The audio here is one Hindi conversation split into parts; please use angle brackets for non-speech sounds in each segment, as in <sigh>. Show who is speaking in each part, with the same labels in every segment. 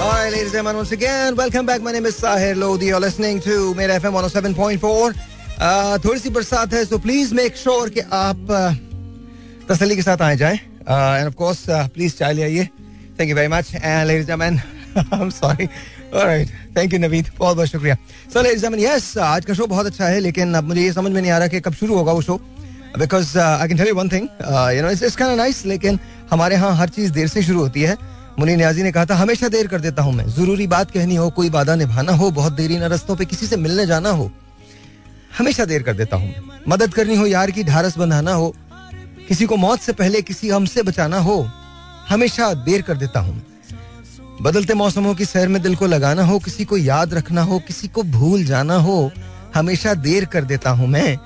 Speaker 1: Oh uh, थोड़ी सी बरसात है सो प्लीज़ मेक श्योर कि आप uh, तसली के साथ आए जाए। प्लीज़ uh, चाय ले आइए। Thank you very much and sorry thank you Naveed बहुत बहुत शुक्रिया। सो लेडीज़ जमैन यस आज का शो बहुत अच्छा है, लेकिन अब मुझे ये समझ में नहीं आ रहा कि कब शुरू होगा वो show because I can tell you one thing you know it's nice लेकिन हमारे यहाँ हर चीज़ देर से शुरू होती है। मुनी न्याजी ने कहा था, हमेशा देर कर देता हूँ मैं। ज़रूरी बात कहनी हो, कोई वादा निभाना हो, बहुत देरी न रस्तों पे किसी से मिलने जाना हो, हमेशा देर कर देता हूँ मदद करनी हो, यार की ढारस बंधाना हो, किसी को मौत से पहले किसी हमसे बचाना हो, हमेशा देर कर देता हूँ बदलते मौसमों की सैर में दिल को लगाना हो, किसी को याद रखना हो, किसी को भूल जाना हो, हमेशा देर कर देता हूँ मैं।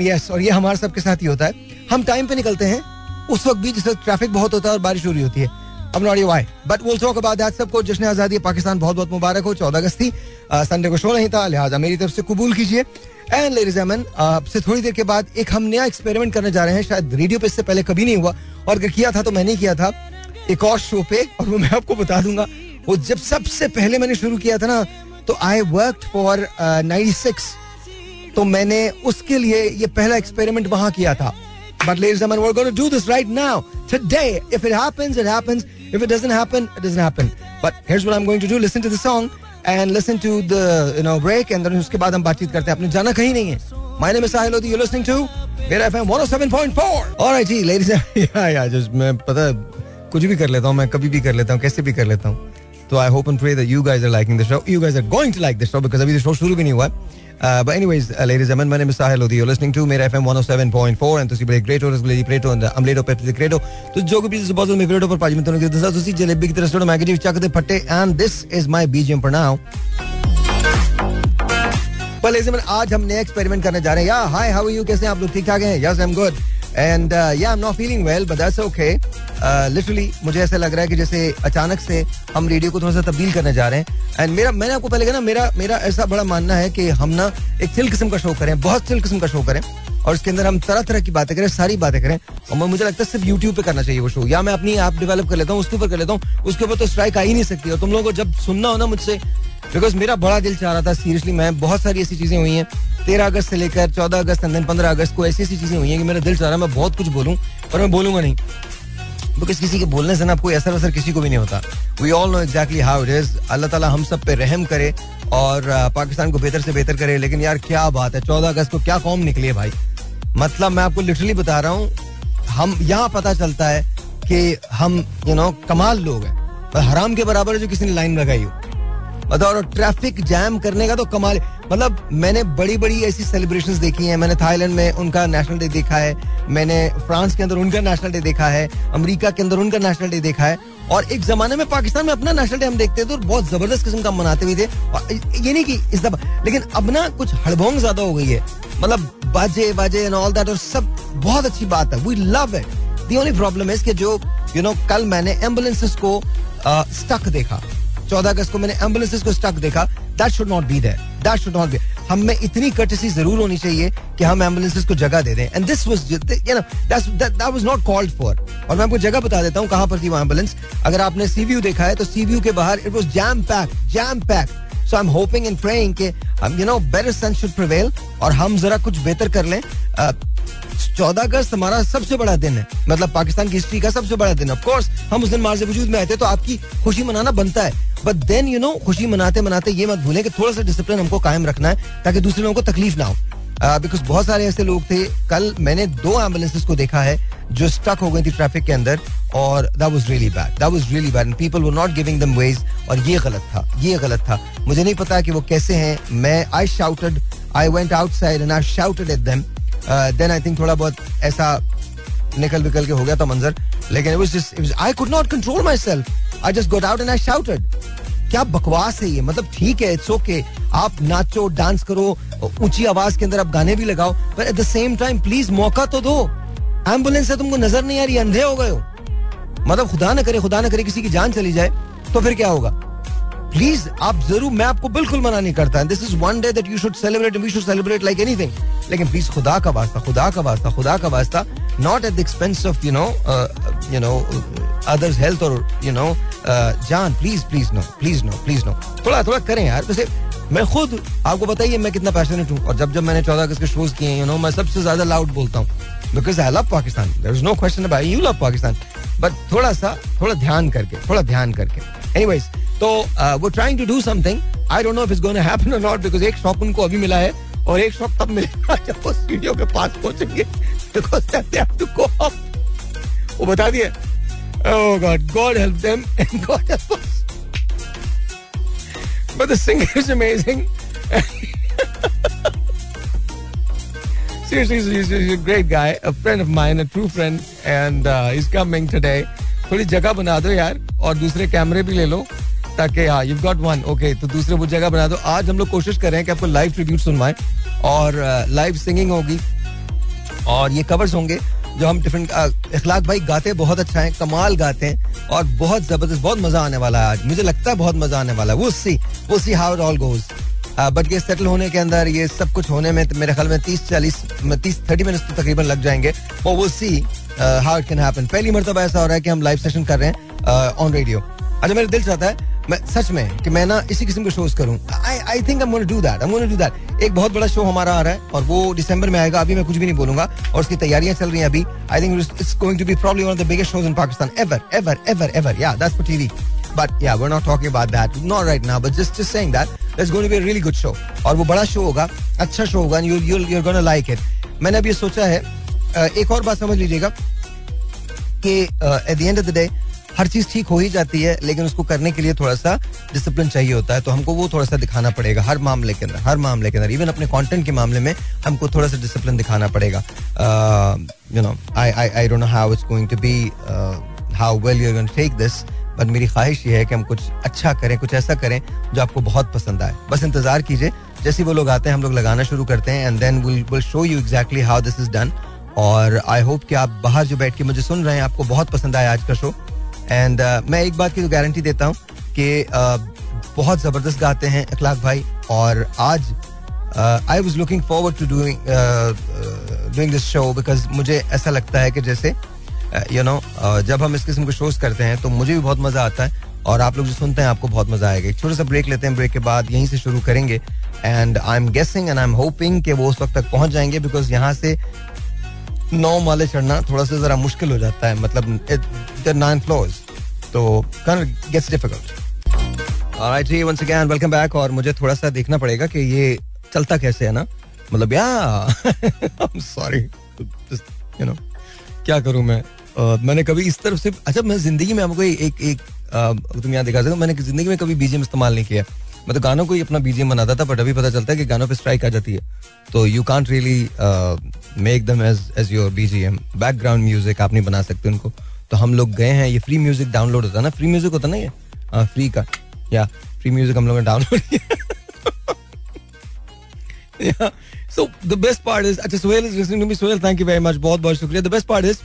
Speaker 1: यस और ये हमारे सबके साथ ही होता है। हम टाइम पे निकलते हैं। उस वक्त भी जिस वक्त ट्रैफ़िक बहुत होता है और बारिश हो रही होती है। अब not why but will talk about that सबको। जश्न आज़ादी पाकिस्तान बहुत बहुत मुबारक हो। चौदह अगस्त थी। संडे को शो नहीं था। लिहाजा मेरी तरफ़ से कबूल कीजिए। एंड लेडीज़ एमन आपसे थोड़ी देर के बाद एक हम नया एक्सपेरिमेंट करने जा रहे हैं। शायद रेडियो पे इससे पहले कभी नहीं हुआ। और अगर किया था तो मैंने किया था। एक और शो पे, और वो मैं आपको बता दूँगा। वो जब सबसे पहले मैंने शुरू किया था ना तो आई वर्क फॉर सिक्स तो मैंने उसके लिए ये पहला एक्सपेरिमेंट वहाँ किया था। But ladies and gentlemen, we're going to do this right now, today. If it happens, it happens. If it doesn't happen, it doesn't happen. But here's what I'm going to do. Listen to the song and listen to the you know break and then उसके बाद हम बातचीत करते हैं अपने जाना कहीं नहीं है My name is Sahil Lodi. You're listening to Mera FM 107.4. All right, ji, ladies and yeah, yeah, just मैं पता कुछ भी कर लेता हूँ मैं कभी भी कर लेता हूँ कैसे भी कर लेता हूँ तो I hope and pray that you guys are liking the show you guys are going to like the show because अभी द शो शुरू भी नहीं हुआ है Uh, but anyways, uh, ladies and gentlemen, my name is Sahil Lodi. You're listening to Mera FM 107.4 and ਤੁਸੀਂ ਬੜੇ ਗ੍ਰੇਟ ਹੋ ਰਸਗੁਲੇ ਦੀ ਪ੍ਰੇਟੋ and ਅਮਲੇਟੋ ਪੈਟ ਦੇ ਕ੍ਰੇਟੋ ਤੁਸੀਂ ਜੋ ਕਿ ਵੀ ਬਹੁਤ ਮੇਰੇ ਫੇਵਰਟ ਪਰ ਭਾਜੀ ਮੈਂ ਤੁਹਾਨੂੰ ਦੱਸਾਂ ਤੁਸੀਂ ਜਲੇਬੀ ਦੀ ਤਰ੍ਹਾਂ ਮੈਗਜ਼ੀਨ ਵਿੱਚ ਚੱਕਦੇ ਫੱਟੇ and this is my BGM for now. Well, ladies and gentlemen, आज हम नया एक्सपेरिमेंट करने जा रहे हैं या हाय हाउ आर यू कैसे हैं आप लोग ठीक ठाक हैं yes I am good and yeah I am not feeling well but that's okay literally मुझे ऐसा लग रहा है कि जैसे अचानक से हम रेडियो को थोड़ा सा तब्दील करने जा रहे हैं। एंड मेरा, मैंने आपको पहले कहा ना, मेरा मेरा ऐसा बड़ा मानना है कि हम ना एक चिल किस्म का शो करें, बहुत चिल किस्म का शो करें। और इसके अंदर हम तरह तरह की बातें करें, सारी बातें करें, और मुझे लगता है सिर्फ़ यूट्यूब पे करना चाहिए वो शो या मैं अपनी ऐप डेवलप कर लेता हूँ, उसके ऊपर कर लेता हूँ, उसके ऊपर तो स्ट्राइक आ ही नहीं सकती। और तुम लोगों को जब सुनना हो ना मुझसे बिकॉज़ मेरा बड़ा दिल चाह रहा था सीरियसली मैं बहुत सारी ऐसी चीज़ें हुई हैं। तेरह अगस्त से लेकर चौदह अगस्त एंड पंद्रह अगस्त को ऐसी ऐसी चीज़ें हुई हैं कि मेरा दिल चाह रहा है मैं बहुत कुछ बोलूँ, पर मैं बोलूँगा नहीं। बिकॉज़ किसी के बोलने से ना कोई असर असर किसी को भी नहीं होता। We all know exactly how it is अल्लाह ताला हम सब पे रहम करे और पाकिस्तान को बेहतर से बेहतर करे। लेकिन यार, क्या बात है? चौदह अगस्त को क्या कौम निकली है भाई? मतलब मैं आपको लिटरली बता रहा हूँ, हम, यहाँ पता चलता है कि हम यू नो कमाल लोग हैं। हराम के बराबर जो किसी ने लाइन लगाई हो। मतलब और ट्रैफ़िक जैम करने का तो कमाल मतलब मैंने बड़ी बड़ी ऐसी सेलिब्रेशन देखी हैं। मैंने थाईलैंड में उनका नेशनल डे देखा है। मैंने फ्रांस के अंदर उनका नेशनल डे देखा है। अमेरिका के अंदर उनका नेशनल डे देखा है। और एक जमाने में पाकिस्तान में अपना नेशनल डे हम देखते थे और बहुत ज़बरदस्त किस्म का मनाते हुए थे। और ये नहीं कि इस दफ़ा, लेकिन अब ना कुछ हड़बोंग ज़्यादा हो गई है। मतलब बाजे बाजे एंड ऑल दैट और सब बहुत अच्छी बात है। We love it the only problem है कि जो यू नो कल मैंने एम्बुलेंसेस को स्टक देखा। चौदह अगस्त को मैंने एम्बुलेंसेस को स्टक देखा। That should not be that should not be हम में इतनी कटसी ज़रूर होनी चाहिए कि हम एम्बुलेंसेस को जगह दे दें। And this was you know that was not called for और मैं आपको जगह बता देता हूँ कहाँ पर थी वो एंबुलेंस अगर आपने सीव्यू देखा है तो सीव्यू के बाहर it was jam pack jam pack so I am hoping and praying कि you know better sense should prevail और हम जरा कुछ बेहतर कर लें। चौदह अगस्त हमारा सबसे बड़ा दिन है। मतलब पाकिस्तान की हिस्ट्री का सबसे बड़ा दिन ऑफ़ कोर्स हम उस दिन मार्ज वजूद में आते तो आपकी खुशी मनाना बनता है। बट देन यू नो खुशी मनाते मनाते ये मत भूलें कि थोड़ा सा डिसिप्लिन हमको कायम रखना है, ताकि दूसरे लोगों को तकलीफ़ ना हो। बिकॉज़ uh, बहुत सारे ऐसे लोग थे। कल मैंने दो एम्बुलेंसेस को देखा है जो स्टक हो गई थी ट्रैफ़िक के अंदर और that was really bad that was really bad and people were not giving them ways और ये गलत था। ये गलत था। मुझे नहीं पता कि वो कैसे हैं। मैं I shouted I went outside and I shouted at them then I think थोड़ा बहुत ऐसा निकल विकल के हो गया था मंजर। लेकिन it was just I could not control myself I just got out and I shouted क्या बकवास है ये? मतलब ठीक है इट्स ओके आप नाचो डांस करो, ऊँची आवाज़ के अंदर आप गाने भी लगाओ पर at the same time please मौका तो दो। एंबुलेंस से तुमको नज़र नहीं आ रही, अंधे हो गए हो। मतलब खुदा ना करे, खुदा ना करे किसी की जान चली जाए तो फिर क्या होगा? प्लीज़ आप ज़रूर, मैं आपको बिल्कुल मना नहीं करता। This is one day that you should celebrate we should celebrate like anything लेकिन प्लीज़ खुदा का वास्ता, खुदा का वास्ता, खुदा का वास्ता not at the expense of you know you know others health और यू नो जान। Please please no please no please no थोड़ा थोड़ा करें यार। वैसे मैं खुद, आपको बताइए मैं कितना पैशनेट हूँ। और जब जब मैंने चौदह अगस्त के शोज़ किए यू नो मैं सबसे ज़्यादा लाउड बोलता हूँ। Because I love Pakistan there is no question about you love Pakistan but थोड़ा सा, थोड़ा ध्यान करके, थोड़ा ध्यान करके। एनीवेज तो वो trying to do something I don't know if it's going to happen और नॉट बिकॉज़ एक शॉक उनको अभी मिला है और एक शॉक तब मिलेगा <laughs> जब वो स्टूडियो के पास पहुँचेंगे because that they have to go up वो बता दिए। ओह God God help them and God help us but the singer is amazing Seriously, he's, he's, he's a great guy, a friend of mine, a true friend, and uh, he's coming today. थोड़ी जगह बना दो यार और दूसरे कैमरे भी ले लो। ताकि हाँ यू गॉट वन ओके तो दूसरे वो जगह बना दो। आज हम लोग कोशिश कर रहे हैं कि आपको लाइव ट्रिब्यूट सुनवाएँ और लाइव सिंगिंग होगी और ये कवर्स होंगे जो हम डिफरेंट इखलाक भाई गाते बहुत अच्छा है, कमाल गाते हैं और बहुत ज़बरदस्त, बहुत मज़ा आने वाला है आज। मुझे लगता है बहुत मज़ा आने वाला है। वो सी वो see how all goes but ये सेटल होने के अंदर, ये सब कुछ होने में मेरे ख्याल में तीस, चालीस तीस थर्टी मिनट्स तो तकरीबन लग जाएँगे। और वो see how it can happen पहली मरतबा ऐसा हो रहा है कि हम लाइव सेशन कर रहे हैं ऑन रेडियो अच्छा मेरा दिल चाहता है मैं सच में, कि मैं ना इसी किस्म के शोज़ करूँ। I I think I do that I do that एक बहुत बड़ा शो हमारा आ रहा है, और वो दिसंबर में आएगा, अभी मैं कुछ भी नहीं बोलूँगा, और उसकी तैयारियाँ चल रही हैं अभी। I think it's going to be problem one of the biggest shows in Pakistan ever ever ever ever yeah that's for TV but yeah we are not talking about that not right now but just just saying that it's going to be really good show और वो बड़ा शो होगा अच्छा शो होगा you you are gonna like it मैंने अभी सोचा है एक और बात समझ लीजिएगा, कि at the end of the day हर चीज़ ठीक हो ही जाती है, लेकिन उसको करने के लिए थोड़ा सा डिसिप्लिन चाहिए होता है तो हमको वो थोड़ा सा दिखाना पड़ेगा हर मामले के अंदर, हर मामले के अंदर। इवन अपने कंटेंट के मामले में हमको थोड़ा सा डिसिप्लिन दिखाना पड़ेगा। You know I I I don't know how it's going to be how well you going take this but मेरी ख्वाहिश ये है कि हम कुछ अच्छा करें, कुछ ऐसा करें जो आपको बहुत पसंद आए। बस इंतज़ार कीजिए, जैसे वो लोग आते हैं, हम लोग लगाना शुरू करते हैं and then will will show you exactly how this is done और आई होप कि आप बाहर जो बैठ के मुझे सुन रहे हैं, आपको बहुत पसंद आया आज का शो एंड uh, मैं एक बात की तो गारंटी देता हूँ कि uh, बहुत ज़बरदस्त गाते हैं अखलाक भाई और आज I was looking forward to doing doing this show because मुझे ऐसा लगता है कि जैसे यू uh, नो uh, जब हम इस किस्म के शोज़ करते हैं तो मुझे भी बहुत मज़ा आता है और आप लोग जो सुनते हैं आपको बहुत मज़ा आएगा। छोटा सा ब्रेक लेते हैं ब्रेक के बाद यहीं से शुरू करेंगे। And I am guessing and I am hoping कि वो उस वक्त तक पहुँच जाएँगे बिकॉज़ यहाँ से नौ माले चढ़ना थोड़ा सा जरा मुश्किल हो जाता है मतलब नाइन फ्लोर्स तो गेट्स डिफ़िकल्ट ऑलराइट जी वंस अगेन वेलकम बैक और मुझे थोड़ा सा देखना पड़ेगा कि ये चलता कैसे है ना? मतलब या आईएम सॉरी यू नो क्या करूँ मैं? uh, मैंने कभी इस तरफ़ से अच्छा मैं ज़िंदगी में आपको एक एक uh, तुम यहाँ दिखा सकते मैंने ज़िंदगी में कभी बीजेम इस्तेमाल नहीं किया। मैं तो गानों को ही अपना बीजेम बनाता था बट अभी पता चलता है कि गानों पे स्ट्राइक आ जाती है। तो you can't really make them as as your BGM background music आप नहीं बना सकते उनको। तो हम लोग गए हैं, ये फ्री म्यूज़िक डाउनलोड होता है ना? फ्री म्यूज़िक होता ना ये? फ्री का। या फ्री म्यूज़िक हम लोग ने डाउनलोड किया। So the best part is अच्छा Sohail is listening to me Sohail thank you very much बहुत बहुत शुक्रिया. द बेस्ट पार्ट इज़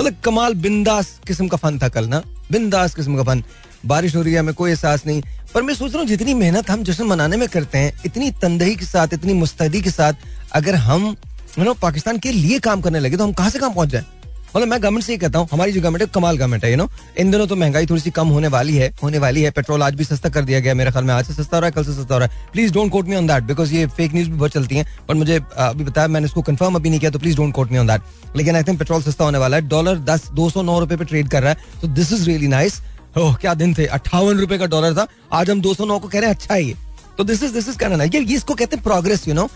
Speaker 1: मतलब कमाल बिंदास किस्म का फन था कल ना? बिंदास किस्म का फन बारिश हो रही है, हमें कोई एहसास नहीं। पर मैं सोच रहा हूँ, जितनी मेहनत हम जश्न मनाने में करते हैं, इतनी तंदही के साथ, इतनी मुस्तैदी के साथ, अगर हम नो पाकिस्तान के लिए काम करने लगे तो हम कहाँ से काम पहुँच जाए? मतलब मैं गवर्नमेंट से ही कहता हूँ, हमारी जो गवर्नमेंट है कमाल गवर्नमेंट है यू नो इन दिनों तो महँगाई थोड़ी सी कम होने वाली है, होने वाली है पेट्रोल आज भी सस्ता कर दिया गया मेरे ख्याल में आज से सस्ता हो रहा है, कल से सस्ता हो रहा है। Please don't quote me on that because ये फेक न्यूज़ भी बहुत चलती है, पर मुझे अभी बताया, मैंने इसको कंफर्म अभी नहीं किया तो please don't quote me on that लेकिन आई थिंक पेट्रोल सस्ता होने वाला है डॉलर दस, दो सौ नौ रुपए पे ट्रेड कर रहा है तो this is really nice oh, क्या दिन थे। अट्ठावन रुपए का डॉलर था। आज हम दो सौ नौ को कह रहे हैं अच्छा है ये। तो दिस इज़ दिस इज़ कहना ये इसको कहते हैं प्रोग्रेस यू नो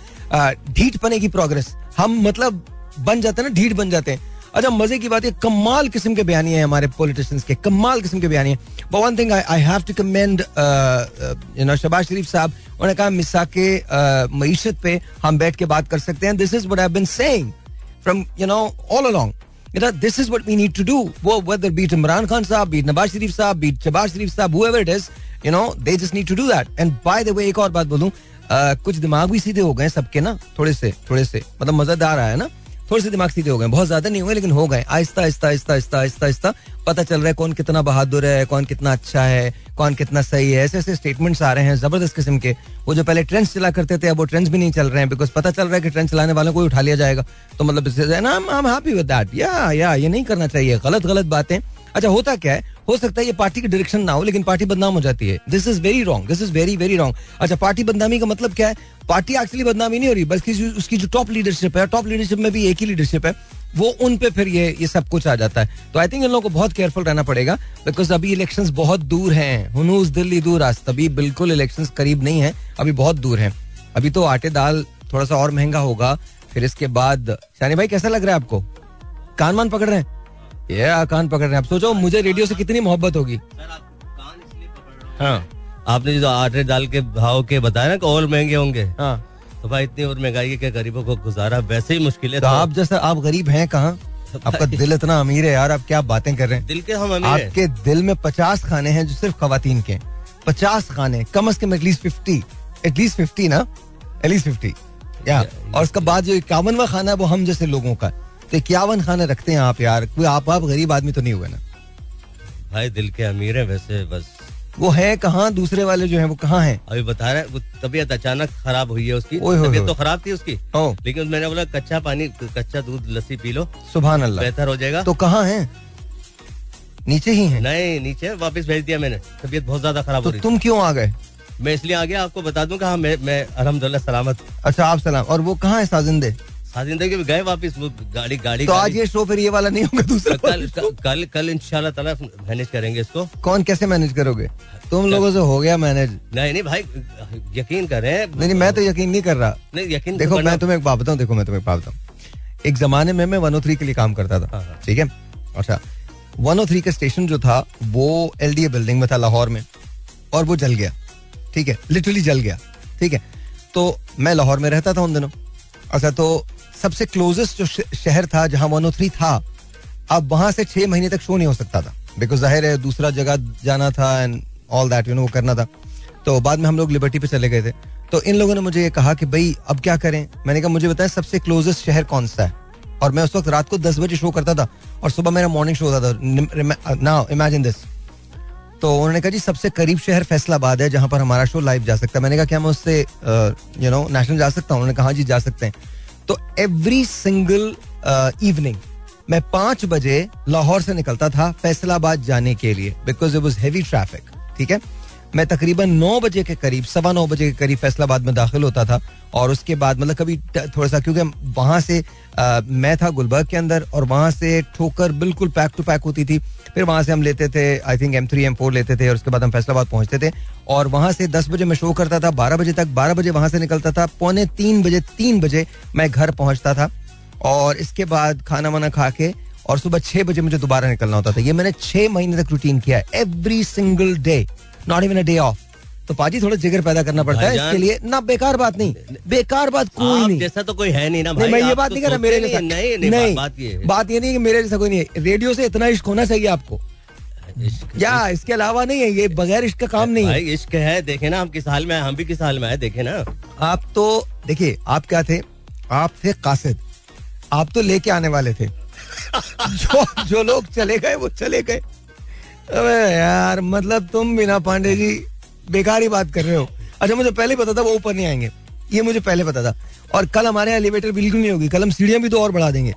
Speaker 1: ढीठ पने की प्रोग्रेस हम मतलब बन जाते हैं ना, ढीठ बन जाते हैं। अच्छा मज़े की बात है, कमाल किस्म के बयानी है हमारे पॉलिटिशियंस के। कमाल किस्म के बयानी है। One thing I have to commend you know Shahbaz Sharif साहब, उन्होंने कहा, मिसा के मीशत पे हम बैठ के बात कर सकते हैं। This is I have been saying from you know all along this is what we need to do वो whether be it Imran Khan साहब बीट नवाज़ शरीफ साहब बीट शबाज शरीफ साहब it is you know they just need to do that and by the way एक और बात बोलू कुछ दिमाग भी सीधे हो गए सबके ना, थोड़े से थोड़े से मतलब मज़ेदार आया ना, थोड़े से दिमाग सीधे हो गए बहुत ज़्यादा नहीं हुए, लेकिन हो गए आहिस्ता आहिस्ता आहिस्ता आहिस्ता आहिस्ता आहिस्ता, पता चल रहा है कौन कितना बहादुर है, कौन कितना अच्छा है कौन कितना सही है? ऐसे ऐसे स्टेटमेंट्स आ रहे हैं ज़बरदस्त किस्म के। वो जो पहले ट्रेंड्स चला करते थे, अब वो ट्रेंड्स भी नहीं चल रहे हैं बिकॉज़ पता चल रहा है कि ट्रेंड चलाने वालों को उठा लिया जाएगा। तो मतलब हैप्पी विद दैट या या ये नहीं करना चाहिए। गलत गलत बातें। अच्छा होता क्या है? हो सकता है ये पार्टी की डायरेक्शन ना हो, लेकिन पार्टी बदनाम हो जाती है। This is very wrong this is very very wrong अच्छा पार्टी बदनामी का मतलब क्या है? पार्टी एक्चुअली बदनामी नहीं हो रही बल्कि उसकी जो टॉप लीडरशिप है टॉप लीडरशिप में भी एक ही लीडरशिप है वो उन पे फिर ये ये सब कुछ आ जाता है। तो आई थिंक इन लोगों को बहुत केयरफुल रहना पड़ेगा बिकॉज़ अभी इलेक्शंस बहुत दूर हैं। हुनूस दिल्ली दूर आज तभी बिल्कुल इलेक्शंस करीब नहीं है अभी बहुत दूर हैं। अभी तो आटे दाल थोड़ा सा और महँगा होगा फिर इसके बाद शानी भाई कैसा लग रहा है आपको? कान मान पकड़ रहे हैं? ये कान पकड़ रहे हैं। आप सोचो मुझे रेडियो से कितनी मोहब्बत होगी।
Speaker 2: हाँ। आपने जो आटे डाल के भाव के बताया ना कि और महँगे होंगे?
Speaker 1: हाँ।
Speaker 2: तो भाई इतनी और महँगाई है कि गरीबों को गुजारा वैसे ही मुश्किल है।
Speaker 1: तो आप जैसा आप गरीब हैं कहाँ? आपका दिल इतना अमीर है यार आप क्या बातें कर रहे हैं?
Speaker 2: दिल के हम अमीर हैं।
Speaker 1: आपके दिल में पचास खाने हैं जो सिर्फ़ खातन के। पचास खाने कम अज कम at least fifty at least fifty ना? एटलीस्ट फिफ्टी या और उसका बाद जो इक्यावनवा खाना है वो हम जैसे लोगों का। तो इक्यावन खाने रखते हैं आप यार कोई आप आप गरीब आदमी तो नहीं हुए ना।
Speaker 2: भाई दिल के अमीर है वैसे बस।
Speaker 1: वो है कहाँ दूसरे वाले जो है वो कहाँ है?
Speaker 2: अभी बता रहे वो तबीयत अचानक खराब हुई है उसकी। तबीयत तो खराब थी उसकी। लेकिन मैंने बोला कच्चा पानी कच्चा दूध लस्सी पी लो
Speaker 1: सुबह अल्लाह
Speaker 2: बेहतर हो जाएगा।
Speaker 1: तो कहाँ है? नीचे ही है?
Speaker 2: नहीं नीचे वापस भेज दिया मैंने। तबीयत बहुत ज़्यादा खराब हो
Speaker 1: तो
Speaker 2: रही
Speaker 1: तुम क्यों आ गए?
Speaker 2: मैं इसलिए आ गया आपको बता दूँ कि हाँ मैं मैं अलहमदुल्ला सलामत।
Speaker 1: अच्छा आप सलाम। और वो कहाँ है साजिंदे?
Speaker 2: साथ ज़िंदगी में गए वापस गाड़ी गाड़ी
Speaker 1: तो आज ये शो फिर ये वाला नहीं होगा दूसरा
Speaker 2: कल कल कल, इंशाल्लाह ताला मैनेज करेंगे इसको।
Speaker 1: कौन कैसे मैनेज करोगे? तुम लोगों से हो गया मैनेज
Speaker 2: नहीं नहीं भाई यकीन करें
Speaker 1: नहीं नहीं मैं तो यकीन नहीं कर रहा।
Speaker 2: नहीं यकीन
Speaker 1: देखो मैं तुम्हें एक बात बताऊँ देखो मैं तुम्हें एक बात बताऊँ। एक जमाने में मैं वन के लिए काम करता था
Speaker 2: हाँ, हाँ।
Speaker 1: ठीक है? अच्छा वन का स्टेशन जो था वो एल बिल्डिंग में था लाहौर में। और वो जल गया ठीक है? लिटरली जल गया ठीक है? तो मैं लाहौर में रहता था उन दिनों। अच्छा तो सबसे क्लोजेस्ट जो शहर था, जहाँ वन था, अब वहाँ से छह महीने तक शो नहीं हो सकता था। बिकॉज़ ज़ाहिर है, दूसरा जगह जाना था and all that you know वो करना था। तो बाद में हम लोग लिबर्टी पे चले गए थे। तो इन लोगों ने मुझे ये कहा कि भाई, अब क्या करें? मैंने कहा, मुझे बताएँ, सबसे क्लोजेस्ट शहर कौन सा है? और मैं उस वक्त रात को दस बजे शो करता था और सुबह मेरा मॉर्निंग शो होता था। नाउ इमेजिन दिस तो उन्होंने कहा, जी, सबसे करीब शहर फैसलाबाद है, जहाँ पर हमारा शो लाइव जा सकता है। मैंने कहा, क्या मैं उससे यू नो नेशनल जा सकता हूँ? उन्होंने कहा "हाँ जी, जा सकते हैं। तो एवरी सिंगल इवनिंग मैं पाँच बजे लाहौर से निकलता था फैसलाबाद जाने के लिए because it was heavy traffic ठीक है? मैं तकरीबन नौ बजे के करीब सवा नौ बजे के करीब फैसलाबाद में दाखिल होता था और उसके बाद मतलब कभी थोड़ा सा क्योंकि वहाँ से अ, मैं था गुलबर्ग के अंदर और वहाँ से ठोकर बिल्कुल पैक टू पैक होती थी। फिर वहाँ से हम लेते थे I think M three M four लेते थे और उसके बाद हम फैसलाबाद पहुँचते थे और वहाँ से दस बजे मैं शो करता था बारह बजे तक बारह बजे वहाँ से निकलता था पौने तीन बजे तीन बजे मैं घर पहुँचता था और इसके बाद खाना वाना खा के और सुबह छह बजे मुझे दोबारा निकलना होता था। ये मैंने छह महीने तक रूटीन किया every single day not even a day off तो पाजी थोड़ा जिगर पैदा करना पड़ता है इसके लिए ना बेकार बात नहीं बेकार बात कोई नहीं।
Speaker 2: जैसा तो कोई है नहीं ना भाई
Speaker 1: मैं ये बात
Speaker 2: तो
Speaker 1: नहीं कर रहा मेरे
Speaker 2: नहीं, नहीं नहीं
Speaker 1: नहीं
Speaker 2: बात ये
Speaker 1: बात ये नहीं कि मेरे जैसा कोई नहीं है। रेडियो से इतना इश्क होना चाहिए आपको। या इसके अलावा नहीं है ये बगैर इश्क का काम नहीं है।
Speaker 2: इश्क है देखे ना हम किस हाल में हम भी किस हाल में है देखे ना।
Speaker 1: आप तो देखिए आप क्या थे? आप थे कासिद। आप तो लेके आने वाले थे। <laughs> जो जो लोग चले गए वो चले गए। अबे यार मतलब तुम बिना पांडे जी बेकार ही बात कर रहे हो। अच्छा मुझे पहले पता था वो ऊपर नहीं आएँगे। ये मुझे पहले पता था। और कल हमारे यहाँ एलिवेटर बिल्कुल नहीं होगी। कल हम सीढ़ियाँ भी दो और बढ़ा देंगे।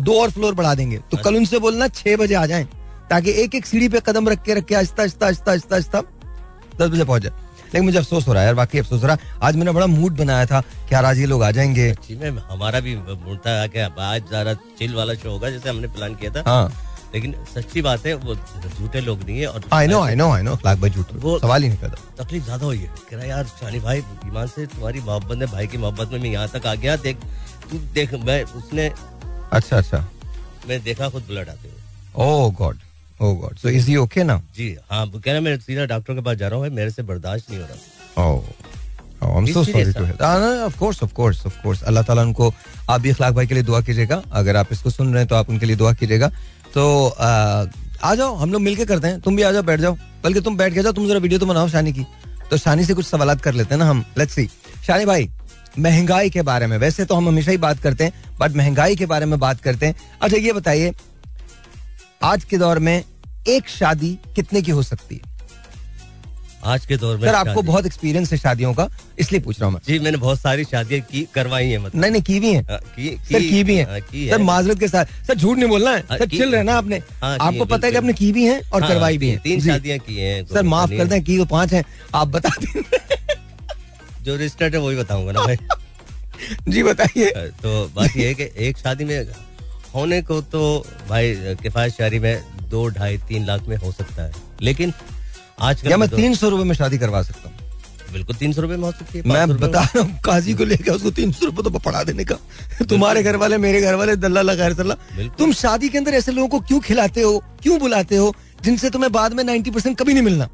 Speaker 1: दो और फ्लोर बढ़ा देंगे। तो कल उनसे बोलना छह बजे आ जाए ताकि एक एक सीढ़ी पे कदम रख के रख के आहिस्ता आहिस्ता आहिस्ता आहिस्ता आहिस्ता दस बजे पहुँच जाए। लेकिन मुझे अफसोस हो रहा है यार बाकी अफसोस हो रहा है। आज मैंने बड़ा मूड बनाया था कि यार आज ये लोग आ जाएँगे।
Speaker 2: हमारा भी मूड था कि आज ज़्यादा चिल वाला शो होगा जैसे हमने प्लान किया था।
Speaker 1: हाँ।
Speaker 2: लेकिन सच्ची बात है वो झूठे लोग नहीं है और
Speaker 1: I know I know I know lakh भाई झूठ।
Speaker 2: वो-
Speaker 1: सवाल ही नहीं पैदा।
Speaker 2: तकलीफ़ ज़्यादा हुई है। कह रहा यार शानी भाई ईमान से तुम्हारी मोहब्बत है भाई की मोहब्बत में मैं यहाँ तक आ गया देख तू देख मैं उसने
Speaker 1: अच्छा अच्छा।
Speaker 2: मैं देखा खुद ब्लड आते हुए।
Speaker 1: ओ God oh God so is he okay ना
Speaker 2: जी हाँ कह रहा मैं सीधा डॉक्टर के पास जा रहा हूँ मेरे से बर्दाश्त नहीं हो रहा.
Speaker 1: अल्लाह ताला उनको आप भी अखलाक भाई के लिए दुआ कीजिएगा। अगर आप इसको सुन रहे हैं तो आप उनके लिए दुआ कीजिएगा। तो आ, जाओ हम लोग मिलके करते हैं। तुम भी आ जाओ बैठ जाओ। बल्कि तुम बैठ के जाओ तुम जरा वीडियो तो बनाओ शानी की। तो शानी से कुछ सवाल कर लेते हैं ना हम। लेट्स सी शानी भाई महँगाई के बारे में। वैसे तो हम हमेशा ही बात करते हैं बट महँगाई के बारे में बात करते हैं। अच्छा ये बताइए आज के दौर में एक शादी कितने की हो सकती है?
Speaker 2: आज के दौर में
Speaker 1: सर आपको बहुत एक्सपीरियंस है शादियों का इसलिए पूछ रहा हूँ मैं।
Speaker 2: जी मैंने बहुत सारी शादियाँ की करवाई है मतलब।
Speaker 1: नहीं नहीं की भी है।
Speaker 2: हाँ, की,
Speaker 1: सर की भी
Speaker 2: हाँ,
Speaker 1: है सर माजरत के साथ। सर झूठ नहीं बोलना है।
Speaker 2: हाँ,
Speaker 1: सर चिल रहना आपने।
Speaker 2: हाँ,
Speaker 1: आपको पता है कि आपने की भी है और करवाई भी है
Speaker 2: तीन। शादियाँ की हैं
Speaker 1: सर माफ़ कर दें की तो पाँच हैं। आप बता दें।
Speaker 2: जो रजिस्टर्ड है वही बताऊँगा ना भाई। <laughs>
Speaker 1: जी बताइए।
Speaker 2: तो बात ये है कि एक शादी में होने को तो भाई किफायत शारी में दो ढाई तीन लाख में हो सकता है। लेकिन आज
Speaker 1: या मैं तीन सौ रुपए में शादी करवा सकता हूँ।
Speaker 2: बिल्कुल तीन सौ रुपए में हो सकती है
Speaker 1: मैं बता रहा हूँ काजी को लेकर उसको तीन सौ रुपए तो पढ़ा देने का। तुम्हारे घर वाले मेरे घर वाले दल्ला लगा
Speaker 2: बिल्कुल।
Speaker 1: तुम शादी के अंदर ऐसे लोगों को क्यों खिलाते हो क्यों बुलाते हो जिनसे तुम्हें बाद में नाइन्टी परसेंट कभी नहीं मिलना?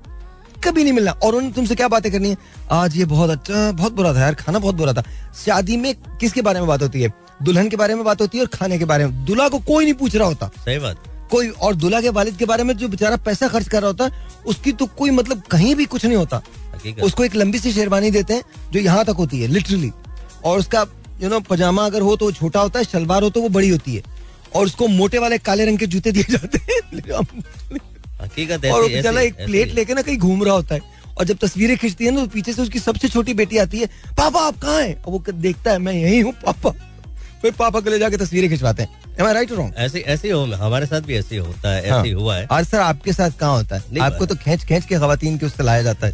Speaker 1: कभी नहीं मिलना। और उन्होंने तुमसे क्या बातें करनी है? आज ये बहुत अच्छा बहुत बुरा था यार खाना बहुत बुरा था। शादी में किसके बारे में बात होती है? दुल्हन के बारे में बात होती है और खाने के बारे में? दूल्हा को कोई नहीं पूछ रहा होता।
Speaker 2: सही बात।
Speaker 1: कोई और दूल्हा के वालिद के बारे में जो बेचारा पैसा खर्च कर रहा होता है उसकी तो कोई मतलब कहीं भी कुछ नहीं होता। उसको एक लंबी सी शेरवानी देते हैं जो यहाँ तक होती है लिटरली और उसका यू नो पजामा अगर हो तो वो छोटा होता है शलवार हो तो वो बड़ी होती है। और उसको मोटे वाले काले रंग के जूते दिए जाते हैं।
Speaker 2: हकीकत
Speaker 1: और बेचारा एक प्लेट लेके ना कहीं घूम रहा होता है। और जब तस्वीरें खींचती है ना तो पीछे से उसकी सबसे छोटी बेटी आती है पापा आप कहाँ हैं? वो देखता है मैं यही हूँ पापा। फिर पापा को ले जाके तस्वीरें खिंचवाते हैं। Am I right or wrong?
Speaker 2: ऐसे ऐसे हो हमारे साथ भी ऐसे होता है
Speaker 1: हाँ।
Speaker 2: ऐसे ही हुआ है।
Speaker 1: आज सर आपके साथ कहाँ होता है? आपको तो खींच खींच के खातन के उससे लाया जाता है।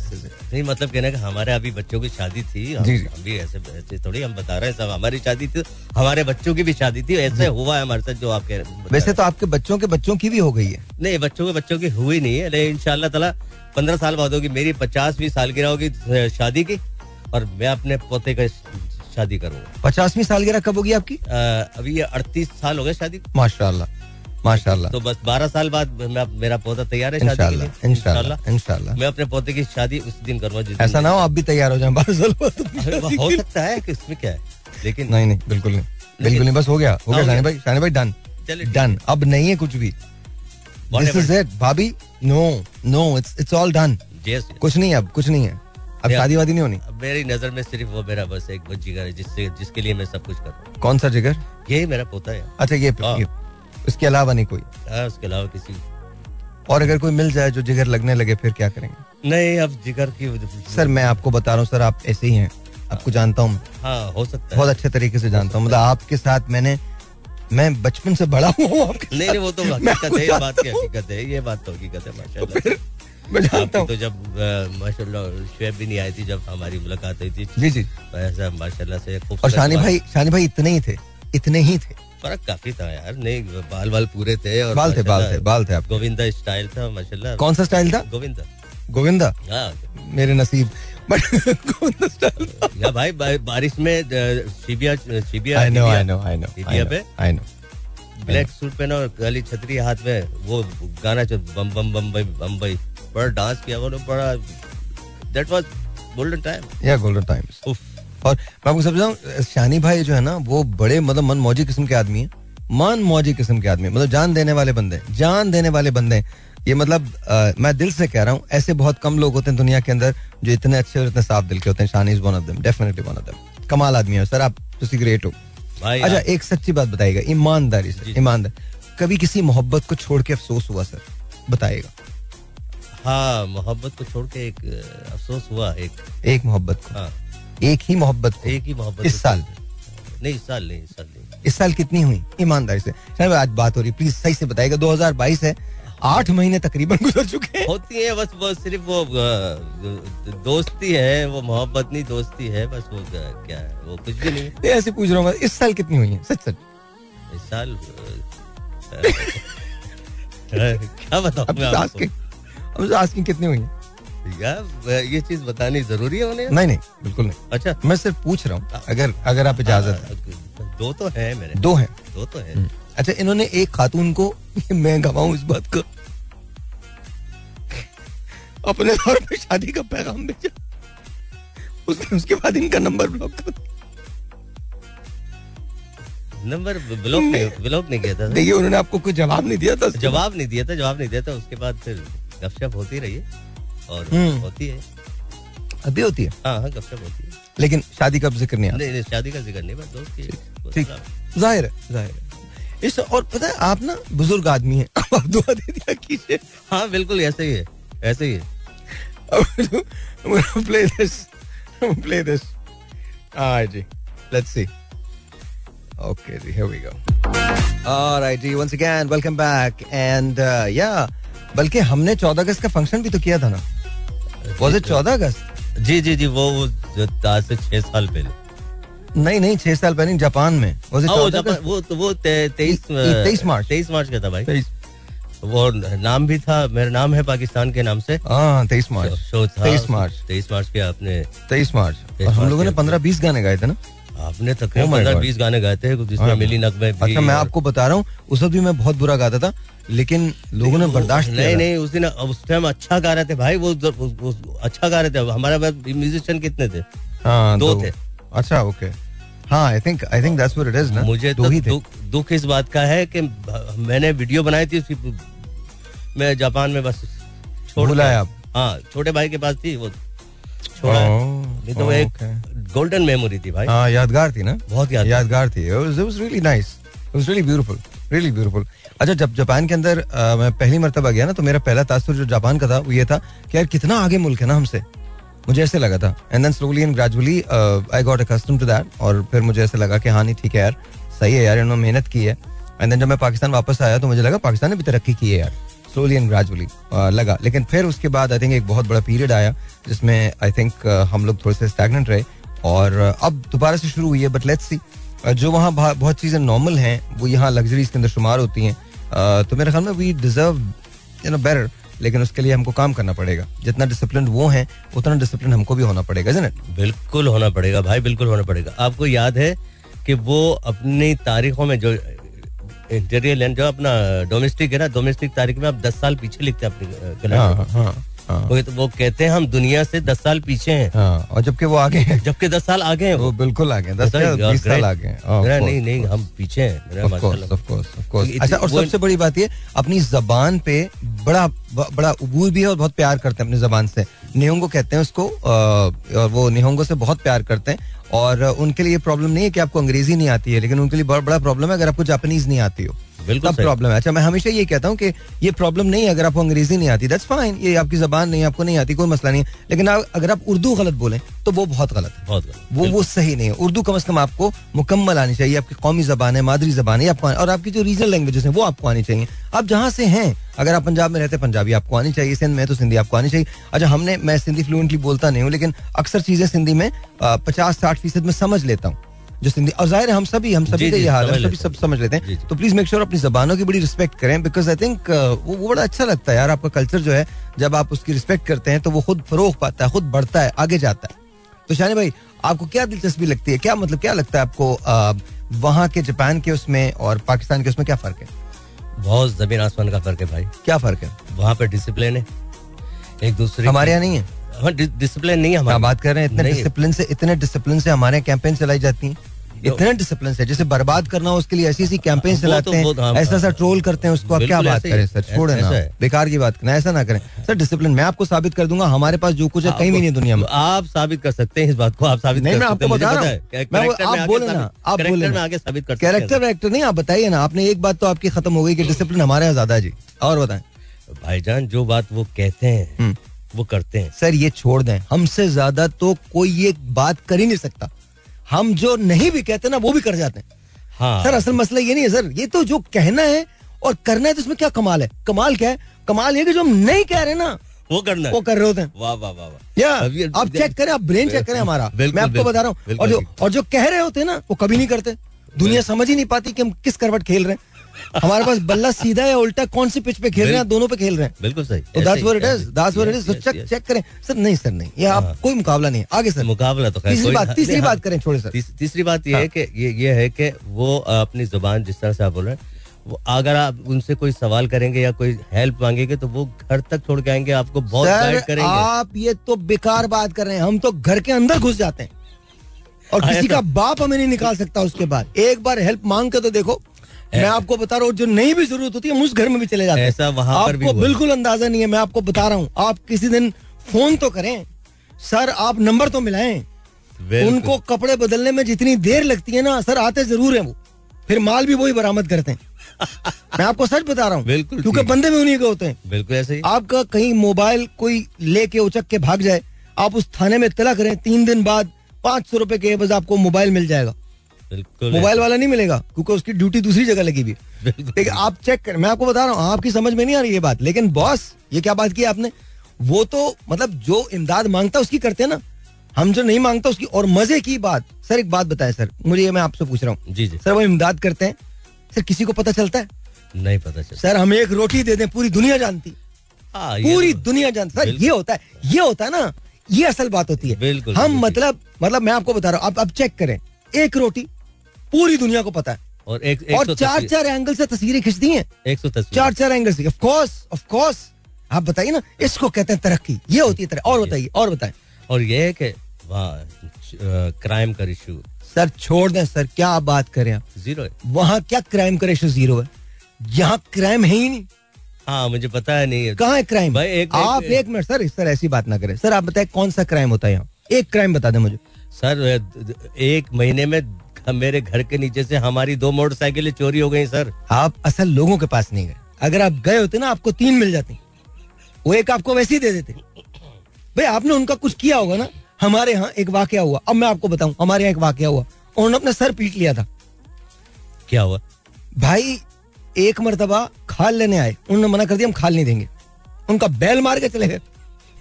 Speaker 2: नहीं मतलब कहना कि हमारे अभी बच्चों की शादी थी। हम, भी ऐसे ऐसे थोड़ी हम बता रहे हैं सब हमारी शादी थी हमारे बच्चों की भी शादी थी ऐसे हुआ है हमारे साथ जो आप कह रहे
Speaker 1: वैसे तो आपके बच्चों के बच्चों की भी हो गई है।
Speaker 2: नहीं बच्चों के बच्चों की हुई नहीं है लेकिन इंशाल्लाह ताला पंद्रह साल बाद होगी मेरी पचासवीं सालगिरह होगी शादी की और मैं अपने पोते का शादी करूँगा
Speaker 1: पचासवीं सालगिरह कब होगी आपकी?
Speaker 2: अ, अभी ये अड़तीस साल हो गए शादी।
Speaker 1: माशाल्लाह माशाल्लाह।
Speaker 2: तो बस बारह साल बाद मेरा पोता तैयार है शादी
Speaker 1: इंशाल्लाह इंशाल्लाह
Speaker 2: मैं अपने पोते की शादी उस दिन करूँगा जिस
Speaker 1: ऐसा ना हो आप भी तैयार हो जाए बारह साल बाद।
Speaker 2: हो <laughs> सकता है कि इसमें क्या है? लेकिन
Speaker 1: नहीं नहीं बिल्कुल नहीं। बिल्कुल नहीं बस हो गया हो गया शानी भाई शानी भाई डन। डन। अब नहीं है कुछ भी। दिस इज़ इट भाभी। No no it's it's
Speaker 2: all done.
Speaker 1: कुछ नहीं है अब कुछ नहीं है। अब शादी वादी नहीं होनी?
Speaker 2: अब मेरी नज़र में सिर्फ़ वो मेरा बस एक वो जिगर है जिससे जिसके लिए मैं सब कुछ कर रहा हूँ।
Speaker 1: कौन सा जिगर?
Speaker 2: यही मेरा पोता है।
Speaker 1: अच्छा ये
Speaker 2: हाँ।
Speaker 1: ये। इसके अलावा नहीं कोई?
Speaker 2: हाँ, उसके अलावा किसी
Speaker 1: और अगर कोई मिल जाए जो जिगर लगने लगे फिर क्या करेंगे?
Speaker 2: नहीं अब जिगर की
Speaker 1: सर मैं आपको बता रहा हूँ सर आप ऐसे ही हैं। आपको जानता हूँ
Speaker 2: हाँ हो सकता है।
Speaker 1: बहुत अच्छे तरीके से जानता हूँ। मतलब आपके साथ मैंने मैं बचपन से बड़ा हूँ
Speaker 2: नहीं नहीं वो तो हकीकत है ये बात की हकीकत है ये बात तो हकीकत है
Speaker 1: तो
Speaker 2: माशाल्लाह
Speaker 1: जानता हूँ
Speaker 2: तो जब अ, माशाल्लाह शुएब भी नहीं आई थी जब हमारी मुलाकात हुई थी
Speaker 1: जी जी
Speaker 2: ऐसा माशाल्लाह से
Speaker 1: और शानी भाई शानी भाई इतने ही थे इतने ही थे
Speaker 2: फ़र्क काफ़ी था यार नहीं बाल बाल पूरे थे और
Speaker 1: बाल थे बाल थे बाल थे आपके
Speaker 2: गोविंदा स्टाइल था माशाल्लाह
Speaker 1: कौन सा स्टाइल था
Speaker 2: गोविंदा
Speaker 1: गोविंदा
Speaker 2: हाँ
Speaker 1: मेरे नसीब
Speaker 2: या भाई बारिश में अ, शिबिया Shibiya
Speaker 1: I know
Speaker 2: I
Speaker 1: know I know
Speaker 2: Shibiya पे
Speaker 1: आई नो
Speaker 2: ब्लैक सूट पहना और काली छतरी हाथ में वो गाना चल बम बम बम्बई बम्बई बड़ा डांस किया उन्होंने बड़ा दैट वाज गोल्डन टाइम
Speaker 1: या गोल्डन टाइम्स और मैं आपको समझाऊं शानी भाई जो है ना वो बड़े मतलब मन मौजी किस्म के आदमी है। मन मौजी किस्म के आदमी मतलब जान देने वाले बंदे जान देने वाले बंदे ये मतलब अ, मैं दिल से कह रहा हूँ ऐसे बहुत कम लोग होते हैं दुनिया के अंदर जो इतने अच्छे और इतने साफ़ दिल के होते हैं। Shani is one of them definitely one of them कमाल आदमी है। सर आप तुसी ग्रेट हो।
Speaker 2: भाई
Speaker 1: अच्छा एक सच्ची बात बताइएगा। ईमानदारी। से ईमानदार। कभी किसी मोहब्बत को छोड़ के अफसोस हुआ सर? बताइएगा।
Speaker 2: हाँ मोहब्बत को छोड़ के एक अफसोस हुआ एक।
Speaker 1: एक मोहब्बत को?
Speaker 2: हाँ।
Speaker 1: एक ही मोहब्बत को?
Speaker 2: एक ही मोहब्बत
Speaker 1: इस साल?
Speaker 2: नहीं इस साल नहीं इस साल नहीं।
Speaker 1: इस साल कितनी हुई? ईमानदारी से। शायद आज बात हो रही प्लीज़ सही से बताइएगा। 2022 है। आठ महीने तकरीबन गुजर चुके हैं।
Speaker 2: होती है बस वो सिर्फ़ वो दोस्ती है वो मोहब्बत नहीं दोस्ती है बस वो क्या है वो कुछ भी नहीं। है।
Speaker 1: ऐसे पूछ रहा हूँ इस साल कितनी हुई है? सच सच।
Speaker 2: इस साल <laughs> क्या बताऊँ
Speaker 1: आस्किंग कितनी हुई? है
Speaker 2: यार ये चीज़ बतानी ज़रूरी है उन्हें?
Speaker 1: नहीं नहीं बिल्कुल नहीं।
Speaker 2: अच्छा।
Speaker 1: मैं सिर्फ़ पूछ रहा हूँ अगर अगर आप इजाज़त हाँ,
Speaker 2: दो। तो है मेरे।
Speaker 1: दो हैं।
Speaker 2: दो तो है।
Speaker 1: अच्छा इन्होंने एक खातून को मैं गवाऊं इस बात को? अपने तौर पे शादी का पैगाम भेजा। उसने उसके बाद इनका नंबर ब्लॉक कर
Speaker 2: नंबर ब्लॉक नहीं ब्लॉक नहीं किया था।
Speaker 1: देखिए उन्होंने आपको कोई जवाब नहीं दिया था।
Speaker 2: जवाब नहीं दिया था जवाब नहीं दिया था उसके बाद फिर गपशप होती रही है और
Speaker 1: हम्म।
Speaker 2: होती है
Speaker 1: अभी होती है
Speaker 2: हाँ हाँ गपशप होती है
Speaker 1: लेकिन शादी का ज़िक्र नहीं आता
Speaker 2: नहीं नहीं शादी का ज़िक्र नहीं बस दोस्त की
Speaker 1: ठीक ज़ाहिर है ज़ाहिर है इस और पता है आप ना बुज़ुर्ग आदमी हैं आप दुआ दे दिया कीजिए
Speaker 2: हाँ बिल्कुल ऐसे ही है ऐसे ही है.
Speaker 1: I'm gonna play this. Alright, ji. Let's see. Okay, ji, here we go. Alright, ji, once again, welcome back. And uh, yeah, बल्कि हमने 14 अगस्त का फ़ंक्शन भी तो किया था ना। Was it 14 अगस्त?
Speaker 2: जी जी जी वो आज से छह साल पहले।
Speaker 1: नहीं नहीं छह साल पहले जापान में।
Speaker 2: हाँ, वो वो तो वो तेईस
Speaker 1: तेईस मार्च।
Speaker 2: तेईस मार्च का था भाई। वो नाम भी था मेरा नाम है पाकिस्तान के नाम से।
Speaker 1: हाँ तेईस मार्च।
Speaker 2: शो था।
Speaker 1: तेईस मार्च।
Speaker 2: तेईस मार्च के आपने
Speaker 1: तेईस मार्च। हम लोगों ने पंद्रह बीस गाने गाए थे ना।
Speaker 2: आपने
Speaker 1: Oh
Speaker 2: तकरीबन पंद्रह बीस गाने गाए थे जिसमें
Speaker 1: हाँ।
Speaker 2: मिली नकमे भी
Speaker 1: अच्छा मैं आपको बता रहा हूँ उस वक्त भी मैं बहुत बुरा गाता था लेकिन लोगों ने बर्दाश्त
Speaker 2: नहीं
Speaker 1: किया
Speaker 2: नहीं उस दिन उस टाइम अच्छा गा रहे थे भाई वो, अच्छा गा रहे थे। हमारे पास म्यूजिशियन कितने थे?
Speaker 1: हाँ
Speaker 2: दो
Speaker 1: तो-
Speaker 2: थे।
Speaker 1: अच्छा ओके हाँ I think I think that's what it is ना?
Speaker 2: मुझे तो
Speaker 1: ही
Speaker 2: दुख, दुख इस बात का है कि मैंने वीडियो बनाई थी उसकी मैं जापान में बस छोड़
Speaker 1: है आप?
Speaker 2: हाँ छोटे भाई के पास थी वो छोड़ा
Speaker 1: Oh,
Speaker 2: तो एक
Speaker 1: okay.
Speaker 2: गोल्डन मेमोरी थी भाई।
Speaker 1: हाँ यादगार थी ना?
Speaker 2: बहुत याद
Speaker 1: यादगार थी। It was really beautiful really beautiful. अच्छा जब जापान के अंदर मैं पहली मर्तबा गया ना तो मेरा पहला तासुर जो जापान का था वो ये था कि यार कितना आगे मुल्क है ना हमसे। मुझे ऐसे लगा था। And then slowly and gradually I got accustom to that और फिर मुझे ऐसे लगा कि हाँ नहीं ठीक है यार। सही है यार इन्होंने मेहनत की है। एंड देन जब मैं पाकिस्तान वापस आया तो मुझे लगा पाकिस्तान ने भी तरक्की की है यार। स्लोली एंड ग्रेजुअली लगा। लेकिन फिर उसके बाद आई थिंक एक बहुत बड़ा पीरियड आया जिसमें आई थिंक हम लोग थोड़े से स्टैगनेंट रहे। और uh, अब दोबारा से शुरू हुई है बट लेट्स सी जो वहाँ बहुत चीज़ें नॉर्मल हैं वो यहाँ लग्जरीज के अंदर शुमार होती हैं। Uh, तो मेरे ख्याल में we deserve you know better लेकिन उसके लिए हमको काम करना पड़ेगा। जितना डिसिप्लिन वो हैं उतना डिसिप्लिन हमको भी होना पड़ेगा it?
Speaker 2: बिल्कुल होना पड़ेगा भाई बिल्कुल होना पड़ेगा। आपको याद है कि वो अपनी तारीखों में जो इंटीरियर लैंड जो अपना डोमेस्टिक है ना डोमेस्टिक तारीख में आप दस साल पीछे लिखते हैं अपनी
Speaker 1: हाँ। हाँ हाँ
Speaker 2: वो वो कहते हैं हम दुनिया से दस साल पीछे हैं।
Speaker 1: हाँ और जबकि वो आगे हैं।
Speaker 2: जबकि दस साल आगे हैं
Speaker 1: वो।
Speaker 2: वो
Speaker 1: बिल्कुल आगे दस बीस साल आगे हैं।
Speaker 2: नहीं नहीं हम पीछे हैं।
Speaker 1: अच्छा और सबसे बड़ी बात ये अपनी जबान पे बड़ा बड़ा उबूर भी है और बहुत प्यार करते हैं अपनी जबान से। निहोंगो कहते हैं उसको और वो निहोंगो से बहुत प्यार करते हैं। और उनके लिए प्रॉब्लम नहीं है कि आपको अंग्रेज़ी नहीं आती है लेकिन उनके लिए बहुत बड़ा प्रॉब्लम है अगर आपको जापानीज नहीं आती हो।
Speaker 2: बिल्कुल
Speaker 1: तब प्रॉब्लम है। अच्छा मैं हमेशा ये कहता हूँ कि ये प्रॉब्लम नहीं है अगर आपको अंग्रेज़ी नहीं आती दैट्स फाइन ये आपकी जबान नहीं आपको नहीं आती कोई मसला नहीं है। लेकिन अगर आप उर्दू गलत बोलें तो वो बहुत गलत है।
Speaker 2: बहुत गलत।
Speaker 1: वो वो सही नहीं है। उर्दू कम अज कम आपको मुकम्मल आनी चाहिए आपकी कौमी जबान है मादरी जबान है आपको और आपकी जो रीजनल लैंग्वेजेस हैं वो आपको आनी चाहिए। आप जहाँ से हैं अगर आप पंजाब में रहते हैं पंजाबी आपको आनी चाहिए सिंध में तो सिंधी आपको आनी चाहिए। अच्छा हमने मैं सिंधी फ्लुएंटली बोलता नहीं हूँ लेकिन अक्सर चीज़ें सिंधी में पचास साठ फ़ीसद में समझ लेता हूँ। जो सिंधी और ज़ाहिर है हम सभी हम सभी का ये हाल है सभी सब समझ लेते हैं। तो प्लीज़ मेक श्योर अपनी जबानों की बड़ी रिस्पेक्ट करें बिकॉज़ आई थिंक वो बड़ा अच्छा लगता है यार आपका कल्चर जो है जब आप उसकी रिस्पेक्ट करते हैं तो वो खुद फरोग पाता है खुद बढ़ता है आगे जाता है। तो शानी भाई आपको क्या दिलचस्पी लगती है? क्या मतलब क्या लगता है आपको वहाँ के जापान के उसमें और पाकिस्तान के उसमें क्या फ़र्क है?
Speaker 2: बहुत ज़मीन आसमान का फ़र्क है भाई।
Speaker 1: क्या फ़र्क है?
Speaker 2: वहाँ पे डिसिप्लिन है। एक दूसरे
Speaker 1: हमारे यहाँ नहीं हाँ।
Speaker 2: डिसिप्लिन नहीं है
Speaker 1: क्या बात कर रहे हैं? इतने डिसिप्लिन से इतने डिसिप्लिन से हमारे कैंपेन चलाई जाती हैं। इतने डिसिप्लिन से जैसे बर्बाद करना हो उसके लिए ऐसी ऐसी कैंपेन
Speaker 2: तो
Speaker 1: चलाते हैं।
Speaker 2: हाँ,
Speaker 1: ऐसा ऐसा ट्रोल करते हैं उसको। आप क्या बात करें
Speaker 2: है।
Speaker 1: सर छोड़े ना। बेकार की बात करना ऐसा ना करें। सर डिसिप्लिन मैं आपको साबित कर दूँगा हमारे पास जो कुछ है कहीं भी नहीं दुनिया में।
Speaker 2: आप साबित कर सकते हैं इस बात को आप साबित
Speaker 1: नहीं, मैं आपको बता रहा
Speaker 2: है।
Speaker 1: हूँ। आप बोले ना, आप बोले
Speaker 2: आगे साबित कर
Speaker 1: कैरेक्टर वैक्टर नहीं आप बताइए ना। आपने एक बात तो आपकी खत्म हो गई कि डिसिप्लिन हमारे यहाँ ज़्यादा जी। और बताएँ।
Speaker 2: भाईजान जो बात वो कहते हैं
Speaker 1: हम्म।
Speaker 2: वो करते हैं।
Speaker 1: सर ये छोड़ दें। हमसे ज़्यादा तो कोई ये बात कर ही नहीं सकता। हम जो नहीं भी कहते ना वो भी कर जाते हैं।
Speaker 2: हाँ।
Speaker 1: सर असल मसला ये नहीं है सर। ये तो जो कहना है और करना है तो इसमें क्या कमाल है? कमाल क्या है? कमाल ये कि जो हम नहीं कह रहे ना
Speaker 2: वो करना।
Speaker 1: वो कर रहे होते हैं।
Speaker 2: वाह वाह वाह वाह।
Speaker 1: या आप चेक करें आप ब्रेन चेक करें हमारा। मैं आपको बता रहा हूँ। और जो और जो कह रहे होते हैं ना वो कभी नहीं करते। दुनिया समझ ही नहीं पाती कि हम किस करवट खेल रहे हैं। हमारे पास बल्ला सीधा या उल्टा कौन सी पिच पे खेल रहे हैं? दोनों पे खेल रहे हैं।
Speaker 2: बिल्कुल सही।
Speaker 1: तो that's what it is
Speaker 2: he.
Speaker 1: That's what
Speaker 2: it
Speaker 1: is
Speaker 2: check
Speaker 1: check करें। सर नहीं सर नहीं। ये आप
Speaker 2: हाँ।
Speaker 1: कोई मुकाबला नहीं आगे सर।
Speaker 2: मुकाबला तो खैर
Speaker 1: तीसरी बात तीसरी बात
Speaker 2: हाँ।
Speaker 1: करें छोड़े सर।
Speaker 2: तीसरी बात ये है कि ये ये है कि वो अपनी ज़ुबान जिस तरह से आप बोल रहे हैं वो अगर आप उनसे कोई सवाल करेंगे या कोई हेल्प मांगेंगे तो वो घर तक छोड़ के आएँगे आपको बहुत गाइड करेंगे।
Speaker 1: आप ये तो बेकार बात कर रहे हैं। हम तो घर के अंदर घुस जाते हैं। और किसी का बाप हमें नहीं निकाल सकता उसके बाद। एक बार हेल्प मांग के तो देखो मैं आपको बता रहा हूँ जो नहीं भी ज़रूरत होती है हम उस घर में भी चले जाते हैं।
Speaker 2: ऐसा वहाँ पर भी
Speaker 1: आपको बिल्कुल अंदाज़ा नहीं है मैं आपको बता रहा हूँ आप किसी दिन फ़ोन तो करें। सर आप नंबर तो मिलाएँ। उनको कपड़े बदलने में जितनी देर लगती है ना सर आते ज़रूर है वो। फिर माल भी वही बरामद करते हैं। <laughs> मैं आपको सच बता रहा हूँ
Speaker 2: बिल्कुल
Speaker 1: क्योंकि बंदे में उन्हीं के होते हैं।
Speaker 2: बिल्कुल ऐसे ही।
Speaker 1: आपका कहीं मोबाइल कोई लेके उचक के भाग जाए आप उस थाने में इतला करें तीन दिन बाद पाँच सौ रुपए के बस आपको मोबाइल मिल जाएगा।
Speaker 2: बिल्कुल
Speaker 1: मोबाइल वाला नहीं मिलेगा क्योंकि उसकी ड्यूटी दूसरी जगह लगी हुई है। लेकिन आप चेक कर मैं आपको बता रहा हूँ आपकी समझ में नहीं आ रही ये बात। लेकिन बॉस ये क्या बात की आपने? वो तो मतलब जो इमदाद माँगता उसकी करते हैं ना हम जो नहीं माँगता उसकी और मज़े की बात। सर एक बात बताए सर मुझे ये मैं आपसे पूछ रहा हूँ।
Speaker 2: जी जी।
Speaker 1: सर वो इमदाद करते हैं सर किसी को पता चलता है?
Speaker 2: नहीं पता चलता।
Speaker 1: सर हम एक रोटी दे दें पूरी दुनिया जानती।
Speaker 2: हाँ, ये
Speaker 1: पूरी
Speaker 2: तो-
Speaker 1: दुनिया जानती। सर ये होता है ये होता है ना ये असल बात होती है।
Speaker 2: बिल्कुल,
Speaker 1: हम मतलब मतलब मैं आपको बता रहा हूँ आप अब चेक करें एक रोटी पूरी दुनिया को पता है।
Speaker 2: और एक एक
Speaker 1: और
Speaker 2: सौ
Speaker 1: चार चार एंगल से तस्वीरें खिंच दी हैं।
Speaker 2: एक सौ तस्वीर।
Speaker 1: चार चार एंगल से। ऑफ़ कोर्स ऑफ़ कोर्स आप बताइए ना इसको कहते हैं तरक्की। ये होती है तरक्की। और बताइए और बताएँ।
Speaker 2: और ये है कि वहाँ क्राइम का इशू
Speaker 1: सर छोड़ दें सर क्या आप बात करें आप?
Speaker 2: ज़ीरो है।
Speaker 1: वहाँ क्या क्राइम का रेशो ज़ीरो है? यहाँ क्राइम है ही नहीं।
Speaker 2: हाँ मुझे पता है नहीं है।
Speaker 1: कहाँ है क्राइम
Speaker 2: भाई, एक-
Speaker 1: आप
Speaker 2: एक-
Speaker 1: एक मिनट सर इस तरह ऐसी बात ना करें। सर आप बताएँ कौन सा क्राइम होता है यहाँ? एक क्राइम बता दें मुझे।
Speaker 2: सर एक महीने में मेरे घर के नीचे से हमारी दो मोटरसाइकिलें चोरी हो गई सर।
Speaker 1: आप असल लोगों के पास नहीं गए। अगर आप गए होते ना आपको तीन मिल जाती। वो एक आपको वैसे ही दे देते। भाई आपने उनका कुछ किया होगा ना? हमारे यहाँ एक वाकया हुआ। अब मैं आपको बताऊँ हमारे यहाँ एक वाकया हुआ। उन्होंने अपना सर पीट लिया था।
Speaker 2: क्या हुआ?
Speaker 1: भाई एक मरतबा खाल लेने आए। उन्होंने मना कर दिया हम खाल नहीं देंगे। उनका बैल मार के चले गए।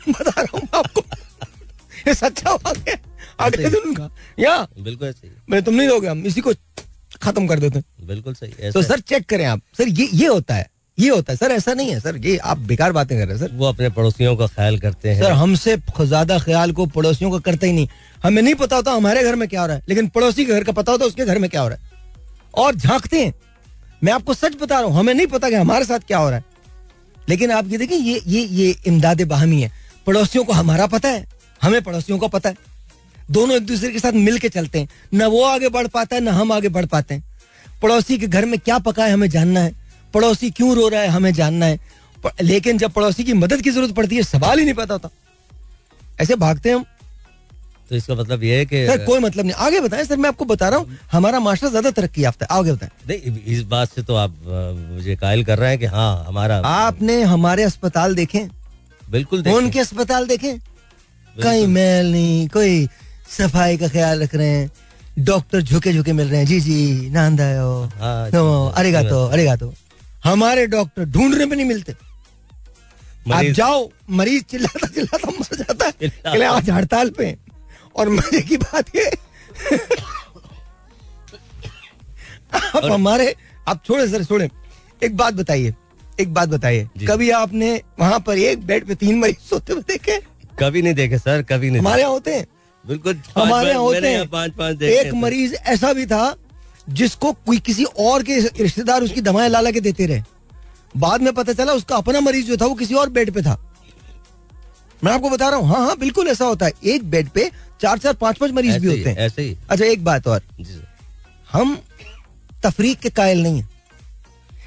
Speaker 1: बता रहा हूँ आपको। <laughs> ये सच्चा वाकया या।
Speaker 2: बिल्कुल सही
Speaker 1: मैं तुम नहीं दोगे हम इसी को खत्म कर देते हैं।
Speaker 2: बिल्कुल सही
Speaker 1: तो सर चेक करें आप। सर ये ये होता है ये होता है। सर ऐसा नहीं है। सर ये आप बेकार बातें कर रहे हैं सर।
Speaker 2: वो अपने पड़ोसियों का ख्याल करते हैं।
Speaker 1: सर हमसे ज़्यादा ख्याल को पड़ोसियों का करते ही नहीं। हमें नहीं पता होता हमारे घर में क्या हो रहा है लेकिन पड़ोसी के घर का पता होता है उसके घर में क्या हो रहा है। और झांकते हैं। मैं आपको सच बता रहा हूँ हमें नहीं पता कि हमारे साथ क्या हो रहा है। लेकिन आप ये देखिए ये ये ये इमदाद बाहमी है। पड़ोसियों को हमारा पता है हमें पड़ोसियों का पता है। दोनों एक दूसरे के साथ मिल के चलते हैं। न वो आगे बढ़ पाता है न हम आगे बढ़ पाते हैं। पड़ोसी के घर में क्या पका है हमें जानना है। पड़ोसी क्यों रो रहा है हमें जानना है। लेकिन जब पड़ोसी की मदद की ज़रूरत पड़ती है सवाल ही नहीं पता होता। ऐसे भागते हैं हम।
Speaker 2: तो इसका मतलब ये है कि
Speaker 1: सर कोई मतलब नहीं। आगे बताएँ सर मैं आपको बता रहा हूँ हमारा माशरा ज़्यादा तरक्की याफ्ता है। आगे बताएँ।
Speaker 2: नहीं इस बात से तो आप मुझे कायल कर रहे हैं कि हाँ हमारा
Speaker 1: आपने हमारे अस्पताल देखे
Speaker 2: बिल्कुल देखें।
Speaker 1: उनके अस्पताल देखे कहीं मैल नहीं कोई सफ़ाई का ख्याल रख रहे हैं। डॉक्टर झुके झुके मिल रहे हैं। जी जी नांदा
Speaker 2: हाँ,
Speaker 1: अरेगा तो अरेगा तो हमारे डॉक्टर ढूँढने में नहीं मिलते। आप जाओ मरीज़ चिल्लाता चिल्लाता मर जाता है। आज हड़ताल पे और मज़े की बात ये आप हमारे आप छोड़े सर छोड़े। एक बात बताइए एक बात बताइए। कभी आपने वहाँ पर एक बेड पे तीन मरीज़ सोते हुए देखे?
Speaker 2: कभी नहीं देखे सर कभी नहीं
Speaker 1: हमारे यहाँ होते हैं।
Speaker 2: बिल्कुल
Speaker 1: हमारे यहाँ होते हैं।
Speaker 2: पाँच पाँच देखे
Speaker 1: एक मरीज़ ऐसा भी था जिसको कोई किसी और के रिश्तेदार उसकी दवाएँ ला के देते रहे। बाद में पता चला उसका अपना मरीज़ जो था वो किसी और बेड पे था। मैं आपको बता रहा हूँ हाँ हाँ बिल्कुल ऐसा होता है। एक बेड पे चार चार पाँच पाँच मरीज़ भी होते हैं।
Speaker 2: ऐसे ही।
Speaker 1: अच्छा एक बात और। हम तफरीक के कायल नहीं है।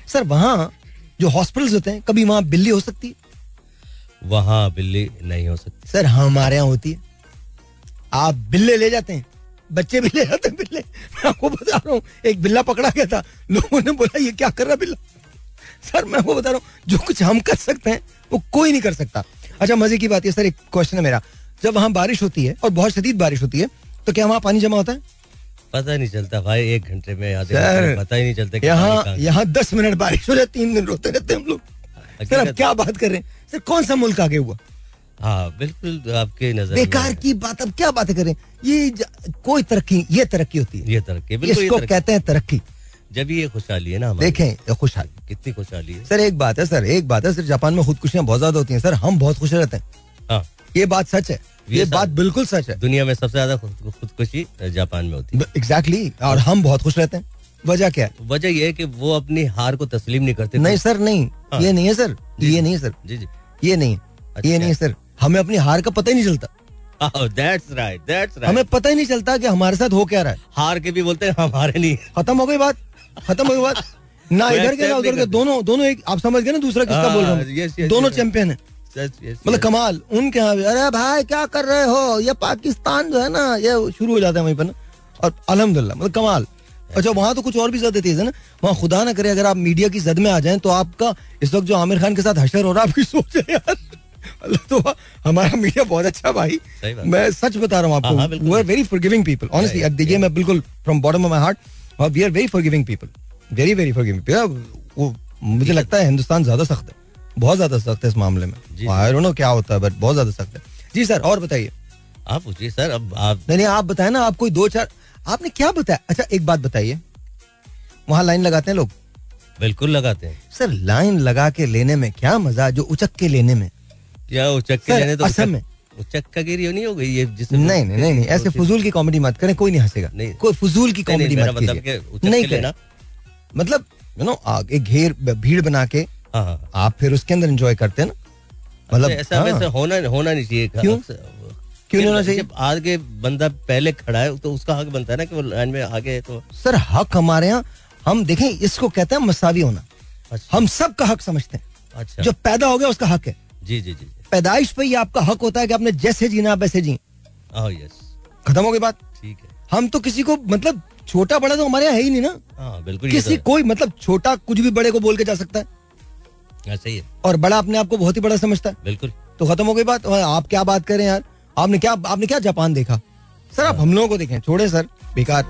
Speaker 1: सर वहाँ जो हॉस्पिटल्स होते हैं कभी वहाँ बिल्ली हो सकती है?
Speaker 2: वहाँ बिल्ली नहीं हो सकती।
Speaker 1: सर हमारे यहाँ होती है। आप बिल्ले ले जाते हैं। बच्चे भी ले जाते हैं बिल्ले। मैं आपको बता रहा हूँ एक बिल्ला पकड़ा गया था। लोगों ने बोला ये क्या कर रहा बिल्ला? सर मैं आपको बता रहा हूँ जो कुछ हम कर सकते हैं वो कोई नहीं कर सकता। अच्छा मज़े की बात है सर एक क्वेश्चन है मेरा। जब वहाँ बारिश होती है और बहुत शदीद बारिश होती है तो क्या वहाँ पानी जमा होता है?
Speaker 2: पता नहीं चलता भाई एक घंटे में आधे
Speaker 1: सर,
Speaker 2: पता ही नहीं चलता
Speaker 1: यहाँ यहाँ दस मिनट बारिश हो जाए तीन दिन रोते रहते हैं हम लोग। सर अब क्या बात कर रहे हैं? सर कौन सा मुल्क आगे हुआ?
Speaker 2: हाँ बिल्कुल आपके नज़र
Speaker 1: बेकार की बात अब क्या बातें करें? ये कोई तरक्की ये तरक्की होती है।
Speaker 2: ये तरक्की बिल्कुल ये
Speaker 1: इसको। कहते हैं तरक्की।
Speaker 2: जब ये खुशहाली है ना
Speaker 1: देखें खुशहाली।
Speaker 2: कितनी खुशहाली है।
Speaker 1: सर एक बात है सर एक बात है सर जापान में खुदकुशियाँ बहुत ज़्यादा होती हैं। सर हम बहुत खुश रहते हैं।
Speaker 2: हाँ।
Speaker 1: ये बात सच है।
Speaker 2: ये
Speaker 1: बात बिल्कुल सच है।
Speaker 2: दुनिया में सबसे ज़्यादा खुदकुशी जापान में होती है।
Speaker 1: एग्जैक्टली और हम बहुत खुश रहते हैं। वजह क्या है?
Speaker 2: वजह ये है कि वो अपनी हार को तस्लीम नहीं करते।
Speaker 1: नहीं सर नहीं।
Speaker 2: हाँ।
Speaker 1: ये नहीं है सर। ये नहीं है सर।
Speaker 2: जी जी।
Speaker 1: ये नहीं
Speaker 2: अच्छा।
Speaker 1: ये नहीं है सर। हमें अपनी हार का पता ही नहीं चलता।
Speaker 2: दैट्स
Speaker 1: हमें पता ही नहीं चलता कि हमारे साथ हो क्या रहा है।
Speaker 2: हार के भी बोलते हैं हमारे नहीं।
Speaker 1: खत्म हो गई बात खत्म हो गई बात। ना इधर के ना उधर के दोनों दोनों एक आप समझ गए ना दूसरा किसका
Speaker 2: हाँ,
Speaker 1: बोल रहा हूँ दोनों चैंपियन है। मतलब कमाल उनके यहाँ अरे भाई क्या कर रहे हो? ये पाकिस्तान जो है ना ये शुरू हो जाता है वहीं पर ना। और अल्हम्दुलिल्लाह मतलब कमाल। अच्छा वहाँ तो कुछ और भी ज़्यादा तेज है ना? वहाँ खुदा ना करे अगर आप मीडिया की जद में आ जाएँ तो आपका इस वक्त जो आमिर खान के साथ हशर हो रहा है आपकी सोच है यार। अल्लाह <laughs> तो हमारा मीडिया बहुत अच्छा भाई। मैं सच बता रहा हूँ आपको। We are very forgiving people honestly अब देखिए मैं बिल्कुल from bottom of my heart और we are very forgiving people very very forgiving वो मुझे लगता है हिंदुस्तान ज़्यादा सख्त है बहुत ज़्यादा सख्त है इस मामले में। आई डोंट नो क्या होता है बट बहुत ज़्यादा सख्त है। जी सर और बताइए।
Speaker 2: आप पूछिए सर अब आप
Speaker 1: नहीं आप बताएँ ना आप कोई दो चार आपने क्या बताया? अच्छा एक बात बताइए। वहाँ लाइन लगाते हैं लोग?
Speaker 2: बिल्कुल लगाते हैं।
Speaker 1: सर लाइन लगा के लेने में क्या मज़ा जो उचक के लेने में?
Speaker 2: या उचक के
Speaker 1: सर,
Speaker 2: तो
Speaker 1: असम में।
Speaker 2: उचक नहीं हो गई ये जिसमें
Speaker 1: नहीं नहीं नहीं नहीं ऐसे फजूल की कॉमेडी मत करें कोई नहीं हंसेगा।
Speaker 2: नहीं।
Speaker 1: कोई फजूल की कॉमेडी मत
Speaker 2: मतलब
Speaker 1: कीजिए नहीं
Speaker 2: के
Speaker 1: करें। मतलब यू नो एक घेर भीड़ बना के
Speaker 2: हाँ हाँ
Speaker 1: आप फिर उसके अंदर एंजॉय करते हैं ना।
Speaker 2: मतलब
Speaker 1: मतलब
Speaker 2: ऐसा
Speaker 1: हाँ,
Speaker 2: वैसे होना होना नहीं चाहिए।
Speaker 1: क्यों? क्यों नहीं होना चाहिए?
Speaker 2: आगे बंदा पहले खड़ा है तो उसका हक बनता है ना कि वो लाइन में आगे तो।
Speaker 1: सर हक हमारे यहाँ हम देखें इसको कहते हैं मसावी होना।
Speaker 2: अच्छा।
Speaker 1: हम सबका हक समझते हैं।
Speaker 2: अच्छा।
Speaker 1: जो पैदा हो गया उसका हक है।
Speaker 2: जी जी जी
Speaker 1: पैदाइश पे ही आपका हक होता है कि आपने जैसे जीना आप वैसे जी।
Speaker 2: हाँ यस
Speaker 1: खत्म हो गई बात?
Speaker 2: ठीक है।
Speaker 1: हम तो किसी को मतलब छोटा बड़ा तो हमारे यहाँ है ही नहीं ना।
Speaker 2: हाँ बिल्कुल
Speaker 1: किसी
Speaker 2: तो
Speaker 1: कोई मतलब छोटा कुछ भी बड़े को बोल के जा सकता है।
Speaker 2: है। ऐसा ही। है
Speaker 1: और बड़ा अपने आप को बहुत ही बड़ा समझता है।
Speaker 2: बिल्कुल।
Speaker 1: तो खत्म हो गई बात। आप क्या बात करें यार? आपने क्या आपने क्या जापान देखा? सर आप हम लोगों को देखें। छोड़े सर। बेकार.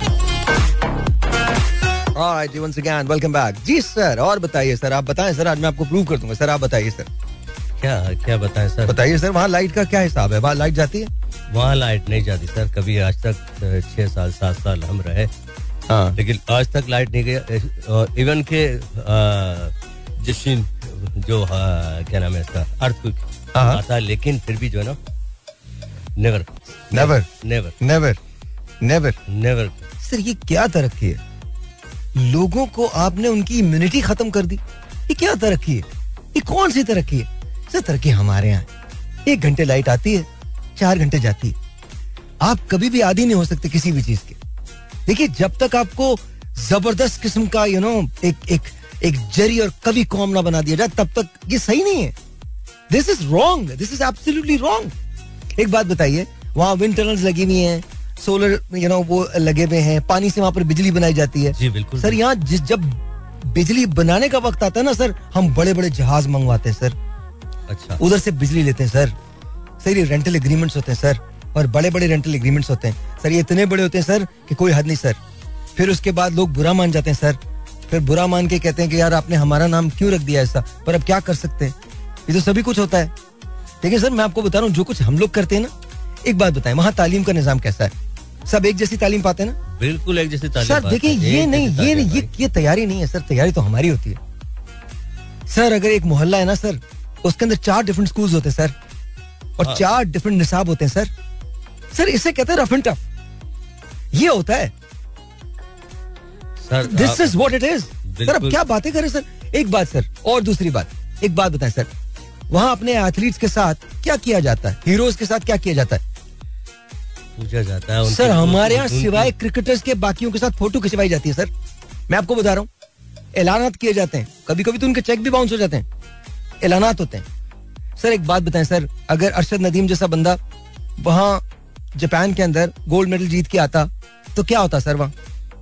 Speaker 1: जी सर और बताइए सर। आप बताएँ सर आज मैं आपको प्रूव कर दूँगा। सर आप बताइए सर।
Speaker 2: क्या क्या बताएँ सर?
Speaker 1: बताइए सर वहाँ लाइट का क्या हिसाब है? वहाँ लाइट जाती है?
Speaker 2: वहाँ लाइट नहीं जाती सर कभी आज तक छह साल सात साल हम रहे।
Speaker 1: हाँ।
Speaker 2: लेकिन आज तक लाइट नहीं गया इवन के जशीन जो क्या नाम है इसका अर्थक्वेक
Speaker 1: हाँ।
Speaker 2: आता है लेकिन फिर भी जो है ना never
Speaker 1: never
Speaker 2: never
Speaker 1: never never
Speaker 2: never
Speaker 1: sir ये क्या तरक्की है? लोगों को आपने उनकी इम्यूनिटी खत्म कर दी। ये क्या तरक्की है? ये कौन सी तरक्की है? सर तरक्की हमारे यहाँ। एक घंटे लाइट आती है चार घंटे जाती है। आप कभी भी आदि नहीं हो सकते किसी भी चीज़ के। देखिए जब तक आपको ज़बरदस्त किस्म का यू नो एक एक एक जरी और कवि कौम ना बना दिया जाए तब तक ये सही नहीं है। This is wrong this is absolutely wrong एक बात बताइए वहाँ विंड टनल्स लगी हुई हैं सोलर यू नो वो लगे हुए हैं पानी से वहाँ पर बिजली बनाई जाती है।
Speaker 2: जी बिल्कुल
Speaker 1: सर यहाँ जिस जब बिजली बनाने का वक्त आता है ना सर हम बड़े बड़े जहाज़ मंगवाते हैं सर।
Speaker 2: अच्छा।
Speaker 1: उधर से बिजली लेते हैं सर। सर ये रेंटल एग्रीमेंट्स होते हैं सर। और बड़े बड़े रेंटल एग्रीमेंट्स होते हैं। सर ये इतने बड़े होते हैं सर कि कोई हद नहीं सर। फिर उसके बाद लोग बुरा मान जाते हैं सर। फिर बुरा मान के कहते हैं कि यार आपने हमारा नाम क्यों रख दिया ऐसा? पर अब क्या कर सकते हैं? ये तो सभी कुछ होता है। देखिए सर मैं आपको बता रहा हूँ जो कुछ हम लोग करते हैं ना एक बात बताएँ वहाँ तालीम का निज़ाम कैसा है? सब एक जैसी तालीम पाते हैं ना?
Speaker 2: बिल्कुल एक जैसी तालीम
Speaker 1: सर देखिए ये नहीं ये नहीं ये ये तैयारी नहीं है सर। तैयारी तो हमारी होती है। सर अगर एक मोहल्ला है ना सर उसके अंदर चार डिफरेंट स्कूल होते हैं सर और
Speaker 2: हाँ।
Speaker 1: चार डिफरेंट निसाब होते हैं सर सर इसे कहते हैं रफ एंड टफ ये होता है। Sir
Speaker 2: this
Speaker 1: is what it is sir अब क्या बातें करें सर एक बात सर और दूसरी बात। एक बात बताएँ सर वहाँ अपने एथलीट्स के साथ क्या किया जाता है? हीरोज के साथ क्या किया जाता है?
Speaker 2: पूछा जाता है
Speaker 1: सर हमारे यहाँ सिवाय क्रिकेटर्स के बाकियों के साथ फ़ोटो खिंचवाई जाती है सर मैं आपको बता रहा हूँ ऐलानात किए जाते हैं। कभी कभी तो उनके चेक भी बाउंस हो जाते हैं। ऐलानात होते हैं। सर एक बात बताएँ सर अगर अरशद नदीम जैसा बंदा वहाँ जापान के अंदर गोल्ड मेडल जीत के आता तो क्या होता सर वहाँ?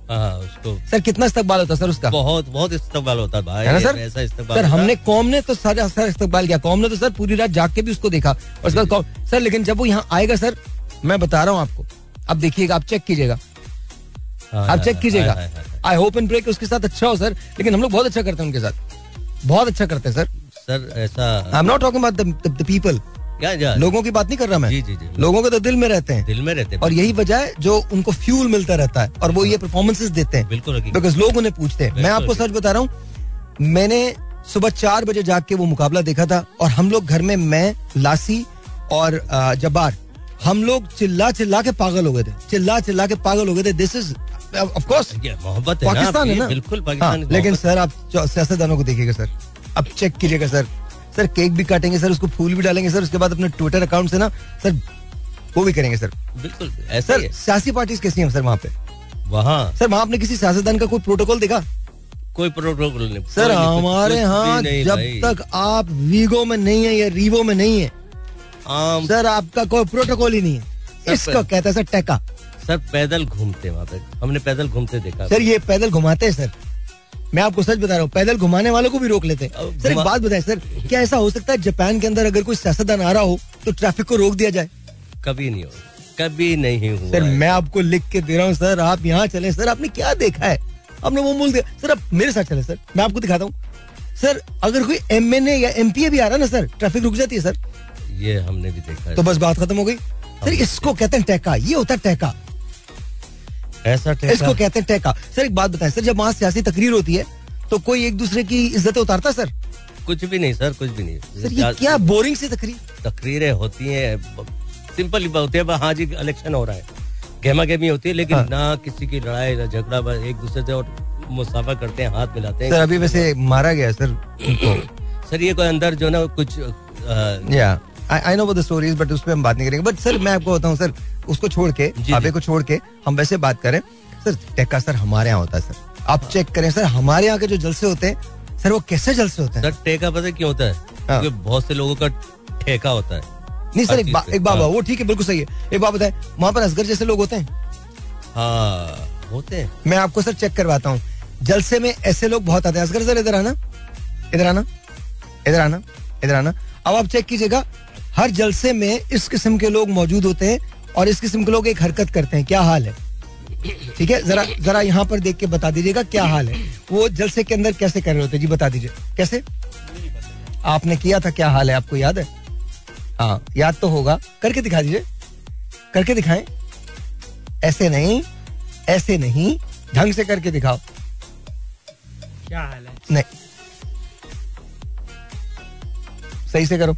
Speaker 2: हाँ उसको
Speaker 1: सर कितना इस्तकबाल होता सर उसका?
Speaker 2: बहुत बहुत इस्तेमाल होता है भाई
Speaker 1: है ना सर?
Speaker 2: ऐसा
Speaker 1: सर हमने कौम ने तो सारा सर इस्तकबाल किया। कौम ने तो सर पूरी रात जाग के भी उसको देखा। और उसके बाद सर लेकिन जब वो यहाँ आएगा सर मैं बता रहा हूँ आपको। अब देखिएगा आप चेक कीजिएगा। आप चेक कीजिएगा। आई होप एंड ब्रेक उसके साथ अच्छा हो सर। लेकिन हम लोग बहुत अच्छा करते हैं उनके साथ। बहुत अच्छा करते हैं सर।
Speaker 2: सर ऐसा
Speaker 1: I am not talking about the people
Speaker 2: क्या जा
Speaker 1: लोगों की बात नहीं कर रहा मैं।
Speaker 2: जी जी जी।
Speaker 1: लोगों के तो दिल में रहते हैं।
Speaker 2: दिल में रहते हैं
Speaker 1: और यही वजह है जो उनको फ्यूल मिलता रहता है और वो ये परफॉर्मेंसेस देते हैं।
Speaker 2: बिल्कुल।
Speaker 1: बिकॉज़ लोग उन्हें पूछते हैं। मैं आपको सच बता रहा हूँ मैंने सुबह चार बजे जाग के वो मुकाबला देखा था और हम लोग घर में मैं लासी और जब्बार हम लोग चिल्ला चिल्ला के पागल हो गए थे। चिल्ला चिल्ला के पागल हो गए थे। दिस इज़ ऑफ़ कोर्स
Speaker 2: मोहब्बत है
Speaker 1: पाकिस्तान है ना?
Speaker 2: बिल्कुल
Speaker 1: हाँ,
Speaker 2: पाकिस्तान
Speaker 1: लेकिन सर आप सियासतदानों को देखिएगा सर। अब चेक कीजिएगा सर सर केक भी काटेंगे सर उसको फूल भी डालेंगे सर उसके बाद अपने ट्विटर अकाउंट से ना सर वो भी करेंगे सर
Speaker 2: बिल्कुल ऐसा
Speaker 1: सर सियासी पार्टीज़ कैसी हैं सर वहाँ पे?
Speaker 2: वहाँ?
Speaker 1: सर वहाँ आपने किसी सियासतदान का कोई प्रोटोकॉल देखा?
Speaker 2: कोई प्रोटोकॉल नहीं
Speaker 1: सर हमारे यहाँ जब तक आप वीगो में नहीं है या रीवो में नहीं है
Speaker 2: आम
Speaker 1: सर आपका कोई प्रोटोकॉल ही नहीं है। इसको कहते हैं सर टेका
Speaker 2: सर पैदल घूमते वहाँ पे। हमने पैदल घूमते देखा।
Speaker 1: सर ये पैदल घुमाते हैं सर मैं आपको सच बता रहा हूँ पैदल घुमाने वालों को भी रोक लेते हैं। सर एक बात बताएँ सर क्या ऐसा हो सकता है जापान के अंदर अगर कोई सियासतदान आ रहा हो तो ट्रैफ़िक को रोक दिया जाए?
Speaker 2: कभी नहीं हो कभी नहीं हुआ
Speaker 1: सर मैं आपको लिख के दे रहा हूँ सर आप यहाँ चले। सर आपने क्या देखा है? आपने वो मूल दिया सर आप मेरे साथ चले सर। मैं आपको दिखाता हूँ। सर अगर कोई एमएनए या एमपीए भी आ रहा है ना सर ट्रैफ़िक रुक जाती है सर।
Speaker 2: ये हमने भी देखा है।
Speaker 1: तो बस बात खत्म हो गई। सर इसको कहते हैं टैका ये होता है टैका।
Speaker 2: ऐसा ठेका।
Speaker 1: इसको कहते हैं टैका सर एक बात बताएँ सर जब वहाँ सियासी तकरीर होती है तो कोई एक दूसरे की इज्जतें उतारता सर?
Speaker 2: कुछ भी नहीं सर कुछ भी नहीं।
Speaker 1: सर ये क्या बोरिंग सी तकरीर?
Speaker 2: तकरीरें होती हैं सिंपल होती है हाँ जी इलेक्शन हो रहा है। गहमा गहमी होती है लेकिन
Speaker 1: हाँ।
Speaker 2: ना किसी की लड़ाई ना झगड़ा बस एक दूसरे से और मुसाफा करते हैं हाथ मिलाते हैं।
Speaker 1: सर अभी वैसे मारा गया सर
Speaker 2: सर ये कोई अंदर जो ना कुछ अ,
Speaker 1: या। I know the stories but उस पर हम बात नहीं करेंगे। बट सर मैं आपको बताऊँ सर उसको छोड़ के
Speaker 2: जी।
Speaker 1: को छोड़ के हम वैसे बात करें। सर टेक्का सर हमारे यहाँ होता है सर आप चेक करें सर हमारे यहाँ के जो जलसे होते हैं सर वो कैसे जलसे होते हैं?
Speaker 2: सर ठेका पता क्यों होता है?
Speaker 1: हाँ।
Speaker 2: क्योंकि बहुत से लोगों का ठेका होता है।
Speaker 1: नहीं सर एक
Speaker 2: पे,
Speaker 1: एक बात
Speaker 2: हाँ।
Speaker 1: वो ठीक है बिल्कुल सही है। एक बात बताए वहाँ पर असगर जैसे लोग होते हैं?
Speaker 2: हाँ होते हैं।
Speaker 1: मैं आपको सर चेक करवाता हूँ। जलसे में ऐसे लोग बहुत आते हैं। असगर सर इधर आना। इधर आना। इधर आना। इधर आना। अब आप चेक कीजिएगा हर जलसे में इस किस्म के लोग मौजूद होते हैं और इस किस्म के लोग एक हरकत करते हैं। क्या हाल है? ठीक है जरा जरा यहाँ पर देख के बता दीजिएगा क्या हाल है। वो जलसे के अंदर कैसे कर रहे होते जी बता दीजिए। कैसे? आपने किया था क्या हाल है? आपको याद है? हाँ याद तो होगा। करके दिखा दीजिए। करके दिखाएँ। ऐसे नहीं ऐसे नहीं। ढंग से करके दिखाओ।
Speaker 3: क्या हाल है?
Speaker 1: नहीं। सही से करो।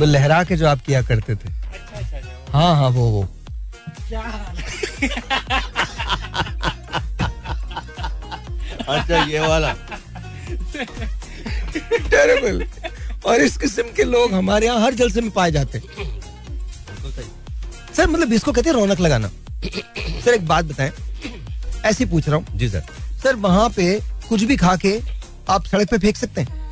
Speaker 1: वो लहरा के जो आप किया करते थे।
Speaker 3: अच्छा अच्छा अच्छा
Speaker 1: हाँ हाँ वो वो।
Speaker 3: क्या <laughs>
Speaker 2: अच्छा ये वाला।
Speaker 1: टेरेबल और इस किस्म के लोग हमारे यहाँ हर जलसे में पाए जाते हैं। सर मतलब इसको कहते हैं रौनक लगाना। सर एक बात बताएँ। ऐसे पूछ रहा हूँ।
Speaker 2: जी सर।
Speaker 1: सर वहाँ पे कुछ भी खा के आप सड़क पे फेंक सकते हैं?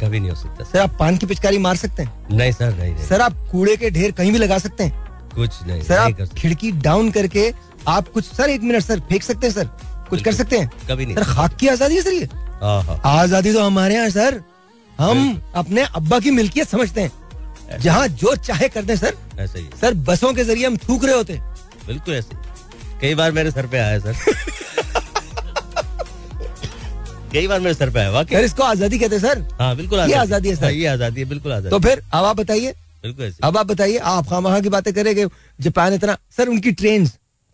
Speaker 2: कभी नहीं हो सकता सर
Speaker 1: आप पान की पिचकारी मार सकते हैं?
Speaker 2: नहीं सर नहीं नहीं।
Speaker 1: सर आप कूड़े के ढेर कहीं भी लगा सकते हैं।
Speaker 2: कुछ नहीं
Speaker 1: सर
Speaker 2: नहीं
Speaker 1: आप खिड़की डाउन करके आप कुछ सर एक मिनट सर फेंक सकते हैं सर। कुछ कर सकते हैं?
Speaker 2: कभी नहीं।
Speaker 1: सर खाक की आज़ादी है सर ये। आज़ादी तो हमारे यहाँ सर। हम अपने अब्बा की मिल्कियत समझते हैं। जहाँ जो चाहे करते हैं सर।
Speaker 2: ऐसे ही
Speaker 1: सर बसों के ज़रिए हम थूक रहे होते हैं।
Speaker 2: बिल्कुल ऐसे कई बार मेरे सर पे आया सर। <laughs> कई बार मेरे सर पे आया वाकई।
Speaker 1: इसको आज़ादी कहते हैं सर।
Speaker 2: हाँ बिल्कुल
Speaker 1: ये आज़ादी। है सर।
Speaker 2: हाँ, ये आज़ादी है बिल्कुल आज़ादी।
Speaker 1: तो फिर अब आप बताइए।
Speaker 2: बिल्कुल
Speaker 1: अब आप बताइए आप खामखा की बातें करेंगे जापान इतना सर उनकी ट्रेन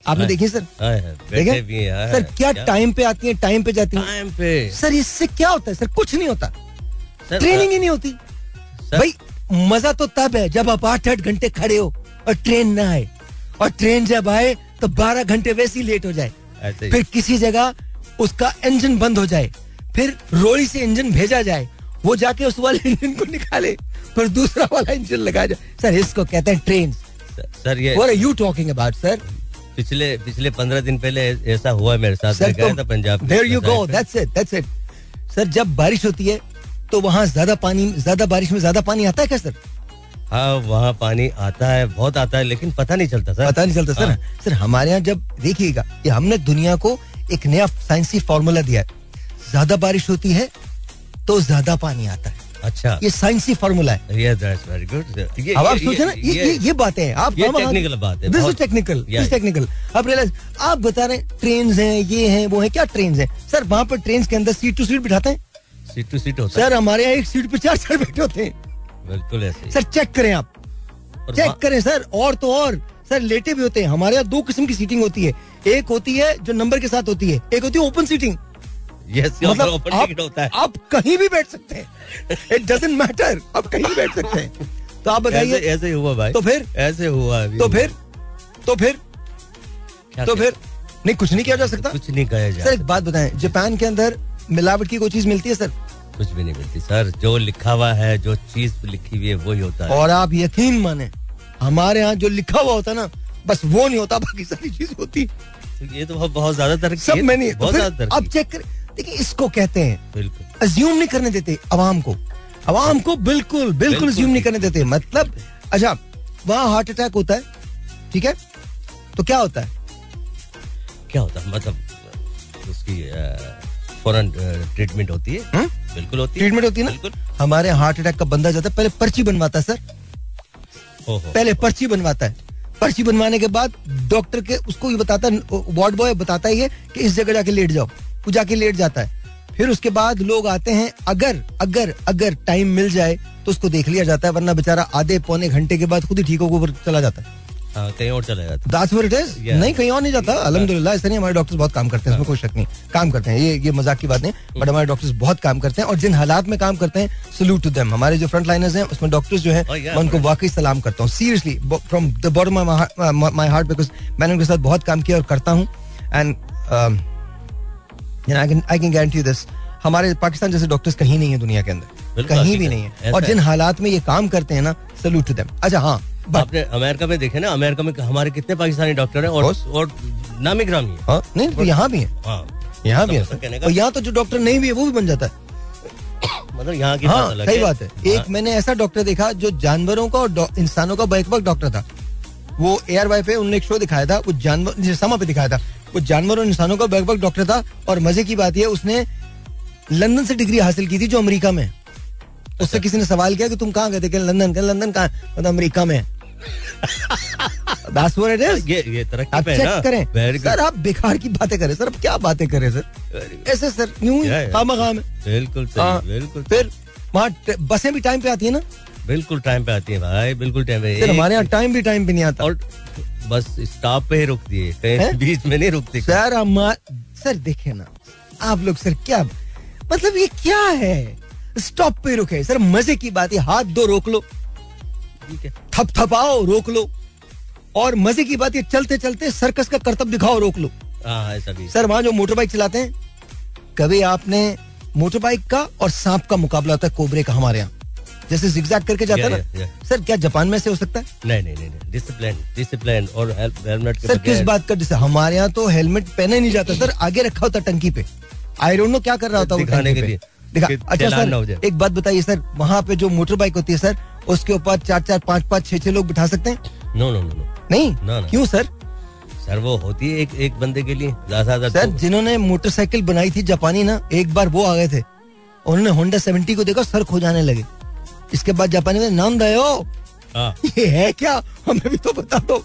Speaker 1: आपने
Speaker 2: हाँ।
Speaker 1: देखी सर?
Speaker 2: हाँ,
Speaker 1: देखे। सर क्या टाइम पे आती है टाइम पे जाती है?
Speaker 2: टाइम पे।
Speaker 1: सर इससे क्या होता है सर? कुछ नहीं होता।
Speaker 2: सर,
Speaker 1: ट्रेनिंग ही। नहीं होती। भाई मज़ा तो तब है जब आप आठ आठ घंटे खड़े हो और ट्रेन ना आए। और ट्रेन जब आए तो बारह घंटे वैसे ही लेट हो जाए। फिर किसी जगह उसका इंजन बंद हो जाए। फिर रोड़ी से इंजन भेजा जाए वो जाके उस वाले इंजन को निकाले फिर दूसरा वाला इंजन लगाया जाए। सर इसको कहते हैं ट्रेन
Speaker 2: सर- सर ये
Speaker 1: What are you talking about, sir?
Speaker 2: पिछले पिछले पंद्रह दिन पहले ऐसा हुआ मेरे साथ।
Speaker 1: सर
Speaker 2: गया था पंजाब में।
Speaker 1: There you go that's it that's it sir जब बारिश होती है तो वहाँ ज़्यादा पानी ज़्यादा बारिश में ज़्यादा पानी आता है क्या सर
Speaker 2: हाँ वहाँ पानी आता है बहुत आता है लेकिन पता नहीं चलता सर
Speaker 1: पता नहीं चलता सर
Speaker 2: हाँ।
Speaker 1: सर हमारे यहाँ जब देखिएगा ये हमने दुनिया को एक नया साइंसी फॉर्मूला दिया है। ज़्यादा बारिश होती है तो ज़्यादा पानी आता है।
Speaker 2: अच्छा।
Speaker 1: ये साइंसी फॉर्मूला है।
Speaker 2: ये दैट्स वेरी गुड
Speaker 1: अब आप सोचे ना ये ये ये बातें हैं। आप
Speaker 2: ये
Speaker 1: हम-
Speaker 2: बात है, this
Speaker 1: is
Speaker 2: technical
Speaker 1: this technical आप रियलाइज़ आप बता रहे हैं ट्रेन हैं ये हैं वो हैं क्या ट्रेन हैं? सर वहाँ पर ट्रेन के अंदर सीट टू सीट बिठाते हैं?
Speaker 2: सीट टू सीट होता है।
Speaker 1: सर हमारे यहाँ एक सीट पे चार चार बैठे होते हैं।
Speaker 2: बिल्कुल ऐसे
Speaker 1: सर चेक करें आप। चेक करें सर और तो और। सर लेटे भी होते हैं। हमारे यहाँ दो किस्म की सीटिंग होती है। एक होती है जो नंबर के साथ होती है एक होती है ओपन सीटिंग
Speaker 2: Yes,
Speaker 1: मतलब आप,
Speaker 2: होता है।
Speaker 1: आप कहीं भी बैठ सकते हैं। इट डजेंट मैटर आप कहीं भी बैठ सकते हैं। तो आप बताइए।
Speaker 2: ऐसे ही हुआ भाई।
Speaker 1: तो फिर?
Speaker 2: ऐसे हुआ अभी।
Speaker 1: तो फिर? तो फिर? तो फिर? नहीं कुछ नहीं किया जा सकता।
Speaker 2: कुछ नहीं कहा
Speaker 1: सर एक बात बताएँ जापान के अंदर मिलावट की कोई चीज़ मिलती है सर?
Speaker 2: कुछ भी नहीं मिलती। सर जो लिखा हुआ है जो चीज़ लिखी हुई है वही होता है।
Speaker 1: और आप यकीन माने हमारे यहाँ जो लिखा हुआ होता है ना बस वो नहीं होता बाकी सारी चीज़ होती।
Speaker 2: तो ये तो बहुत- ज़्यादा तरक्की
Speaker 1: सब में नहीं तो
Speaker 2: बहुत ज़्यादा
Speaker 1: अब चेक कर। देखिए इसको कहते हैं
Speaker 2: बिल्कुल।
Speaker 1: अज्यूम नहीं करने देते अवाम को। अवाम को बिल्कुल
Speaker 2: बिल्कुल
Speaker 1: अज्यूम नहीं करने देते। मतलब अच्छा वहाँ हार्ट अटैक होता है ठीक है? तो क्या होता है?
Speaker 2: क्या होता है? मतलब उसकी फ़ौरन ट्रीटमेंट होती है।
Speaker 1: हम्म?
Speaker 2: बिल्कुल होती है।
Speaker 1: ट्रीटमेंट होती है ना?
Speaker 2: बिल्कुल।
Speaker 1: हमारे हार्ट अटैक का बंदा जाता है पहले पर्ची बनवाता है सर। पहले पर्ची बनवाता है। पर्ची बनवाने के बाद डॉक्टर के उसको ये बताता है वार्ड बॉय बताता है ये कि इस जगह जाके लेट जाओ। वो जाके लेट जाता है। फिर उसके बाद लोग आते हैं अगर अगर अगर टाइम मिल जाए तो उसको देख लिया जाता है वरना बेचारा आधे पौने घंटे के बाद खुद ही ठीक होकर चला जाता है।
Speaker 2: हाँ कहीं और चला जाता. Yeah.
Speaker 1: नहीं कहीं और नहीं जाता। अल्हम्दुलिल्लाह ऐसा नहीं हमारे डॉक्टर्स बहुत काम करते हैं इसमें कोई शक नहीं। काम करते हैं ये ये मज़ाक की बात नहीं बट हमारे डॉक्टर्स बहुत काम करते हैं और जिन हालात में काम करते हैं सल्यूट टू देम हमारे जो फ्रंट लाइनर्स हैं उसमें डॉक्टर्स जो है
Speaker 2: Oh, yeah,
Speaker 1: मैं उनको वाकई सलाम करता हूँ। Seriously from the bottom my heart because मैंने उनके साथ बहुत काम किया और करता हूँ। And I can I can guarantee this हमारे पाकिस्तान जैसे डॉक्टर्स कहीं नहीं है दुनिया के अंदर। कहीं भी नहीं
Speaker 2: है,
Speaker 1: है। और जिन हालात में ये काम करते हैं ना सल्यूट टू देम अच्छा हाँ
Speaker 2: आपने अमेरिका में देखे ना अमेरिका में हमारे कितने पाकिस्तानी डॉक्टर हैं और और नामी ग्रामी है
Speaker 1: हाँ। नहीं तो यहाँ भी है।
Speaker 2: हाँ।
Speaker 1: यहाँ भी है।
Speaker 2: मतलब का-
Speaker 1: और यहाँ तो जो डॉक्टर नहीं भी है वो भी बन जाता है।
Speaker 2: मतलब यहाँ की
Speaker 1: हाँ सही बात है।
Speaker 2: हाँ,
Speaker 1: एक मैंने ऐसा डॉक्टर देखा जो जानवरों का और इंसानों का बैक डॉक्टर था। वो एयर वाई पे उन्होंने एक शो दिखाया था वो जानवर समा पे दिखाया था। वो जानवर और इंसानों का बैक बैक डॉक्टर था और मज़े की बात ये उसने लंदन से डिग्री हासिल की थी जो अमेरिका में। उससे किसी ने सवाल किया कि तुम कहाँ गए थे? लंदन। के लंदन कहाँ? मतलब अमेरिका में.
Speaker 2: ये ये
Speaker 1: आप चेक करें। सर आप बेकार की बातें करें सर अब क्या बातें करें सर? ऐसे सर यूँ ही
Speaker 2: Yeah, yeah.
Speaker 1: खामखा में
Speaker 2: बिल्कुल
Speaker 1: हाँ,
Speaker 2: सही। बिल्कुल
Speaker 1: फिर वहाँ बसें भी टाइम पे आती है ना?
Speaker 2: बिल्कुल टाइम पे आती है भाई बिल्कुल टाइम पे।
Speaker 1: हमारे यहाँ टाइम भी टाइम पे नहीं आता।
Speaker 2: और बस स्टॉप पे ही रुकती है कहीं
Speaker 1: हैं?
Speaker 2: बीच में नहीं रुकती
Speaker 1: सर हमार सर देखे ना आप लोग सर क्या मतलब ये क्या है? स्टॉप पे रुके। सर मज़े की बात है हाथ दो रोक लो।
Speaker 2: ठीक है।
Speaker 1: थप थपाओ रोक लो। और मज़े की बात ये चलते चलते सर्कस का करतब दिखाओ रोक लो।
Speaker 2: हाँ ऐसा भी
Speaker 1: सर वहाँ जो मोटर बाइक चलाते हैं कभी आपने मोटर बाइक का और सांप का मुकाबला होता है कोबरे का हमारे यहाँ। जैसे जिगजैग करके जाता है ना. सर क्या जापान में से हो सकता है?
Speaker 2: नहीं नहीं नहीं डिसिप्लिन डिसिप्लिन और हेलमेट
Speaker 1: सर किस बात का जैसे हमारे यहाँ तो हेलमेट पहने नहीं जाता। सर आगे रखा होता टंकी पे। आई डोंट नो क्या कर रहा होता
Speaker 2: दिखाने के लिए।
Speaker 1: दिखा अच्छा सर एक बात बताइए सर वहाँ पे जो मोटर बाइक होती है सर उसके ऊपर चार चार पाँच पाँच छह छह लोग बिठा सकते हैं?
Speaker 2: नो नो नो नो
Speaker 1: नहीं। क्यों सर
Speaker 2: सर वो होती है एक एक बंदे के लिए। ज़्यादा
Speaker 1: सर जिन्होंने मोटरसाइकिल बनाई थी जापानी ना एक बार वो आ गए थे। उन्होंने होंडा सेवेंटी को देखा सर खो जाने लगे। इसके बाद जापानी में नाम दयो
Speaker 2: हाँ।
Speaker 1: ये है क्या? हमें भी तो बता दो।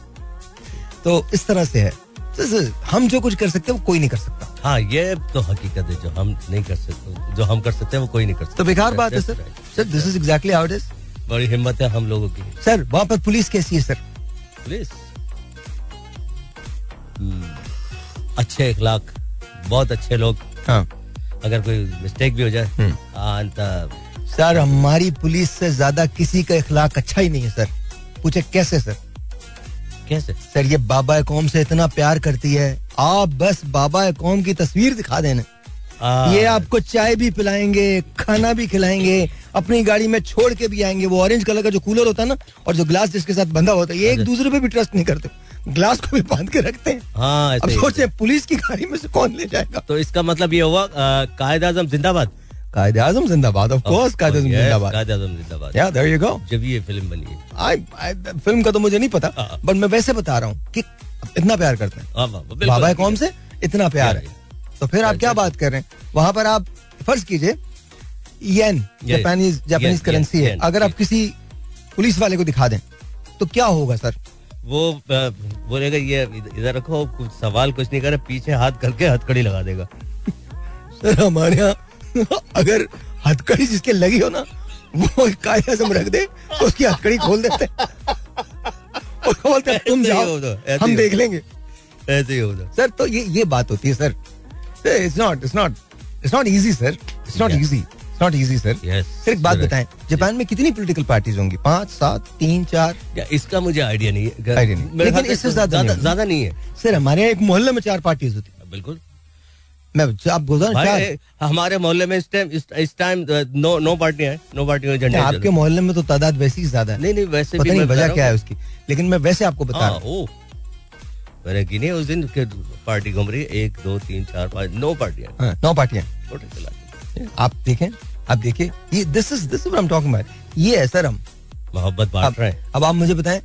Speaker 1: तो इस तरह से है। सर, हम जो कुछ कर सकते हैं वो कोई नहीं कर सकता।
Speaker 2: हाँ ये तो हकीकत है जो हम नहीं कर सकते जो हम कर सकते हैं वो कोई नहीं कर सकता।
Speaker 1: तो बेकार बात है
Speaker 2: sir
Speaker 1: sir this is exactly how it is
Speaker 2: बड़ी हिम्मत है हम लोगों की।
Speaker 1: सर वहाँ पर पुलिस कैसी है सर
Speaker 2: पुलिस? अच्छे इखलाक बहुत अच्छे लोग।
Speaker 1: हाँ।
Speaker 2: अगर कोई मिस्टेक भी हो जाए
Speaker 1: हम्म।
Speaker 2: हाँ, त-
Speaker 1: सर हमारी पुलिस से ज़्यादा किसी का इखलाक अच्छा ही नहीं है सर। पूछे कैसे सर?
Speaker 2: कैसे?
Speaker 1: सर ये बाबा कौम से इतना प्यार करती है। आप बस बाबा कौम की तस्वीर दिखा देना ये आपको चाय भी पिलाएँगे खाना भी खिलाएँगे अपनी गाड़ी में छोड़ के भी आएँगे। वो ऑरेंज कलर का जो कूलर होता है ना और जो ग्लास जिसके साथ बंधा होता है ये एक
Speaker 2: अच्छा।
Speaker 1: दूसरे पे भी ट्रस्ट नहीं करते। ग्लास को भी बाँध के रखते हैं।
Speaker 2: हाँ
Speaker 1: अब सोचे पुलिस की गाड़ी में से कौन ले जाएगा?
Speaker 2: तो इसका मतलब ये हुआ कायद आज़म जिंदाबाद।
Speaker 1: कायदे आज़म जिंदाबाद ऑफ़ कोर्स कायदे आज़म जिंदाबाद
Speaker 2: कायद आज़म जिंदाबाद
Speaker 1: या देयर यू गो
Speaker 2: जब ये फ़िल्म बनी
Speaker 1: आई फ़िल्म का तो मुझे नहीं पता। बट मैं वैसे बता रहा हूँ कि इतना प्यार करते हैं। बाबा कौम से इतना प्यार है तो फिर आप क्या बात कर रहे हैं वहाँ पर आप फ़र्ज़ कीजिए येन जापानीज जापानीज करेंसी है अगर आप किसी पुलिस वाले को दिखा दें तो क्या होगा सर
Speaker 2: वो बोलेगा ये इधर- इधर रखो कुछ सवाल कुछ नहीं करे पीछे हाथ करके हथकड़ी लगा देगा
Speaker 1: सर हमारे यहाँ <laughs> अगर हथकड़ी जिसके लगी हो ना वो कायदे आज़म रख दे तो उसकी हथकड़ी खोल देते और <laughs> बोलते तुम जाओ हम देख। लेंगे।
Speaker 2: ऐसे ही होता।
Speaker 1: सर तो ये ये बात होती है sir. It's not it's not it's not easy sir
Speaker 2: it's
Speaker 1: not easy not easy sir
Speaker 2: Yes,
Speaker 1: sir एक बात. बताएँ जापान में कितनी पॉलिटिकल पार्टीज़ होंगी? पाँच सात तीन चार?
Speaker 2: इसका मुझे आइडिया नहीं है।
Speaker 1: नहीं। लेकिन इससे ज़्यादा नहीं होगी।
Speaker 2: ज़्यादा नहीं है।
Speaker 1: सर हमारे यहाँ एक मोहल्ले में चार पार्टीज़ होती है।
Speaker 2: बिल्कुल।
Speaker 1: मैं आप हूँ
Speaker 2: ए, हमारे मोहल्ले में इस टाइम इस टाइम नो नो पार्टियाँ हैं नो पार्टियों के झंडे
Speaker 1: आपके मोहल्ले में तो तादाद वैसी ही ज़्यादा है?
Speaker 2: नहीं नहीं वैसे
Speaker 1: पता नहीं वजह क्या है उसकी लेकिन मैं वैसे आपको बता रहा
Speaker 2: हाँ, मैंने गिनी उस दिन के पार्टी घूम रही है एक दो तीन चार पाँच नौ पार्टियाँ।
Speaker 1: हाँ, नौ पार्टियाँ। आप देखें आप देखिए ये this is this is I am talking about ये है सर हम।
Speaker 2: मोहब्बत बांट रहे हैं।
Speaker 1: अब आप मुझे बताएँ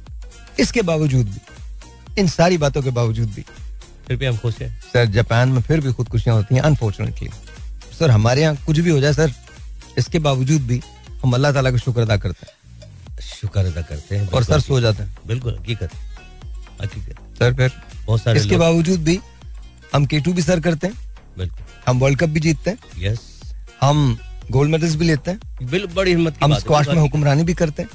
Speaker 1: इसके बावजूद भी इन सारी बातों के बावजूद भी
Speaker 2: फिर भी हम खुश हैं।
Speaker 1: सर जापान में फिर भी खुदकुशियाँ होती हैं अनफॉर्चुनेटली सर हमारे यहाँ कुछ भी हो जाए सर इसके बावजूद भी हम अल्लाह ताला का शुक्र अदा करते हैं।
Speaker 2: शुक्र अदा करते हैं
Speaker 1: और सर सो जाते हैं।
Speaker 2: बिल्कुल हकीकत हकीकत
Speaker 1: सर फिर
Speaker 2: बहुत सारे
Speaker 1: इसके बावजूद भी हम के भी सर करते हैं।
Speaker 2: बिल्कुल।
Speaker 1: हम वर्ल्ड कप भी जीतते हैं।
Speaker 2: यस
Speaker 1: हम गोल्ड मेडल्स भी लेते हैं।
Speaker 2: बिल बड़ी हिम्मत की
Speaker 1: हम स्क्वाश में
Speaker 2: बिल्कुल
Speaker 1: हुक्मरानी भी करते हैं।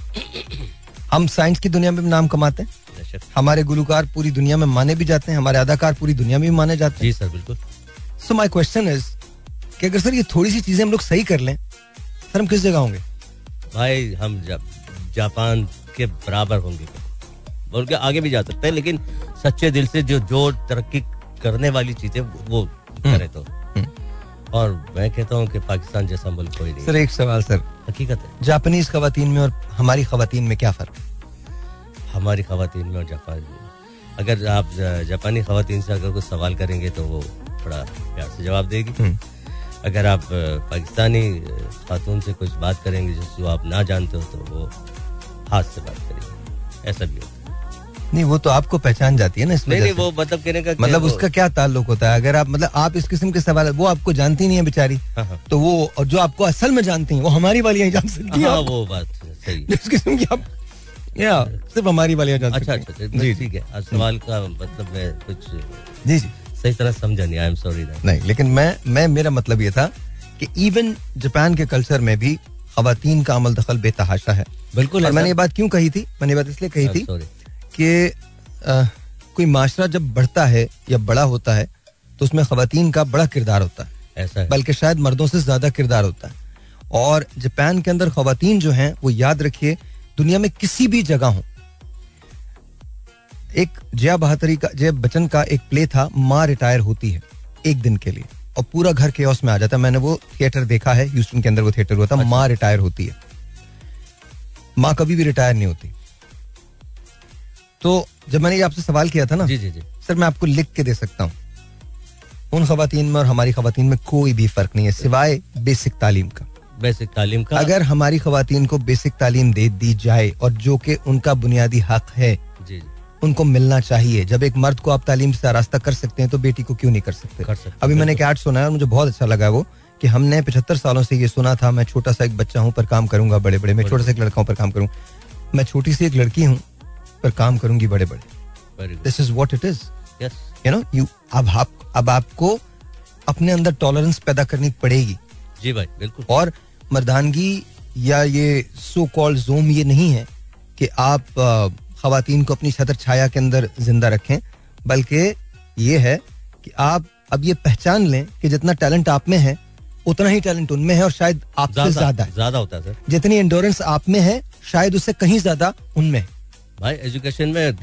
Speaker 1: हम साइंस की दुनिया में नाम कमाते हैं।
Speaker 2: बेशक।
Speaker 1: हमारे गुलकार पूरी दुनिया में माने भी जाते हैं हमारे अदाकार पूरी दुनिया में भी माने जाते हैं।
Speaker 2: जी सर बिल्कुल।
Speaker 1: सो माई क्वेश्चन इज़ कि अगर सर ये थोड़ी सी चीज़ें हम लोग सही कर लें सर हम किस जगह होंगे?
Speaker 2: भाई हम जा, जापान के बराबर होंगे। बोल के आगे भी जा सकते हैं लेकिन सच्चे दिल से जो जो तरक्की करने वाली चीज़ें वो करे तो। और मैं कहता हूँ कि पाकिस्तान जैसा मुल्क कोई नहीं
Speaker 1: सर एक सवाल सर।
Speaker 2: हकीकत है।
Speaker 1: जापानीज खातन में और हमारी खातन में क्या फ़र्क है?
Speaker 2: हमारी खातन में और जापान में। अगर आप जापानी खातन से अगर कुछ सवाल करेंगे तो वो थोड़ा प्यार से जवाब देगी।
Speaker 1: हम्म।
Speaker 2: अगर आप पाकिस्तानी खातून से कुछ बात करेंगे जिसको आप ना जानते हो तो वो हाथ से बात करेंगे। ऐसा भी होता है।
Speaker 1: नहीं वो तो आपको पहचान जाती है ना इसमें
Speaker 2: नहीं नहीं वो मतलब कहने का
Speaker 1: मतलब उसका क्या ताल्लुक होता है? अगर आप मतलब आप इस किस्म के सवाल वो आपको जानती नहीं है बेचारी
Speaker 2: हाँ, हाँ।
Speaker 1: तो वो और जो आपको असल में जानती है वो हमारी वाली जान सकती हैं
Speaker 2: हाँ वो बात सही। <laughs>
Speaker 1: किस्म की आप या सिर्फ़ हमारी वाली
Speaker 2: अच्छा अच्छा अच्छा,
Speaker 1: जी
Speaker 2: ठीक है। सवाल का मतलब मैं कुछ
Speaker 1: जी जी।
Speaker 2: सही तरह समझा नहीं आई एम सॉरी
Speaker 1: नहीं लेकिन मैं मैं मेरा मतलब ये था कि इवन जापान के कल्चर में भी खातन का अमल दखल बेतहाशा है।
Speaker 2: बिल्कुल
Speaker 1: और मैंने ये बात क्यों कही थी? मैंने बात इसलिए कही थी कि कोई माशरा जब बढ़ता है या बड़ा होता है तो उसमें खातन का बड़ा किरदार होता है।
Speaker 2: ऐसा है।
Speaker 1: बल्कि शायद मर्दों से ज़्यादा किरदार होता है। और जापान के अंदर खातन जो हैं वो याद रखिए दुनिया में किसी भी जगह हो। एक जया बहादुरी का जया बच्चन का एक प्ले था माँ रिटायर होती है एक दिन के लिए। और पूरा घर के में आ जाता है। मैंने वो थिएटर देखा है ह्यूस्टन के अंदर वो थिएटर हुआ था माँ रिटायर होती है। माँ कभी भी रिटायर नहीं होती। तो जब मैंने ये आपसे सवाल किया था ना
Speaker 2: जी जी जी।
Speaker 1: सर मैं आपको लिख के दे सकता हूँ। उन खातन में और हमारी खातन में कोई भी फ़र्क नहीं है सिवाय बेसिक तालीम का।
Speaker 2: बेसिक तालीम का।
Speaker 1: अगर हमारी खातन को बेसिक तालीम दे दी जाए और जो कि उनका बुनियादी हक है
Speaker 2: जी
Speaker 1: उनको मिलना चाहिए। जब एक मर्द को आप तालीम से आरास्ता कर सकते हैं तो बेटी को क्यों नहीं कर सकते?
Speaker 2: कर सकते,
Speaker 1: अभी मैंने एक ऐड सुना है और मुझे बहुत अच्छा लगा वो कि हमने पचहत्तर सालों से ये सुना था मैं छोटा सा एक बच्चा हूँ पर काम करूँगा बड़े बड़े मैं छोटा सा एक लड़का हूँ पर काम करूँ। मैं छोटी सी एक लड़की हूँ पर काम करूँगी बड़े बड़े this is what it
Speaker 2: is
Speaker 1: you know you अब आप अब आपको अपने अंदर टॉलरेंस पैदा करनी पड़ेगी।
Speaker 2: जी भाई बिल्कुल।
Speaker 1: और मर्दानगी या ये सो कॉल्ड जोम ये नहीं है कि आप खातन को अपनी छतर छाया के अंदर ज़िंदा रखें बल्कि ये है कि आप अब ये पहचान लें कि जितना टैलेंट आप में है उतना ही टैलेंट उनमें है और शायद आपसे
Speaker 2: ज़्यादा
Speaker 1: ज़्यादा
Speaker 2: ज़्यादा होता है सर।
Speaker 1: जितनी एंडोरेंस आप में है शायद उससे कहीं ज़्यादा उनमें है।
Speaker 2: भाई एजुकेशन में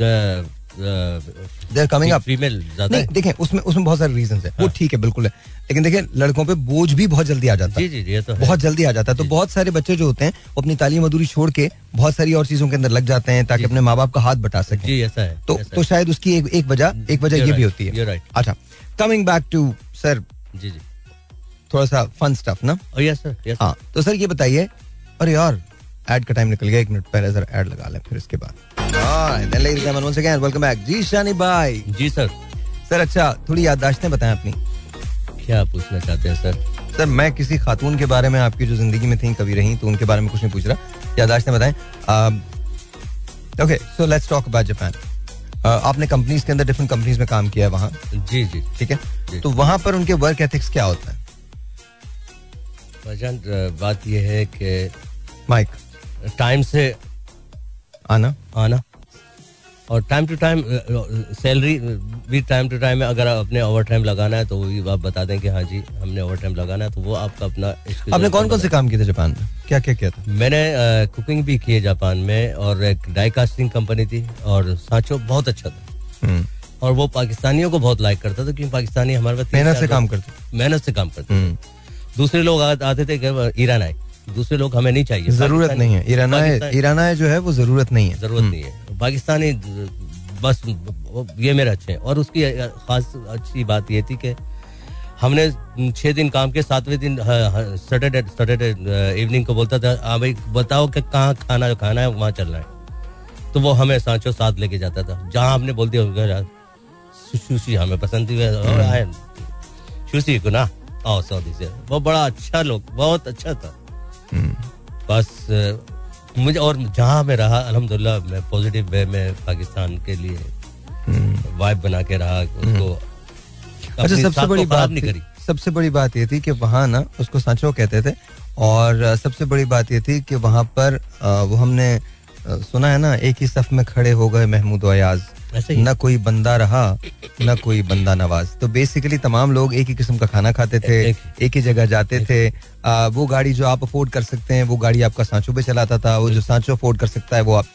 Speaker 1: they are coming up
Speaker 2: female ज़्यादा
Speaker 1: नहीं देखें उसमें उसमें बहुत सारे रीजन है। वो
Speaker 2: हाँ।
Speaker 1: ठीक है बिल्कुल है। लेकिन देखें लड़कों पे बोझ भी बहुत जल्दी आ जाता है
Speaker 2: जी जी ये तो है।
Speaker 1: बहुत जल्दी आ जाता है। तो बहुत सारे बच्चे जो होते हैं वो अपनी तालीम अधूरी छोड़ के बहुत सारी और चीज़ों के अंदर लग जाते हैं ताकि अपने माँ बाप का हाथ बटा सके।
Speaker 2: जी ऐसा है
Speaker 1: तो तो शायद उसकी एक एक वजह एक वजह ये भी होती है। अच्छा कमिंग बैक टू सर
Speaker 2: जी जी।
Speaker 1: थोड़ा सा फन स्टफ़ ना?
Speaker 2: यस सर
Speaker 1: हाँ तो सर ये बताइए अरे यार एड का टाइम निकल गया एक मिनट पहले सर एड लगा लें फिर इसके बाद। वेलकम बैक जी शानी भाई।
Speaker 2: जी सर।
Speaker 1: सर अच्छा थोड़ी याददाश्तें बताएँ अपनी।
Speaker 2: क्या पूछना चाहते हैं सर?
Speaker 1: सर मैं किसी खातून के बारे में आपकी जो ज़िंदगी में थी कभी रही तो उनके बारे में कुछ नहीं पूछ रहा। यादाश्तें बताएँ। Okay so let's talk about Japan आपने कंपनीज़ के अंदर डिफरेंट कंपनीज़ में काम किया है वहाँ।
Speaker 2: जी जी।
Speaker 1: ठीक है?
Speaker 2: जी।
Speaker 1: तो वहाँ पर उनके वर्क एथिक्स क्या होता है?
Speaker 2: भाईजान बात यह है कि
Speaker 1: माइक
Speaker 2: टाइम से
Speaker 1: आना।
Speaker 2: आना। और टाइम टू टाइम सैलरी भी टाइम टू टाइम अगर आप अपने ओवर टाइम लगाना है तो वो आप बता दें कि हाँ जी हमने ओवर टाइम लगाना है तो वो आपका अपना
Speaker 1: आपने कौन कौन से काम किए थे जापान में? क्या क्या किया था?
Speaker 2: मैंने कुकिंग भी की है जापान में और एक डाई कास्टिंग कंपनी थी और सांचो बहुत अच्छा था।
Speaker 1: हम्म,
Speaker 2: और वो पाकिस्तानियों को बहुत लाइक करता था क्योंकि पाकिस्तानी हमारे पास
Speaker 1: मेहनत से काम करते
Speaker 2: मेहनत से काम करते
Speaker 1: हम्म,
Speaker 2: दूसरे लोग आते थे ईरान आए। दूसरे लोग हमें नहीं चाहिए।
Speaker 1: ज़रूरत नहीं है। ईराना ईराना जो है वो ज़रूरत नहीं है।
Speaker 2: ज़रूरत नहीं है। पाकिस्तानी बस ये मेरे अच्छे हैं। और उसकी खास अच्छी बात ये थी कि हमने छह दिन काम के सातवें दिन सैटरडे सैटरडे इवनिंग को बोलता था हाँ भाई बताओ कि कहाँ खाना खाना है वहाँ चलना है। तो वो हमें सांचो साथ लेके जाता था जहाँ हमने बोल दिया "उधर यार, सु- सुशी हमें पसंद थी सुशी को ना आओ सऊदी से। वो बड़ा अच्छा लोग बहुत अच्छा था। बस अ, मुझे और जहाँ मैं रहा अलहमदुल्ला मैं पॉजिटिव वे में पाकिस्तान के लिए वाइब बना के रहा उसको
Speaker 1: अच्छा सबसे बड़ी बात
Speaker 2: नहीं करी।
Speaker 1: सबसे बड़ी बात ये थी कि वहाँ ना उसको सांचो कहते थे और सबसे बड़ी बात ये थी कि वहाँ पर वो हमने सुना है ना एक ही सफ में खड़े हो गए महमूद अयाज न कोई बंदा रहा न कोई बंदा नवाज़। तो बेसिकली तमाम लोग एक ही किस्म का खाना खाते थे
Speaker 2: एक
Speaker 1: एक ही जगह जाते थे। आ, वो गाड़ी जो आप अफोर्ड कर सकते हैं वो गाड़ी आपका सांचो पे चलाता था वो जो सांचो अफोर्ड कर सकता है वो आप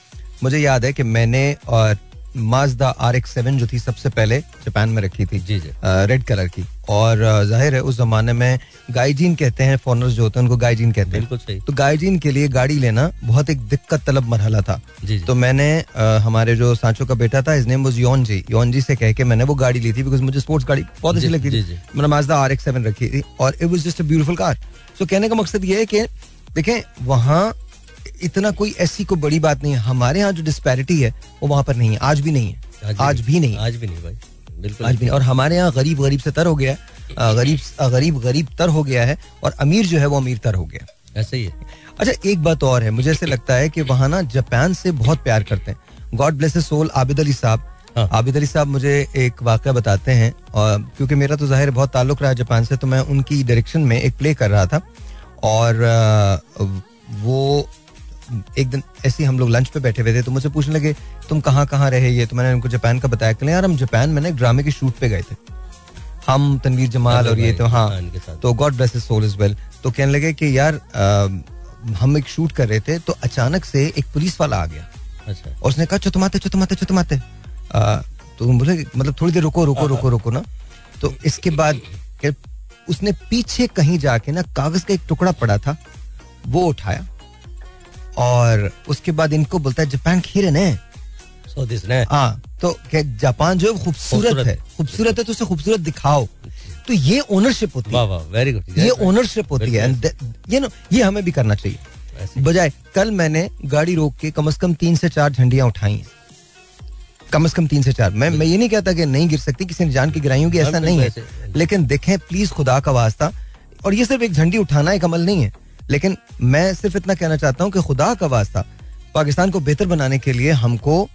Speaker 1: मुझे याद है कि मैंने और माजदा आर एक्स सेवन जो थी सबसे पहले जापान में रखी थी
Speaker 2: जी जी।
Speaker 1: रेड कलर की। और ज़ाहिर है उस जमाने में गाइजीन कहते हैं फॉरनर्स जो होते हैं उनको गाइजीन कहते हैं।
Speaker 2: बिल्कुल सही।
Speaker 1: तो गाइजीन के लिए गाड़ी लेना बहुत एक दिक्कत तलब मरहला था।
Speaker 2: जी जी।
Speaker 1: तो मैंने अ, हमारे जो सांचो का बेटा था इस नेम वाज योन जी योन जी से कह के मैंने वो गाड़ी ली थी बिकॉज़ मुझे स्पोर्ट्स गाड़ी बहुत अच्छी
Speaker 2: जी,
Speaker 1: लगती थी। मैंने माजदा आर एक्स सेवन रखी थी और it was just a beautiful car so कहने का मकसद ये है कि देखें वहाँ इतना कोई ऐसी कोई बड़ी बात नहीं है। हमारे यहाँ जो डिस्पैरिटी है वो वहाँ पर नहीं है। आज भी नहीं है। आज भी नहीं।
Speaker 2: आज भी नहीं भाई। बिल्कुल
Speaker 1: आज भी और हमारे यहाँ गरीब गरीब से तर हो गया है। गरीब गरीब गरीब तर हो गया है और अमीर जो है वो अमीर तर हो गया
Speaker 2: ऐसे ही है।
Speaker 1: अच्छा एक बात और है। मुझे ऐसे लगता है कि वहाँ ना जापान से बहुत प्यार करते हैं। God bless soul Abid Ali साहब।
Speaker 2: हाँ।
Speaker 1: आबिद अली साहब मुझे एक वाक़ा बताते हैं। और क्योंकि मेरा तो ज़ाहिर बहुत ताल्लुक रहा जापान से तो मैं उनकी डायरेक्शन में एक प्ले कर रहा था। और वो एक दिन ऐसे ही हम लोग लंच पे बैठे हुए थे तो मुझसे पूछने लगे तुम कहाँ कहाँ रहे ये? तो मैंने उनको जापान का बताया कि यार हम जापान में ना एक ड्रामे के शूट पे गए थे। हम तनवीर जमाल और ये तो हाँ
Speaker 2: हाँ।
Speaker 1: तो God bless soul is well तो कहने लगे कि यार हम एक शूट कर रहे थे तो अचानक से एक पुलिस वाला आ गया।
Speaker 2: अच्छा।
Speaker 1: और उसने कहा चुतमाते चुतमाते चुतमाते। तो बोले मतलब थोड़ी देर रुको रुको रुको रुको ना। तो इसके बाद उसने पीछे कहीं जाके ना कागज़ का एक टुकड़ा पड़ा था वो उठाया। और उसके बाद इनको बोलता है जापान खीरे ने
Speaker 2: सो दिस ने
Speaker 1: हाँ तो जापान जो है खूबसूरत है। खूबसूरत। है तो उसे खूबसूरत दिखाओ। तो ये ओनरशिप होती है।
Speaker 2: वेरी गुड
Speaker 1: ये ओनरशिप होती है। ये नो ये हमें भी करना चाहिए। बजाय कल मैंने गाड़ी रोक के कम से कम तीन से चार झंडियाँ उठाई। हैं कम से कम तीन से चार। मैं मैं ये नहीं कहता कि नहीं गिर सकती किसी ने जान की गिराई होगी ऐसा नहीं है। लेकिन देखें प्लीज़ खुदा का वास्ता। और ये सिर्फ़ एक झंडी उठाना एक अमल नहीं है। लेकिन मैं सिर्फ़ इतना कहना चाहता हूँ कि खुदा का वास्ता पाकिस्तान को बेहतर बनाने के लिए हमको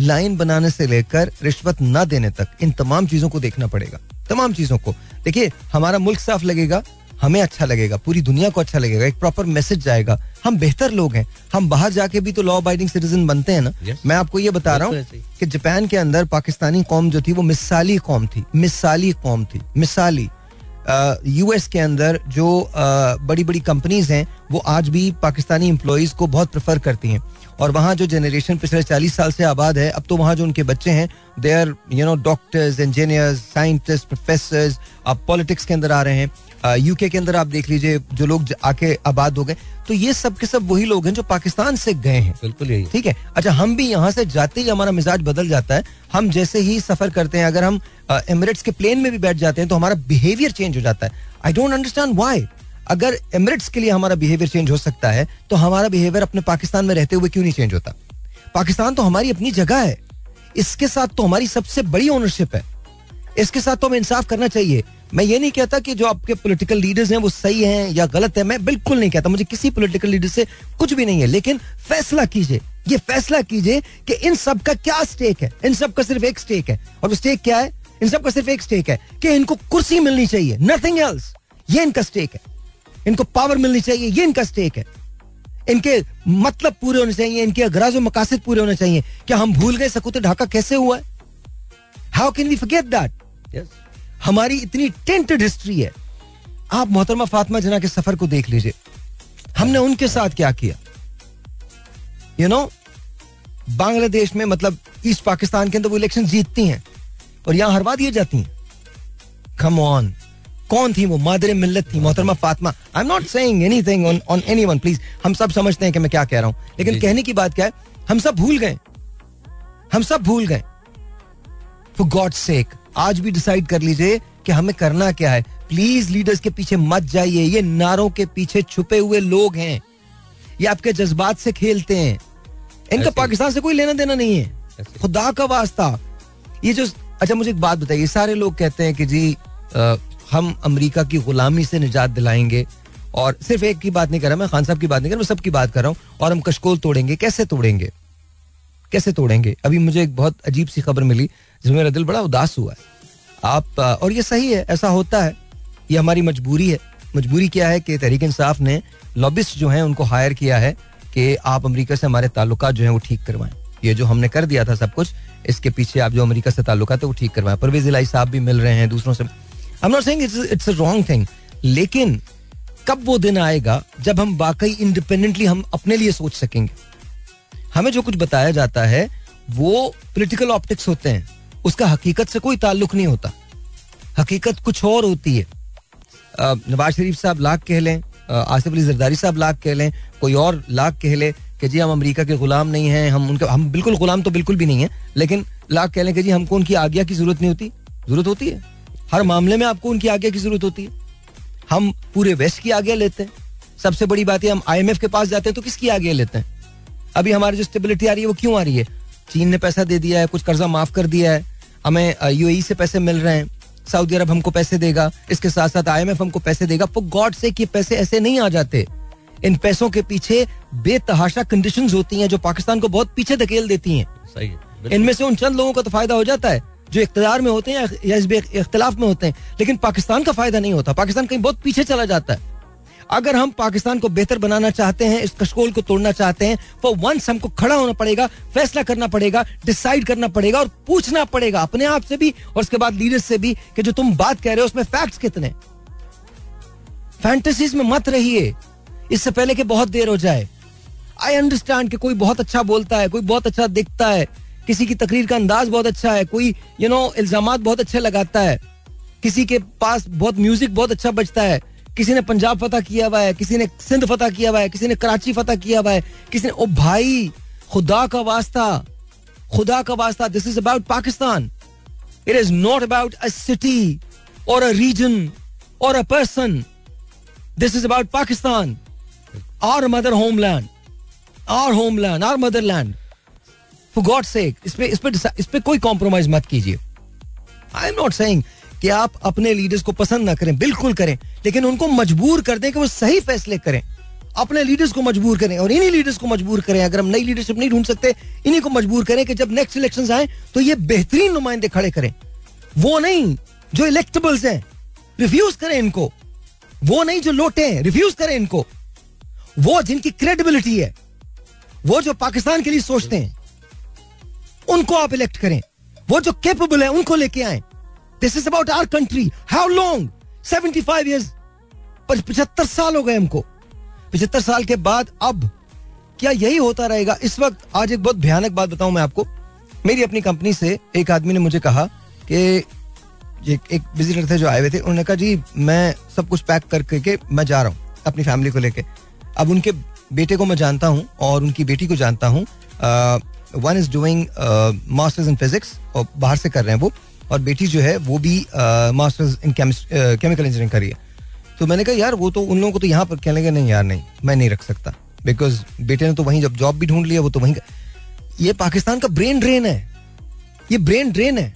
Speaker 1: लाइन बनाने से लेकर रिश्वत ना देने तक इन तमाम चीज़ों को देखना पड़ेगा तमाम चीज़ों को देखिए हमारा मुल्क साफ़ लगेगा हमें अच्छा लगेगा पूरी दुनिया को अच्छा लगेगा एक प्रॉपर मैसेज जाएगा हम बेहतर लोग हैं हम बाहर जाके भी तो लॉ अबाइडिंग सिटीजन बनते हैं ना
Speaker 2: Yes.
Speaker 1: मैं आपको ये बता yes. रहा हूँ
Speaker 2: ही।
Speaker 1: कि जापान के अंदर पाकिस्तानी कौम जो थी वो मिसाली कौम थी मिसाली कौम थी मिसाली यूएस के अंदर जो बड़ी बड़ी कंपनीज़ हैं, वो आज भी पाकिस्तानी एम्प्लॉयज़ को बहुत प्रेफर करती हैं। और वहाँ जो जनरेशन पिछले चालीस साल से आबाद है, अब तो वहाँ जो उनके बच्चे हैं they are you know doctors engineers scientist professors अब पॉलिटिक्स के अंदर आ रहे हैं। यूके के अंदर आप देख लीजिए, जो लोग आके आबाद हो गए तो ये सब के सब वही लोग हैं जो पाकिस्तान से गए हैं।
Speaker 2: बिल्कुल यही
Speaker 1: ठीक है? अच्छा हम भी यहाँ से जाते ही हमारा मिजाज बदल जाता है। हम जैसे ही सफ़र करते हैं अगर हम एमिरेट्स के प्लेन में भी बैठ जाते हैं तो हमारा बिहेवियर चेंज हो जाता है। आई डोंट अंडरस्टैंड वाई अगर एमिरेट्स के लिए हमारा बिहेवियर चेंज हो सकता है तो हमारा बिहेवियर अपने पाकिस्तान में रहते हुए क्यों नहीं चेंज होता? पाकिस्तान तो हमारी अपनी जगह है। इसके साथ तो हमारी सबसे बड़ी ओनरशिप है। इसके साथ तो हमें इंसाफ करना चाहिए। मैं ये नहीं कहता कि जो आपके पॉलिटिकल लीडर्स हैं वो सही हैं या गलत है, मैं बिल्कुल नहीं कहता। मुझे किसी पॉलिटिकल लीडर से कुछ भी नहीं है, लेकिन फैसला कीजिए। ये फैसला कीजिए कि इन सब का क्या स्टेक है। इन सब का सिर्फ़ एक स्टेक है। और वो स्टेक क्या है? इन सब का सिर्फ़ एक स्टेक है कि इनको कुर्सी मिलनी चाहिए नथिंग एल्स ये इनका स्टेक है। इनको पावर मिलनी चाहिए, ये इनका स्टेक है। इनके मतलब पूरे होने चाहिए, इनके अगराज मकासद पूरे होने चाहिए। क्या हम भूल गए सकूत ढाका कैसे हुआ है? How can we forget
Speaker 2: that
Speaker 1: हमारी इतनी टेंटेड हिस्ट्री है। आप मोहतरमा फातिमा जना के सफ़र को देख लीजिए। हमने उनके साथ क्या किया? यू नो बांग्लादेश में मतलब ईस्ट पाकिस्तान के अंदर वो इलेक्शन जीतती हैं और यहाँ हरवा दिए जाती हैं। कम ऑन कौन थी वो? मादर मिल्लत थी मोहतरमा Fatima. I am not saying anything on on anyone please हम सब समझते हैं कि मैं क्या कह रहा हूँ। लेकिन। कहने की बात क्या है? हम सब भूल गए। हम सब भूल गए। फॉर गॉड सेक आज भी डिसाइड कर लीजिए कि हमें करना क्या है। प्लीज़ लीडर्स के पीछे मत जाइए। ये नारों के पीछे छुपे हुए लोग हैं। ये आपके जज्बात से खेलते हैं। इनका पाकिस्तान से कोई लेना देना नहीं है। खुदा का वास्ता। ये जो अच्छा मुझे एक बात बताइए। सारे लोग कहते हैं कि जी अ, हम अमेरिका की गुलामी से निजात दिलाएँगे। और सिर्फ़ एक की बात नहीं कर रहा मैं खान साहब की बात नहीं कर रहा मैं सबकी बात कर रहा हूँ। और हम कशकोल तोड़ेंगे। कैसे तोड़ेंगे? कैसे तोड़ेंगे? अभी मुझे एक बहुत अजीब सी खबर मिली। जिसमें मेरा दिल बड़ा उदास हुआ है। आप और ये सही है, ऐसा होता है। ये हमारी मजबूरी है। मजबूरी क्या है कि तहरीक इंसाफ ने लॉबिस्ट जो हैं, उनको हायर किया है कि आप अमेरिका से हमारे ताल्लुकात जो हैं, वो ठीक करवाएँ। ये जो हमने कर दिया था सब कुछ, इसके पीछे आप जो अमेरिका से ताल्लुकात है, वो ठीक करवाएँ। परवेज इलाई साहब भी मिल रहे हैं, दूसरों से। I not it's a wrong thing लेकिन कब वो दिन आएगा जब हम वाकई इंडिपेंडेंटली हम अपने लिए सोच सकेंगे? हमें जो कुछ बताया जाता है, वो पॉलिटिकल ऑप्टिक्स होते हैं। उसका हकीकत से कोई ताल्लुक नहीं होता। हकीकत कुछ और होती है। नवाज़ शरीफ साहब लाख कह लें आसिफ अली जरदारी साहब लाख कह लें, कोई और लाख कह ले कि जी हम अमेरिका के गुलाम नहीं हैं, हम उनके, हम बिल्कुल गुलाम तो बिल्कुल भी नहीं है, लेकिन लाख कह लें कि जी हमको उनकी आज्ञा की ज़रूरत नहीं होती। ज़रूरत होती है। हर मामले में आपको उनकी आज्ञा की ज़रूरत होती है। हम पूरे वेस्ट की आज्ञा लेते हैं। सबसे बड़ी बात है, हम आईएमएफ के पास जाते हैं तो किसकी आज्ञा लेते हैं? अभी हमारी जो स्टेबिलिटी आ रही है, वो क्यों आ रही है? चीन ने पैसा दे दिया है, कुछ कर्जा माफ़ कर दिया है। हमें यूएई से पैसे मिल रहे हैं। सऊदी अरब हमको पैसे देगा इसके साथ साथ आईएमएफ हमको पैसे देगा। फॉर गॉड से कि पैसे ऐसे नहीं आ जाते। इन पैसों के पीछे बेतहाशा कंडीशन होती हैं जो पाकिस्तान को बहुत पीछे धकेल देती हैं।
Speaker 2: सही
Speaker 1: इनमें से उन चंद लोगों का तो फ़ायदा हो जाता है जो इकतदार में होते हैं या- इस इख्तिलाफ में होते हैं। लेकिन पाकिस्तान का फ़ायदा नहीं होता। पाकिस्तान कहीं बहुत पीछे चला जाता है। अगर हम पाकिस्तान को बेहतर बनाना चाहते हैं, इस कशकोल को तोड़ना चाहते हैं फॉर वंस हमको खड़ा होना पड़ेगा, फैसला करना पड़ेगा डिसाइड करना पड़ेगा और पूछना पड़ेगा अपने आप से भी और उसके बाद लीडर्स से भी कि जो तुम बात कह रहे हो, उसमें फैक्ट्स कितने फैंटेसीज में मत रहिए। इससे पहले कि बहुत देर हो जाए। आई अंडरस्टैंड कि कोई बहुत अच्छा बोलता है, कोई बहुत अच्छा दिखता है, किसी की तकरीर का अंदाज बहुत अच्छा है, कोई यू नो इल्ज़ाम बहुत अच्छे लगाता है, किसी के पास बहुत म्यूज़िक बहुत अच्छा बजता है किसी ने पंजाब फतह किया हुआ है, किसी ने सिंध फतह किया हुआ है, किसी ने कराची फतह किया हुआ है, किसी ने ओ भाई, खुदा का वास्ता, खुदा का वास्ता this is about Pakistan. It is not about a city or a region or a person this is about Pakistan. Our mother homeland our homeland our motherland for God sake इस पे इस पे इस पे कोई कॉम्प्रोमाइज मत कीजिए। आई एम नॉट सेइंग कि आप अपने लीडर्स को पसंद ना करें, बिल्कुल करें, लेकिन उनको मजबूर कर दें कि वो सही फैसले करें। अपने लीडर्स को मजबूर करें और इन्हीं लीडर्स को मजबूर करें। अगर हम नई लीडरशिप नहीं ढूंढ सकते, इन्हीं को मजबूर करें कि जब नेक्स्ट इलेक्शन आए तो ये बेहतरीन नुमाइंदे खड़े करें। वो नहीं जो इलेक्टेबल्स हैं रिफ्यूज करें इनको। वो नहीं जो लोटे हैं रिफ्यूज करें इनको। वो जिनकी क्रेडिबिलिटी है, वो जो पाकिस्तान के लिए सोचते हैं, उनको आप इलेक्ट करें। वो जो कैपेबल है, उनको लेके आए। This is about our country how long seventy five years पचहत्तर साल हो गए हमको। पचहत्तर साल के बाद अब क्या यही होता रहेगा? इस वक्त आज एक बहुत भयानक बात बताऊँ मैं आपको। मेरी अपनी कंपनी से एक आदमी ने मुझे कहा कि ये एक विजिटर थे जो आए हुए थे, उन्होंने कहा, जी, मैं सब कुछ पैक कर करके मैं जा रहा हूँ, अपनी फैमिली को लेके। अब उनके बेटे को मैं जानता हूँ और उनकी बेटी को जानता हूँ। One is doing masters in physics और बाहर से कर रहे हैं वो। और बेटी जो है, वो भी मास्टर्स इन केमिकल इंजीनियरिंग करी है। तो मैंने कहा, यार, वो तो उन लोगों को तो यहाँ पर कहने लगे, नहीं यार, नहीं, मैं नहीं रख सकता। बिकॉज़ बेटे ने तो वहीं जब जॉब भी ढूंढ लिया, वो तो वहीं ये पाकिस्तान का ब्रेन ड्रेन है। ये ब्रेन ड्रेन है।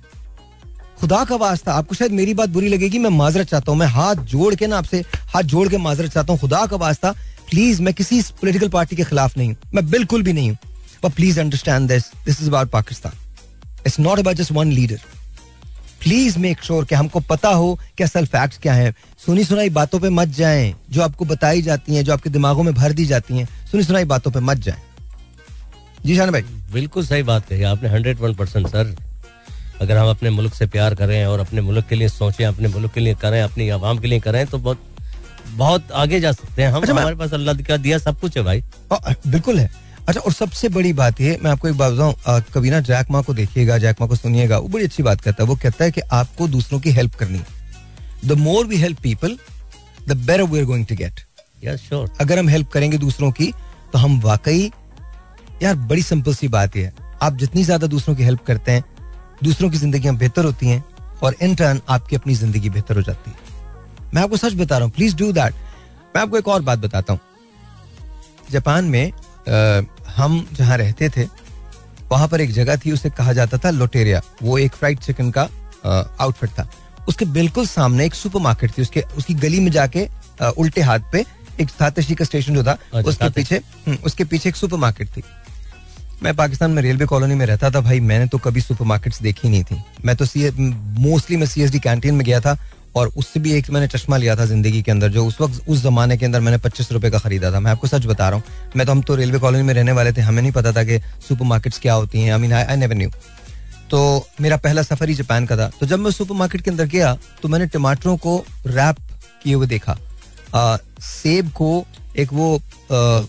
Speaker 1: खुदा का वास्ता, आपको शायद मेरी बात बुरी लगेगी, मैं माजरत चाहता हूँ, मैं हाथ जोड़ के ना आपसे, हाथ जोड़ के माजरत चाहता हूँ, खुदा का वास्ता प्लीज़ मैं किसी पोलिटिकल पार्टी के खिलाफ नहीं हूँ। मैं बिल्कुल भी नहीं हूँ। Please understand this this is about Pakistan it's not about just one leader please make sure कि हमको पता हो कि असल फैक्ट क्या है। सुनी सुनाई बातों पे मत जाएँ जो आपको बताई जाती हैं जो आपके दिमागों में भर दी जाती हैं। सुनी सुनाई बातों पे मत जाएँ। जी शान भाई।
Speaker 2: बिल्कुल सही बात कही आपने हंड्रेड वन परसेंट सर अगर हम अपने मुल्क से प्यार करें और अपने मुल्क के लिए सोचें अपने मुल्क के लिए करें अपनी आवाम के लिए करें तो बहुत बहुत आगे जा सकते हैं हम।
Speaker 1: अच्छा,
Speaker 2: हमारे पास अल्लाह का दिया सब कुछ है भाई।
Speaker 1: हाँ, बिल्कुल है। अच्छा और सबसे बड़ी बात ये मैं आपको एक बात बताऊँ कभी ना जैक मा को देखिएगा जैक मा को सुनिएगा वो बड़ी अच्छी बात कहता है। वो कहता है कि आपको दूसरों की हेल्प करनी the more we help people the better we are going to
Speaker 2: get sure
Speaker 1: अगर हम हेल्प करेंगे दूसरों की तो हम वाकई यार बड़ी सिंपल सी बात है। आप जितनी ज़्यादा दूसरों की हेल्प करते हैं दूसरों की ज़िंदगी बेहतर होती हैं और इन टर्न आपकी अपनी ज़िंदगी बेहतर हो जाती है। मैं आपको सच बता रहा हूँ प्लीज़ डू दैट मैं आपको एक और बात बताता हूँ। जापान में हम जहाँ रहते थे वहाँ पर एक जगह थी उसे कहा जाता था लोटेरिया। वो एक फ्राइड चिकन का आउटफिट था। उसके बिल्कुल सामने एक सुपरमार्केट थी उसके उसकी गली में जाके उल्टे हाथ पे एक तातशी का स्टेशन जो था
Speaker 2: अच्छा,
Speaker 1: उसके पीछे हम्म, उसके पीछे एक सुपरमार्केट थी। मैं पाकिस्तान में रेलवे कॉलोनी में रहता था भाई मैंने तो कभी सुपरमार्केट्स देखी नहीं थी। मैं तो सी मोस्टली मैं सीएसडी कैंटीन में गया था और उससे भी एक मैंने चश्मा लिया था ज़िंदगी के अंदर जो उस वक्त उस जमाने के अंदर मैंने पच्चीस रुपए का खरीदा था। मैं आपको सच बता रहा हूँ मैं तो हम तो रेलवे कॉलोनी में रहने वाले थे हमें नहीं पता था कि सुपरमार्केट्स क्या होती हैं। I mean I never knew तो मेरा पहला सफ़र ही जापान का था। तो जब मैं सुपरमार्केट के अंदर गया तो मैंने टमाटरों को रैप किए हुए देखा। आ, सेब को एक वो आ,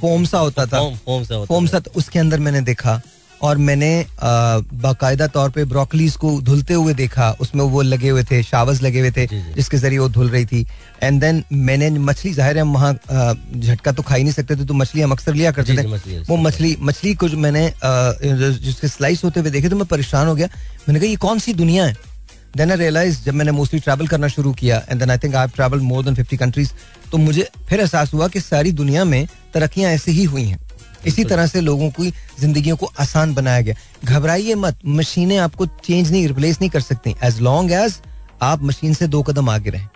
Speaker 1: फोम सा होता था।
Speaker 2: फोम फोम सा होता
Speaker 1: फोम सा तो उसके अंदर मैंने देखा। और मैंने बाकायदा तौर पे ब्रोकलीज को धुलते हुए देखा उसमें वो लगे हुए थे शावर्स लगे हुए थे
Speaker 2: जी, जी।
Speaker 1: जिसके ज़रिए वो धुल रही थी। एंड देन मैंने मछली ज़ाहिर है वहाँ झटका तो खा ही नहीं सकते थे तो मछली हम अक्सर लिया करते
Speaker 2: जी,
Speaker 1: थे। वो मछली मछली को जो मैंने जिसके स्लाइस होते हुए देखे तो मैं परेशान हो गया। मैंने कहा ये कौन सी दुनिया है? देन आई रियलाइज़ जब मैंने मोस्टली ट्रैवल करना शुरू किया and then I think I travel more than 50 countries तो मुझे फिर एहसास हुआ कि सारी दुनिया में तरक्कियाँ ऐसे ही हुई हैं। इसी तरह से लोगों की ज़िंदगी को आसान बनाया गया। घबराइए मत मशीनें आपको चेंज नहीं रिप्लेस नहीं कर सकती। एज लॉन्ग एज आप मशीन से दो कदम आगे रहें।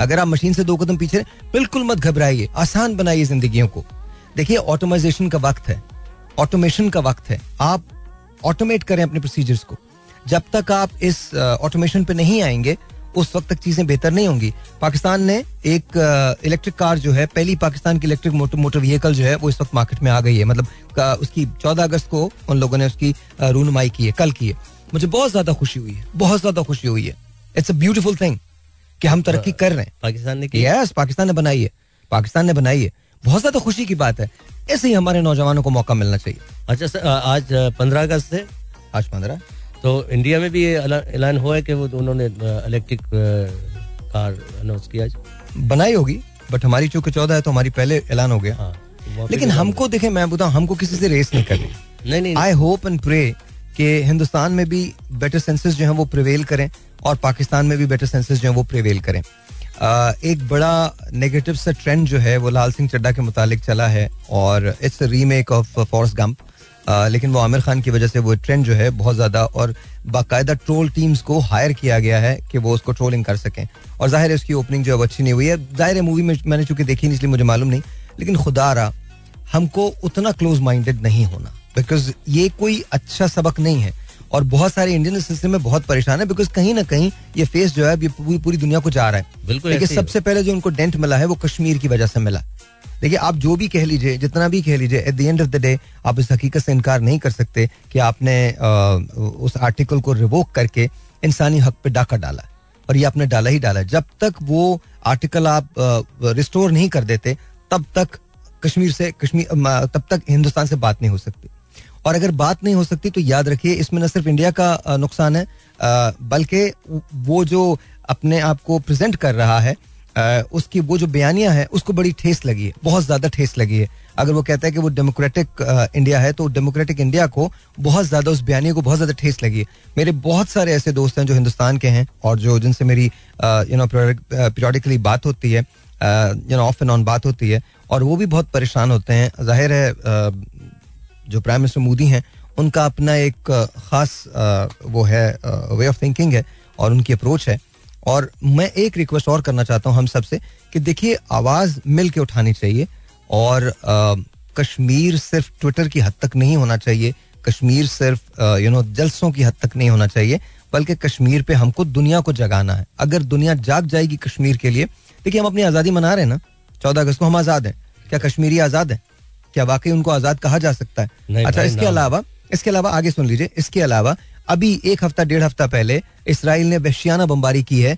Speaker 1: अगर आप मशीन से दो कदम पीछे रहें, बिल्कुल मत घबराइए। आसान बनाइए ज़िंदगी को। देखिए ऑटोमाइजेशन का वक्त है। ऑटोमेशन का वक्त है। आप ऑटोमेट करें अपने प्रोसीजर्स को। जब तक आप इस ऑटोमेशन पे नहीं आएँगे उस वक्त तक चीज़ें बेहतर नहीं होंगी। पाकिस्तान ने एक इलेक्ट्रिक कार जो है पहली पाकिस्तान की इलेक्ट्रिक मोटर मोटर व्हीकल जो है वो इस वक्त मार्केट में आ गई है। मतलब उसकी चौदह अगस्त को उन लोगों ने उसकी रूनुमाई की है कल की है। मुझे बहुत ज़्यादा खुशी हुई है बहुत ज़्यादा खुशी हुई है। इट्स अ ब्यूटीफुल थिंग कि हम तरक्की कर रहे हैं।
Speaker 2: पाकिस्तान ने
Speaker 1: यस पाकिस्तान ने बनाई है। पाकिस्तान ने बनाई है। बहुत ज़्यादा खुशी की बात है। ऐसे ही हमारे नौजवानों को मौका मिलना चाहिए।
Speaker 2: अच्छा सर आज पंद्रह अगस्त से
Speaker 1: आज पंद्रह।
Speaker 2: तो इंडिया में भी ये ऐलान हुआ है कि वो उन्होंने इलेक्ट्रिक कार अनाउंस किया
Speaker 1: बनाई होगी बट हमारी चूँकि चौदह है तो हमारी पहले ऐलान हो गया।
Speaker 2: हाँ तो
Speaker 1: लेकिन हमको देखे मैं बताऊँ हमको किसी से रेस नहीं करनी। <laughs>
Speaker 2: नहीं नहीं
Speaker 1: आई होप एंड प्रे कि हिंदुस्तान में भी बेटर सेंसेस जो हैं वो प्रिवेल करें और पाकिस्तान में भी बेटर सेंसेस जो हैं वो प्रिवेल करें। आ, एक बड़ा नेगेटिव सा ट्रेंड जो है वो लाल सिंह चड्डा के मुतालिक चला है और it's remake of Forrest Gump लेकिन वो आमिर खान की वजह से वो ट्रेंड जो है बहुत ज़्यादा और बाकायदा ट्रोल टीम्स को हायर किया गया है कि वो उसको ट्रोलिंग कर सकें। और ज़ाहिर है उसकी ओपनिंग जो है अच्छी नहीं हुई है। ज़ाहिर है मूवी में मैंने चूँकि देखी नहीं, इसलिए मुझे मालूम नहीं। लेकिन खुदा रहा हमको उतना क्लोज माइंडेड नहीं होना। बिकॉज़ ये कोई अच्छा सबक नहीं है। और बहुत सारे इंडियन सिस्टम में बहुत परेशान है बिकॉज़ कहीं ना कहीं ये फेस जो है ये पूरी पूरी दुनिया को जा रहा है।
Speaker 2: बिल्कुल ही
Speaker 1: सबसे पहले जो उनको डेंट मिला है वो कश्मीर की वजह से मिला। देखिए आप जो भी कह लीजिए जितना भी कह लीजिए at the end of the day आप इस हकीकत से इनकार नहीं कर सकते कि आपने अ, उस आर्टिकल को रिवोक करके इंसानी हक पे डाका डाला और ये आपने डाला ही डाला जब तक वो आर्टिकल आप रिस्टोर नहीं कर देते तब तक कश्मीर से कश्मीर तब तक हिंदुस्तान से बात नहीं हो सकती। और अगर बात नहीं हो सकती तो याद रखिए, इसमें न सिर्फ़ इंडिया का नुकसान है बल्कि वो जो अपने आप को प्रेजेंट कर रहा है उसकी वो जो बयानियाँ है, उसको बड़ी ठेस लगी है, बहुत ज़्यादा ठेस लगी है। अगर वो कहता है कि वो डेमोक्रेटिक इंडिया है तो डेमोक्रेटिक इंडिया को बहुत ज़्यादा, उस बयानी को बहुत ज़्यादा ठेस लगी है। मेरे बहुत सारे ऐसे दोस्त हैं जो हिंदुस्तान के हैं, और जो जिनसे मेरी यू नो पीरियडिकली बात होती है you know off and on बात होती है, और वो भी बहुत परेशान होते हैं। ज़ाहिर है जो प्राइम मिनिस्टर मोदी हैं उनका अपना एक खास वो है वे ऑफ़ थिंकिंग है और उनकी अप्रोच है। और मैं एक रिक्वेस्ट और करना चाहता हूँ हम सबसे कि देखिए आवाज़ मिल के उठानी चाहिए और अ, कश्मीर सिर्फ़ ट्विटर की हद तक नहीं होना चाहिए कश्मीर सिर्फ़ यू नो जलसों की हद तक नहीं होना चाहिए बल्कि कश्मीर पे हमको दुनिया को जगाना है। अगर दुनिया जाग जाएगी कश्मीर के लिए देखिए हम अपनी आज़ादी मना रहे हैं ना चौदह अगस्त को हम आज़ाद हैं। क्या कश्मीरी आज़ाद है? क्या वाकई उनको आज़ाद कहा जा सकता है? अच्छा इसके अलावा इसके अलावा आगे सुन लीजिए इसके अलावा अभी एक हफ़्ता डेढ़ हफ़्ता पहले इसराइल ने वहशियाना बमबारी की है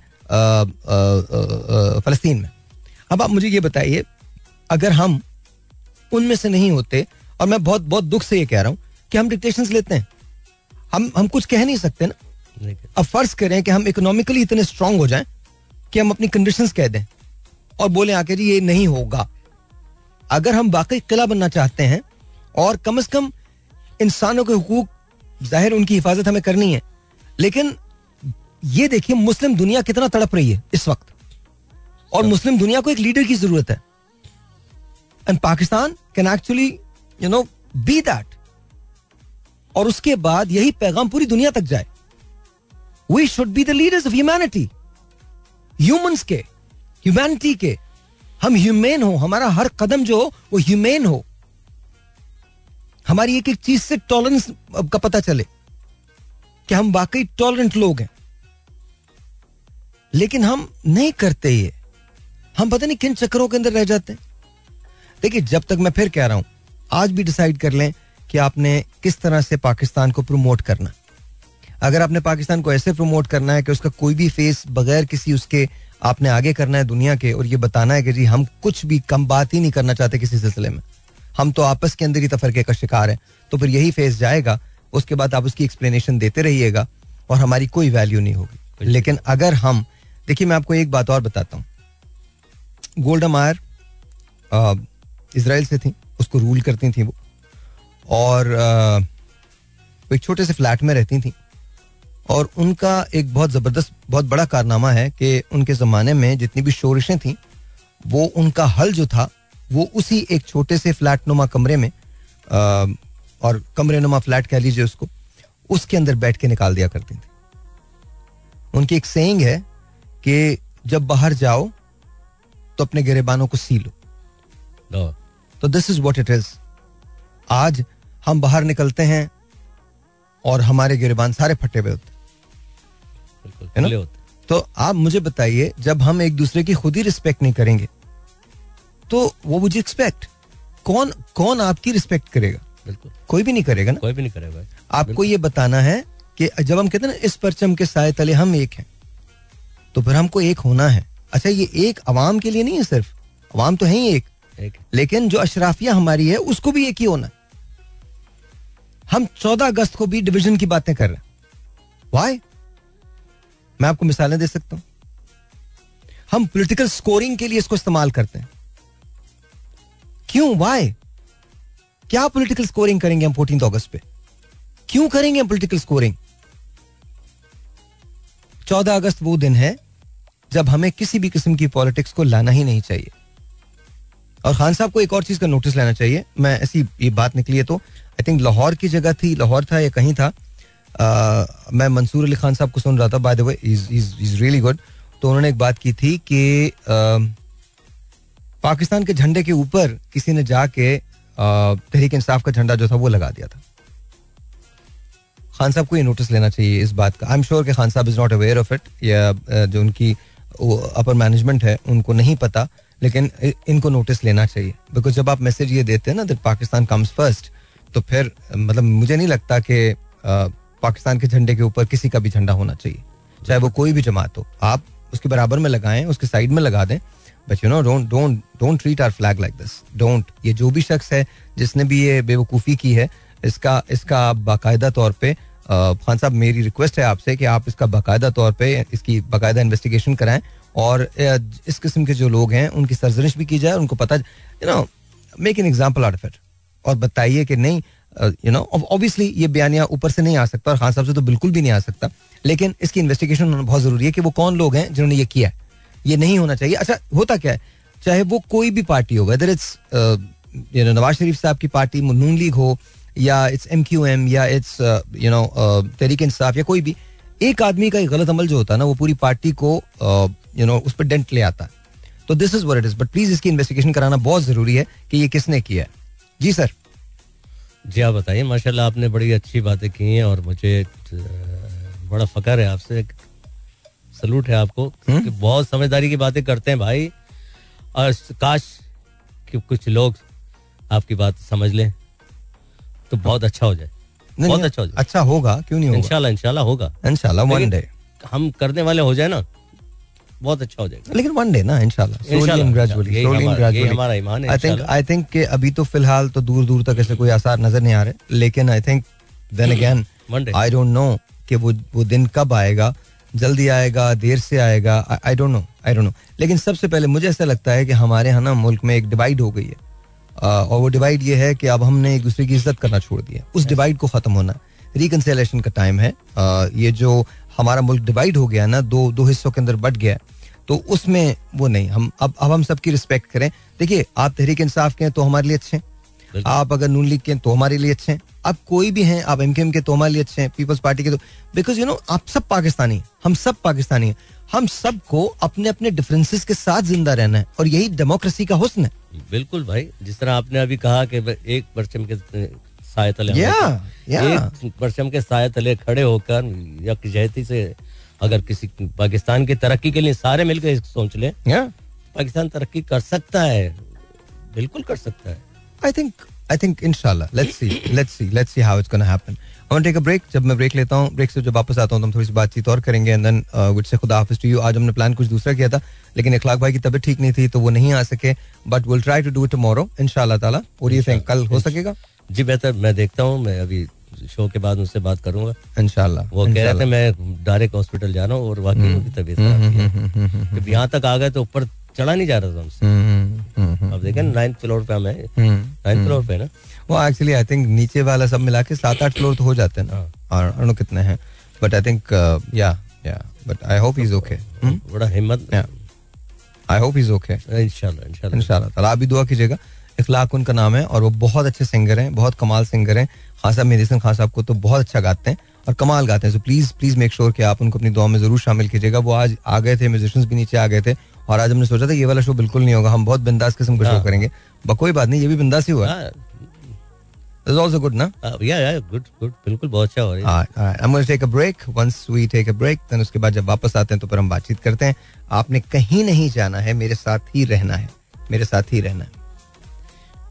Speaker 1: फलस्तीन में। अब आप मुझे ये बताइए अगर हम उनमें से नहीं होते और मैं बहुत बहुत दुख से ये कह रहा हूँ कि हम डिक्टेशन लेते हैं। हम हम कुछ कह नहीं सकते ना। अब फ़र्ज़ करें कि हम इकोनॉमिकली इतने स्ट्रांग हो जाएँ कि हम अपनी कंडीशंस कह दें और बोले आके जी ये नहीं होगा। अगर हम वाकई किला बनना चाहते हैं और कम अज कम इंसानों के हकूक ज़ाहिर उनकी हिफाजत हमें करनी है। लेकिन ये देखिए मुस्लिम दुनिया कितना तड़प रही है इस वक्त। और मुस्लिम दुनिया को एक लीडर की ज़रूरत है। And Pakistan can actually you know be that और उसके बाद यही पैगाम पूरी दुनिया तक जाए। We should be the leaders of humanity humans के ह्यूमैनिटी के हम ह्यूमेन हो, हमारा हर कदम जो हो, वो ह्यूमेन हो। हमारी एक एक चीज़ से टॉलरेंस का पता चले कि हम वाकई टॉलरेंट लोग हैं। लेकिन हम नहीं करते ये। हम पता नहीं किन चक्करों के अंदर रह जाते हैं। देखिए, जब तक मैं फिर कह रहा हूँ, आज भी डिसाइड कर लें कि आपने किस तरह से पाकिस्तान को प्रमोट करना। अगर आपने पाकिस्तान को ऐसे प्रमोट करना है कि उसका कोई भी फेस बगैर किसी उसके आपने आगे करना है दुनिया के और ये बताना है कि जी हम कुछ भी कम बात ही नहीं करना चाहते किसी सिलसिले में। हम तो आपस के अंदर ही तफरके का शिकार है। तो फिर यही फेस जाएगा उसके बाद आप उसकी एक्सप्लेनेशन देते रहिएगा और हमारी कोई वैल्यू नहीं होगी। लेकिन अगर हम देखिए मैं आपको एक बात और बताता हूँ। गोल्डा मायर इसराइल से थी उसको रूल करती थी वो। और आ, वो एक छोटे से फ्लैट में रहती थी। और उनका एक बहुत ज़बरदस्त बहुत बड़ा कारनामा है कि उनके ज़माने में जितनी भी शोरिशें थी वो उनका हल जो था वो उसी एक छोटे से फ्लैट नुमा कमरे में आ, और कमरे नुमा फ्लैट कह लीजिए उसको उसके अंदर बैठ के निकाल दिया करती थी। उनकी एक सेइंग है कि जब बाहर जाओ तो अपने गिरेबानों को सी लो।
Speaker 2: दो।
Speaker 1: तो this is what it is आज हम बाहर निकलते हैं और हमारे गिरबान सारे फटे हुए होते है ना? तो आप मुझे बताइए जब हम एक दूसरे की खुद ही रिस्पेक्ट नहीं करेंगे तो वो मुझे एक्सपेक्ट कौन कौन आपकी रिस्पेक्ट करेगा?
Speaker 2: बिल्कुल।
Speaker 1: कोई भी नहीं करेगा ना?
Speaker 2: कोई भी नहीं करेगा
Speaker 1: आपको ये बताना है कि जब हम कहते हैं ना इस परचम के साय तले हम एक हैं तो फिर हमको एक होना है। अच्छा ये एक अवाम के लिए नहीं है सिर्फ़। अवाम तो है ही एक।
Speaker 2: एक
Speaker 1: लेकिन जो अशराफिया हमारी है उसको भी एक ही होना। हम चौदह अगस्त को भी डिवीज़न की बातें कर रहे हैं। वाई मैं आपको मिसालें दे सकता हूँ। हम पॉलिटिकल स्कोरिंग के लिए इसको इस्तेमाल करते हैं। क्यों? वाई क्या पॉलिटिकल स्कोरिंग करेंगे हम फोर्टीन अगस्त पे? क्यों करेंगे हम पॉलिटिकल स्कोरिंग चौदह अगस्त वो दिन है जब हमें किसी भी किस्म की पॉलिटिक्स को लाना ही नहीं चाहिए। और खान साहब को एक और चीज़ का नोटिस लेना चाहिए। मैं ऐसी ये बात निकली है तो आई थिंक लाहौर की जगह थी, लाहौर था या कहीं था मैं मंसूर अली खान साहब को सुन रहा था by the way is really good तो उन्होंने एक बात की थी कि पाकिस्तान के झंडे के ऊपर किसी ने जाके तहरीक इंसाफ का झंडा जो था वो लगा दिया था। खान साहब को ये नोटिस लेना चाहिए इस बात का। आई एम श्योर कि खान साहब is not aware of it या जो उनकी अपर मैनेजमेंट है, उनको नहीं पता, लेकिन इनको नोटिस लेना चाहिए। बिकॉज़ जब आप मैसेज ये देते हैं ना दैट पाकिस्तान कम्स फ़र्स्ट तो फिर मतलब मुझे नहीं लगता कि पाकिस्तान के झंडे के ऊपर किसी का भी झंडा होना चाहिए। चाहे वो कोई भी जमात हो। आप उसके बराबर में लगाएँ, उसके साइड में लगा दें। But you know don't don't don't treat our flag like this don't ये जो भी शख्स है, जिसने भी ये बेवकूफ़ी की है, इसका इसका आप बाकायदा तौर पे खान साहब, मेरी रिक्वेस्ट है आपसे कि आप इसका बाकायदा तौर पे, इसकी बाकायदा इन्वेस्टिगेशन कराएँ। और इस किस्म के जो लोग हैं, उनकी सरजनिश भी की जाए उनको पता you know make an example out of it और बताइए कि नहीं यू नो ऑब्वियसली ये बयानिया ऊपर से नहीं आ सकता और खान साहब से तो बिल्कुल भी नहीं आ सकता, लेकिन इसकी इन्वेस्टिगेशन होना बहुत ज़रूरी है कि वो कौन लोग हैं जिन्होंने ये किया है। ये नहीं होना चाहिए। अच्छा होता क्या है? चाहे वो कोई भी पार्टी हो whether it's you know Nawaz Sharif साहब की पार्टी नून लीग हो, या इट्स एम क्यू एम या it's you know Tehreek Insaf, या कोई भी, एक आदमी का एक गलत अमल जो होता है ना, वो पूरी पार्टी को यू नो उस पर डेंट ले आता है। तो this is what it is but please इसकी इन्वेस्टिगेशन कराना बहुत ज़रूरी है कि ये किसने किया है। जी सर
Speaker 2: जी आप बताइए। माशाल्लाह आपने बड़ी अच्छी बातें की हैं और मुझे बड़ा फकर है आपसे। सलूट है आपको। कि बहुत समझदारी की बातें करते हैं भाई। और काश कि कुछ लोग आपकी बात समझ लें तो बहुत अच्छा हो जाए। बहुत अच्छा हो जाए।
Speaker 1: अच्छा होगा क्यों नहीं होगा?
Speaker 2: इंशाल्लाह इंशाल्लाह होगा।
Speaker 1: इंशाल्लाह वन डे
Speaker 2: हम करने वाले हो जाए ना बहुत अच्छा हो जाएगा।
Speaker 1: लेकिन वन डे ना इंशाल्लाह। slowly
Speaker 2: इंशाल्लाह,
Speaker 1: and gradually,
Speaker 2: यही
Speaker 1: slowly and
Speaker 2: हमारा- यही
Speaker 1: gradually.
Speaker 2: हमारा ईमान है,
Speaker 1: I think
Speaker 2: इंशाल्लाह।
Speaker 1: I think कि अभी तो फ़िलहाल तो दूर दूर तक ऐसे कोई आसार नज़र नहीं आ रहे लेकिन I think
Speaker 2: then again
Speaker 1: I don't know कि वो वो दिन कब आएगा जल्दी आएगा देर से आएगा I don't know I don't know लेकिन सबसे पहले मुझे ऐसा लगता है कि हमारे यहाँ ना मुल्क में एक डिवाइड हो गई है। और वो डिवाइड ये है कि अब हमने एक दूसरे की इज़्ज़त करना छोड़ दिया। उस डिवाइड को खत्म होना रिकनसेलेशन का टाइम है। ये जो हमारा मुल्क डिवाइड हो गया ना दो दो हिस्सों के अंदर बट गया तो उसमें वो नहीं। हम अब अब हम सबकी रिस्पेक्ट करें। देखिए आप तहरीक इंसाफ के हैं तो हमारे लिए अच्छे हैं। आप अगर नून लीग के हैं तो हमारे लिए अच्छे हैं। आप कोई भी हैं आप एमकेएम के तो हमारे लिए अच्छे हैं पीपल्स पार्टी के तो। बिकॉज़ यू नो आप सब पाकिस्तानी हम सब पाकिस्तानी हैं। हम सबको अपने अपने डिफरेंसेस के साथ ज़िंदा रहना है और यही डेमोक्रेसी का हुस्न है।
Speaker 2: बिल्कुल भाई जिस तरह आपने अभी कहा कि एक परचम के साय तले
Speaker 1: Yeah, yeah.
Speaker 2: एक परचम के साय तले खड़े होकर यकजहती से अगर किसी पाकिस्तान की तरक्की के लिए सारे मिलकर सोच लें
Speaker 1: yeah.
Speaker 2: पाकिस्तान तरक्की कर सकता है बिल्कुल कर सकता है।
Speaker 1: I think I think inshallah let's see let's see let's see how it's gonna happen. I want to take a break जब मैं ब्रेक लेता हूँ ब्रेक से जब वापस आता हूँ तो हम थोड़ी सी बातचीत और करेंगे एंड देन विद से खुदा हाफिज टू यू आज हमने प्लान कुछ दूसरा किया था लेकिन इखलाक भाई की तबीयत ठीक नहीं थी तो वो नहीं आ सके but will try to do it tomorrow ताला। और ये थिंक कल हो सकेगा।
Speaker 2: जी बेहतर। मैं देखता हूँ मैं अभी शो के बाद उनसे बात करूँगा।
Speaker 1: इंशाल्लाह
Speaker 2: वो कह रहे थे मैं डायरेक्ट हॉस्पिटल जा रहा हूँ और वाकई उनकी तबीयत खराब जब यहाँ तक आ गए तो ऊपर चढ़ा नहीं जा रहा था उनसे
Speaker 1: हम्म,
Speaker 2: अब देखें नाइन्थ फ्लोर पे हमें नाइन्थ फ्लोर पे ना?
Speaker 1: वो एक्चुअली आई थिंक नीचे वाला सब मिला के सात आठ फ्लोर तो हो जाते हैं ना। और I don't know कितने हैं। बट आई थिंक या या but I hope is okay
Speaker 2: बड़ा हिम्मत।
Speaker 1: आई होप इज़ ओके
Speaker 2: इंशाल्लाह इंशाल्लाह।
Speaker 1: इंशाल्लाह आप भी दुआ कीजिएगा। इखलाक उनका नाम है और वो बहुत अच्छे सिंगर हैं बहुत कमाल सिंगर हैं। खान साहब मेहदी खान साहब को तो बहुत अच्छा गाते हैं और कमाल गाते हैं। So please please make sure कि आप उनको अपनी दुआ में ज़रूर शामिल कीजिएगा। वो आज आ गए थे म्यूजिशियंस भी नीचे आ गए थे और आज हमने सोचा था ये वाला शो बिल्कुल नहीं होगा। हम बहुत बिंदास किस्म का शो
Speaker 2: हाँ।
Speaker 1: करेंगे। कोई बात नहीं ये भी बिंदास ही हुआ।
Speaker 2: हाँ,
Speaker 1: इज़ ऑल्सो गुड ना?
Speaker 2: हाँ, या या गुड गुड बिल्कुल बहुत अच्छा हो रही है
Speaker 1: Alright, alright. I'm going to take a break. Once we take a break, then उसके बाद जब वापस आते हैं तो फिर हम बातचीत करते हैं। आपने कहीं नहीं जाना है मेरे साथ ही रहना है। मेरे साथ ही रहना है।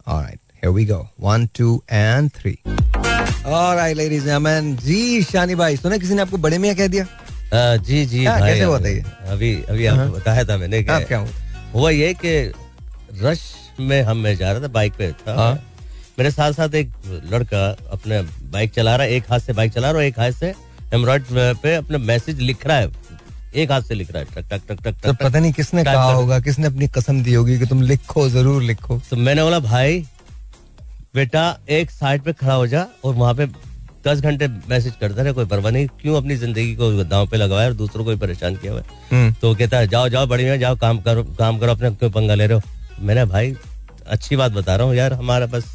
Speaker 1: Alright, here we go. One, two, and three. Alright, ladies and gentlemen. जी शानी भाई सुना किसी ने आपको बड़े मियाँ कह दिया
Speaker 2: हाँ, जी जी
Speaker 1: हाँ,
Speaker 2: भाई
Speaker 1: कैसे हुआ था
Speaker 2: अभी-
Speaker 1: ये?
Speaker 2: अभी अभी आपको बताया था मैंने
Speaker 1: क्या हुआ
Speaker 2: हुआ ये कि रश में हम मैं जा रहा था बाइक पे था
Speaker 1: हाँ।
Speaker 2: मेरे साथ साथ एक लड़का अपने बाइक चला रहा है एक हाथ से बाइक चला रहा है और एक हाथ से एमरॉइड पे अपने मैसेज लिख रहा है एक हाथ से लिख रहा है टक टक टक टक
Speaker 1: तो पता नहीं किसने कहा होगा किसने अपनी कसम दी होगी कि तुम लिखो ज़रूर लिखो।
Speaker 2: तो मैंने बोला भाई बेटा एक साइड पे खड़ा हो जा और वहाँ पे दस घंटे मैसेज करता रहे कोई परवाह नहीं क्यों अपनी ज़िंदगी को दांव पे लगाया और दूसरों को भी परेशान किया हुआ
Speaker 1: हम्म,
Speaker 2: तो कहता है जाओ जाओ बड़ी में जाओ काम करो काम करो अपने क्यों पंगा ले रहे हो। मैंने भाई अच्छी बात बता रहा हूँ यार हमारा बस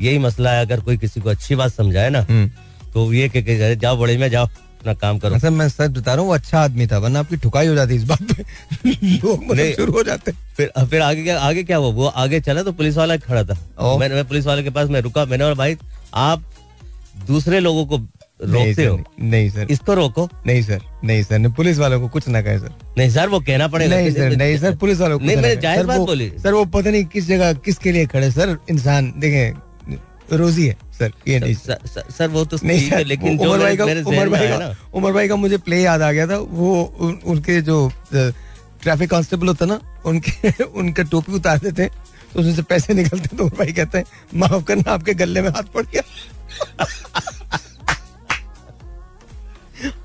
Speaker 2: यही मसला है अगर कोई किसी को अच्छी बात समझाए ना
Speaker 1: हम्म।
Speaker 2: तो ये कह के जाओ बड़ी में जाओ। अपना काम करो।
Speaker 1: मतलब मैं सच बता रहा हूँ वो अच्छा आदमी था वरना आपकी ठुकाई हो जाती इस बात पे। <laughs> लोग मतलब शुरू हो जाते।
Speaker 2: फिर फिर आगे क्या आगे क्या हुआ? वो आगे चला तो पुलिस वाला खड़ा था। मैंने मैं पुलिस वाले के पास मैं रुका मैंने बोला भाई आप दूसरे लोगों को रोकते हो?
Speaker 1: नहीं, सर।
Speaker 2: इसको रोको।
Speaker 1: नहीं सर नहीं सर नहीं पुलिस वालों को कुछ ना कहे सर।
Speaker 2: नहीं सर वो कहना पड़ेगा।
Speaker 1: नहीं सर नहीं सर पुलिस वालों को
Speaker 2: नहीं मैंने
Speaker 1: सर,
Speaker 2: बात बोली।
Speaker 1: सर वो पता नहीं किस जगह किसके लिए खड़े सर इंसान देखें रोजी है सर ये नहीं। सर
Speaker 2: सर, सर, सर वो तो
Speaker 1: नहीं
Speaker 2: है लेकिन
Speaker 1: उमर भाई का
Speaker 2: मेरे
Speaker 1: उमर भाई का उमर भाई का मुझे प्ले याद आ गया था वो उनके जो ट्रैफ़िक कांस्टेबल होता ना उनके <laughs> उनका टोपी उतारते थे तो उसमें से पैसे निकलते तो उमर भाई कहते हैं माफ़ करना आपके गले में हाथ पड़ गया। <laughs>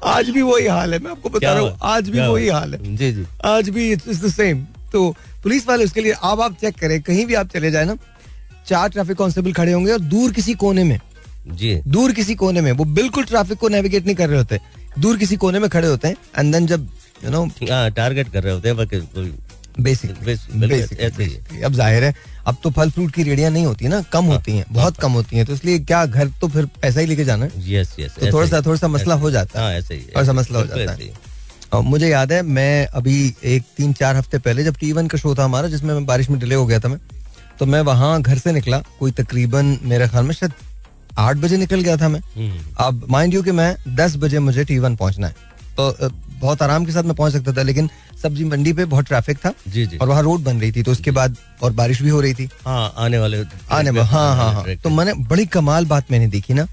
Speaker 1: आज भी वही हाल है मैं आपको बता रहा हूँ आज भी वही हाल है।
Speaker 2: जी जी।
Speaker 1: आज भी इट्स द सेम तो पुलिस वाले उसके लिए अब आप चेक करें कहीं भी आप चले जाए ना चार ट्रैफ़िक कांस्टेबल खड़े होंगे और दूर किसी कोने में।
Speaker 2: जी।
Speaker 1: दूर किसी कोने में वो बिल्कुल ट्रैफ़िक को नेविगेट नहीं कर रहे होते। दूर किसी कोने में खड़े होते हैं एंड देन जब यू नो
Speaker 2: हाँ टारगेट कर रहे होते हैं
Speaker 1: बेसिक
Speaker 2: ही है।
Speaker 1: अब ज़ाहिर है अब तो फल फ्रूट की रेडियाँ नहीं होती ना कम होती हैं बहुत कम होती हैं तो इसलिए क्या घर तो फिर पैसा ही लेके जाना है?
Speaker 2: यस यस
Speaker 1: तो थोड़ा सा थोड़ा सा मसला हो जाता है।
Speaker 2: हाँ ऐसे ही
Speaker 1: थोड़ा सा मसला हो जाता है। और मुझे याद है मैं अभी एक तीन चार हफ़्ते पहले जब टी वन का शो था हमारा जिसमें मैं बारिश में डिले हो गया था मैं तो मैं वहाँ घर से निकला। कोई तकरीबन मेरे ख्याल में शायद आठ बजे निकल गया था मैं।
Speaker 2: हम्म,
Speaker 1: अब माइंड यू कि मैं दस बजे मुझे टी वन पहुँचना है। तो बहुत आराम के साथ मैं पहुँच सकता था लेकिन सब्ज़ी मंडी पे बहुत ट्रैफ़िक था
Speaker 2: जी जी।
Speaker 1: और वहाँ रोड बन रही थी तो उसके बाद और बारिश भी हो रही थी।
Speaker 2: हाँ आने वाले
Speaker 1: आने में हाँ हाँ हाँ। तो मैंने बड़ी कमाल बात मैंने देखी ना।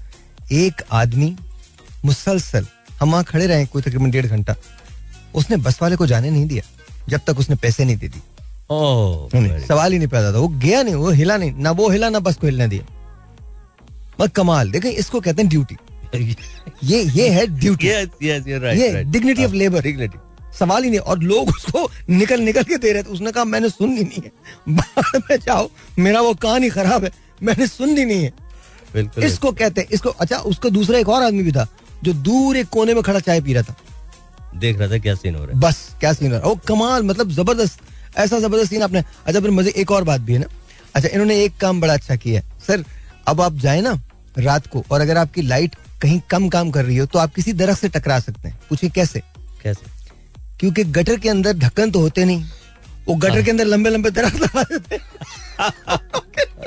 Speaker 1: एक आदमी मुसलसल हम वहाँ खड़े रहे कोई तकरीबन डेढ़ घंटा उसने बस वाले को जाने नहीं दिया जब तक उसने पैसे नहीं दे दी सवाल ही नहीं पैदा था वो गया नहीं वो हिला नहीं ना वो हिला ना बस को हिलने दिया बस कमाल देखें इसको कहते हैं ड्यूटी ये ये है ड्यूटी
Speaker 2: yes yes right
Speaker 1: ये of
Speaker 2: हाँ,
Speaker 1: labor.
Speaker 2: dignity.
Speaker 1: सवाल ही नहीं और लोग उसको निकल निकल के दे रहे थे उसने कहा मैंने सुननी नहीं है बाद में जाओ मेरा वो कान ही खराब है मैंने सुननी नहीं है इसको कहते हैं इसको अच्छा उसका दूसरा एक और आदमी भी था जो दूर एक कोने में खड़ा चाय पी रहा था
Speaker 2: देख रहा था क्या सीन हो रहा है
Speaker 1: बस क्या सीन हो रहा है वो कमाल मतलब ज़बरदस्त ऐसा ज़बरदस्त सीन आपने अच्छा फिर मज़े एक और बात भी है ना। अच्छा इन्होंने एक काम बड़ा अच्छा किया है। सर अब आप जाए ना रात को और अगर आपकी लाइट कहीं कम काम कर रही हो तो आप किसी दरख्त से टकरा सकते हैं। पूछिए कैसे?
Speaker 2: कैसे?
Speaker 1: क्योंकि गटर के अंदर ढक्कन तो होते नहीं। वो गटर के अंदर लंबे लंबे दरख्त लगा देते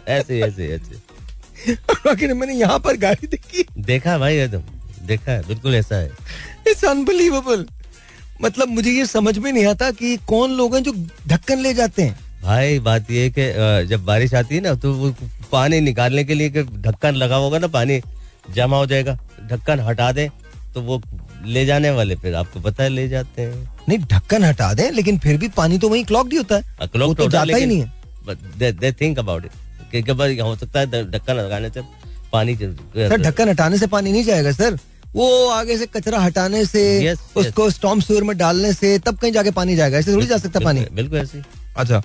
Speaker 2: ऐसे ऐसे ऐसे
Speaker 1: हैं। मैंने यहाँ पर गाड़ी देखी।
Speaker 2: देखा भाई एकदम देखा है बिल्कुल ऐसा है।
Speaker 1: इट्स अनबिलीवेबल मतलब मुझे ये समझ में नहीं आता कि कौन लोग हैं जो ढक्कन ले जाते हैं।
Speaker 2: भाई बात ये है कि जब बारिश आती है ना तो वो पानी निकालने के लिए ढक्कन लगा होगा ना पानी जमा हो जाएगा। ढक्कन हटा दे तो वो ले जाने वाले फिर आपको पता है ले जाते हैं।
Speaker 1: नहीं ढक्कन हटा दें लेकिन फिर भी पानी तो वहीं क्लॉक ही होता है।
Speaker 2: clock
Speaker 1: वो तो जाता ही नहीं है।
Speaker 2: but they- they think about it. कि कि भाई हो सकता है ढक्कन लगाने से पानी
Speaker 1: सर ढक्कन हटाने से पानी नहीं जाएगा सर। वो आगे से कचरा हटाने से
Speaker 2: Yes,
Speaker 1: उसको yes. स्टॉम सूर में डालने से तब कहीं जाके पानी जाएगा। ऐसे थोड़ी जा सकता पानी।
Speaker 2: बिल्कुल- ऐसे
Speaker 1: अच्छा।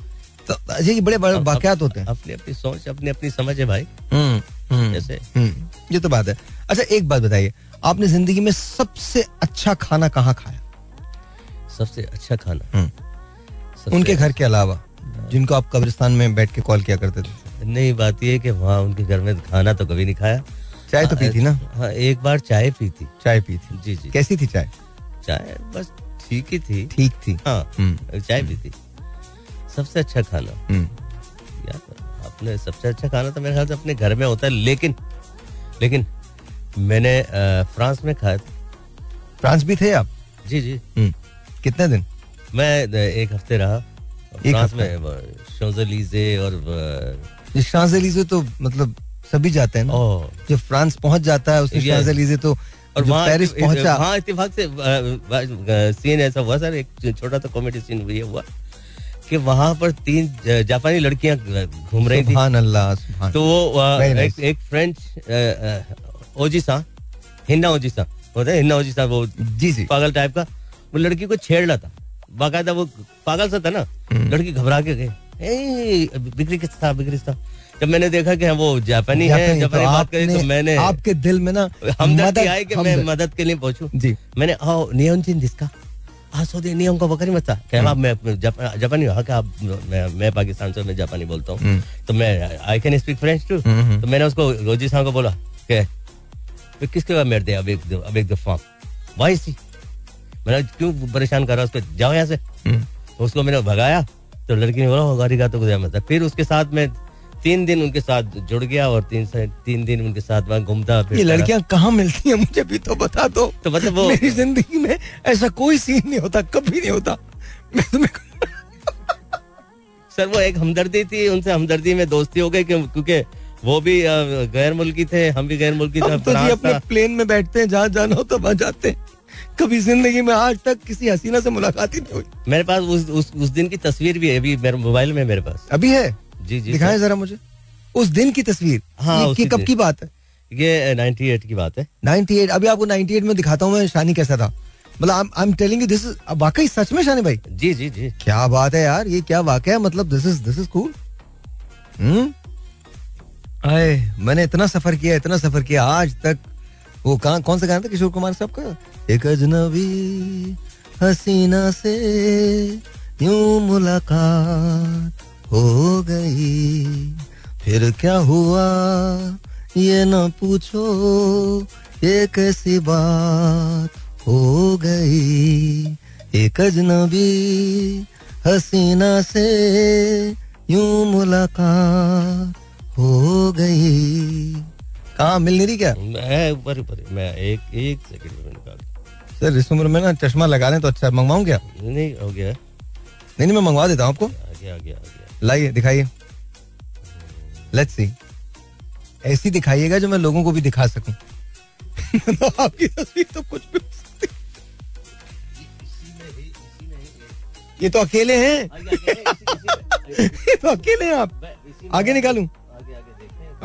Speaker 1: तो ये बड़े बड़े
Speaker 2: अब-
Speaker 1: होते हैं।
Speaker 2: अपनी अपनी सोच अपनी अपनी समझ है भाई।
Speaker 1: हम्म, हम्म,
Speaker 2: जैसे।
Speaker 1: हम्म, ये तो बात है। अच्छा एक बात बताइए आपने ज़िंदगी में सबसे अच्छा खाना कहाँ खाया?
Speaker 2: सबसे अच्छा खाना?
Speaker 1: उनके घर के अलावा जिनको आप कब्रिस्तान में बैठ के कॉल किया करते थे?
Speaker 2: नहीं बात ये कि वहाँ उनके घर में खाना तो कभी नहीं खाया।
Speaker 1: चाय तो पी थी ना?
Speaker 2: हाँ एक बार चाय पी थी।
Speaker 1: चाय पी थी।
Speaker 2: जी जी।
Speaker 1: कैसी थी चाय?
Speaker 2: चाय बस ठीक ही थी।
Speaker 1: ठीक थी।
Speaker 2: हाँ
Speaker 1: हम्म,
Speaker 2: चाय भी थी। सबसे अच्छा खाना।
Speaker 1: हम्म,
Speaker 2: यार अपने सबसे अच्छा खाना तो मेरे ख्याल से अपने घर में होता है लेकिन लेकिन मैंने फ्रांस में खाया था।
Speaker 1: फ्रांस भी थे आप?
Speaker 2: जी जी।
Speaker 1: हम्म, कितने दिन?
Speaker 2: मैं एक हफ़्ते रहा। फ्रांस? में शोजलीजे और
Speaker 1: शांजेलीजे तो मतलब सभी जाते हैं ना।
Speaker 2: ओह,
Speaker 1: जो फ्रांस पहुँच जाता है. शांजेलीजे तो
Speaker 2: और वहाँ
Speaker 1: पेरिस पहुँचा
Speaker 2: वहाँ इत्तेफाक से सीन ऐसा हुआ सर एक छोटा सा कॉमेडी सीन ये हुआ कि वहाँ पर तीन जापानी लड़कियाँ घूम रही थी।
Speaker 1: सुभान अल्लाह
Speaker 2: तो वो एक, एक फ्रेंच ओजी सा हिन्ना ओजी सा होता है हिन्ना ओजी सा वो
Speaker 1: जी जी।
Speaker 2: पागल टाइप का वो लड़की को छेड़ रहा था। बाकायदा वो पागल सा था ना
Speaker 1: हम्म।
Speaker 2: लड़की घबरा के गए "ए, बिक्री किस्ता बिक्री किस्ता जब मैंने देखा कि वो जापानी है
Speaker 1: जापानी, तो
Speaker 2: बात करी तो मैंने
Speaker 1: आपके दिल में ना
Speaker 2: हमदर्दी
Speaker 1: मदद-
Speaker 2: आई कि मैं मदद के लिए पहुंचूं।
Speaker 1: जी।
Speaker 2: मैंने आओ नियम चिन जिसका आ सो दे नियम को बकरी मत था आप मैं जापानी हाँ। क्या मैं मैं पाकिस्तान से मैं जापानी बोलता हूँ।
Speaker 1: हम्म।
Speaker 2: तो मैं I can speak
Speaker 1: French too.
Speaker 2: तो मैंने उसको रोजी साहब को बोला कि "तो किसके बाद मेरे दे अब एक अब एक दफ़ा वाई सी मैंने क्यों परेशान कर रहा उस पर जाओ यहाँ से।
Speaker 1: हम्म।
Speaker 2: तो उसको मैंने भगाया। तो लड़की ने बोला गाड़ी का तो गुजरा मत फिर उसके साथ में तीन दिन उनके साथ जुड़ गया और तीन तीन दिन उनके साथ वहाँ घूमता
Speaker 1: ये लड़कियाँ कहाँ मिलती हैं मुझे भी तो बता दो।
Speaker 2: तो मतलब वो
Speaker 1: मेरी ज़िंदगी में ऐसा कोई सीन नहीं होता कभी नहीं होता। मैं तुम्हें
Speaker 2: सर वो एक हमदर्दी थी उनसे हमदर्दी में दोस्ती हो गई क्यों- क्योंकि वो भी गैर मुल्की थे हम भी गैर मुल्की थे
Speaker 1: तो जी अपने प्लेन में बैठते हैं जहाँ जाना हो तो वहाँ जाते हैं। कभी ज़िंदगी में आज तक किसी हसीना से मुलाकात ही नहीं हुई।
Speaker 2: मेरे पास उस उस उस दिन की तस्वीर भी है अभी मेरे मोबाइल में मेरे पास।
Speaker 1: अभी है?
Speaker 2: जी जी
Speaker 1: दिखाएँ जरा मुझे। उस दिन की तस्वीर।
Speaker 2: हाँ,
Speaker 1: ये, कब की बात है?
Speaker 2: ये 98 की बात है।
Speaker 1: 98 अभी आपको 98 में दिखाता हूँ मैं शानी कैसा था। मतलब I am telling you this is वाकई सच में शानी भाई?
Speaker 2: जी जी जी।
Speaker 1: क्या बात है यार ये क्या वाकया है? मतलब this is this is cool hmm? आए मैंने इतना सफ़र किया इतना सफ़र किया आज तक। वो कहा कौन सा गाना था किशोर कुमार साहब का? एक अजनबी हसीना से यूँ मुलाकात। हो गई। फिर क्या हुआ? ये न पूछो ये कैसी बात हो गई? एक अजनबी हसीना से यूँ मुलाकात हो गई। कहा? मिल नहीं रही क्या?
Speaker 2: मैं ऊपर ऊपर मैं एक एक सेकंड में निकाल
Speaker 1: सर इस उम्र में ना चश्मा लगा लें तो अच्छा। मंगवाऊं क्या?
Speaker 2: नहीं हो गया।
Speaker 1: नहीं नहीं मैं मंगवा देता हूँ आपको।
Speaker 2: आ गया आ गया आ गया।
Speaker 1: लाइए दिखाइए। लेट्स सी ऐसी दिखाइएगा जो मैं लोगों को भी दिखा सकूँ। तो <laughs> आपकी तस्वीर तो कुछ भी हो है। ये तो अकेले हैं। <laughs> ये तो अकेले हैं आप। आगे निकालूं।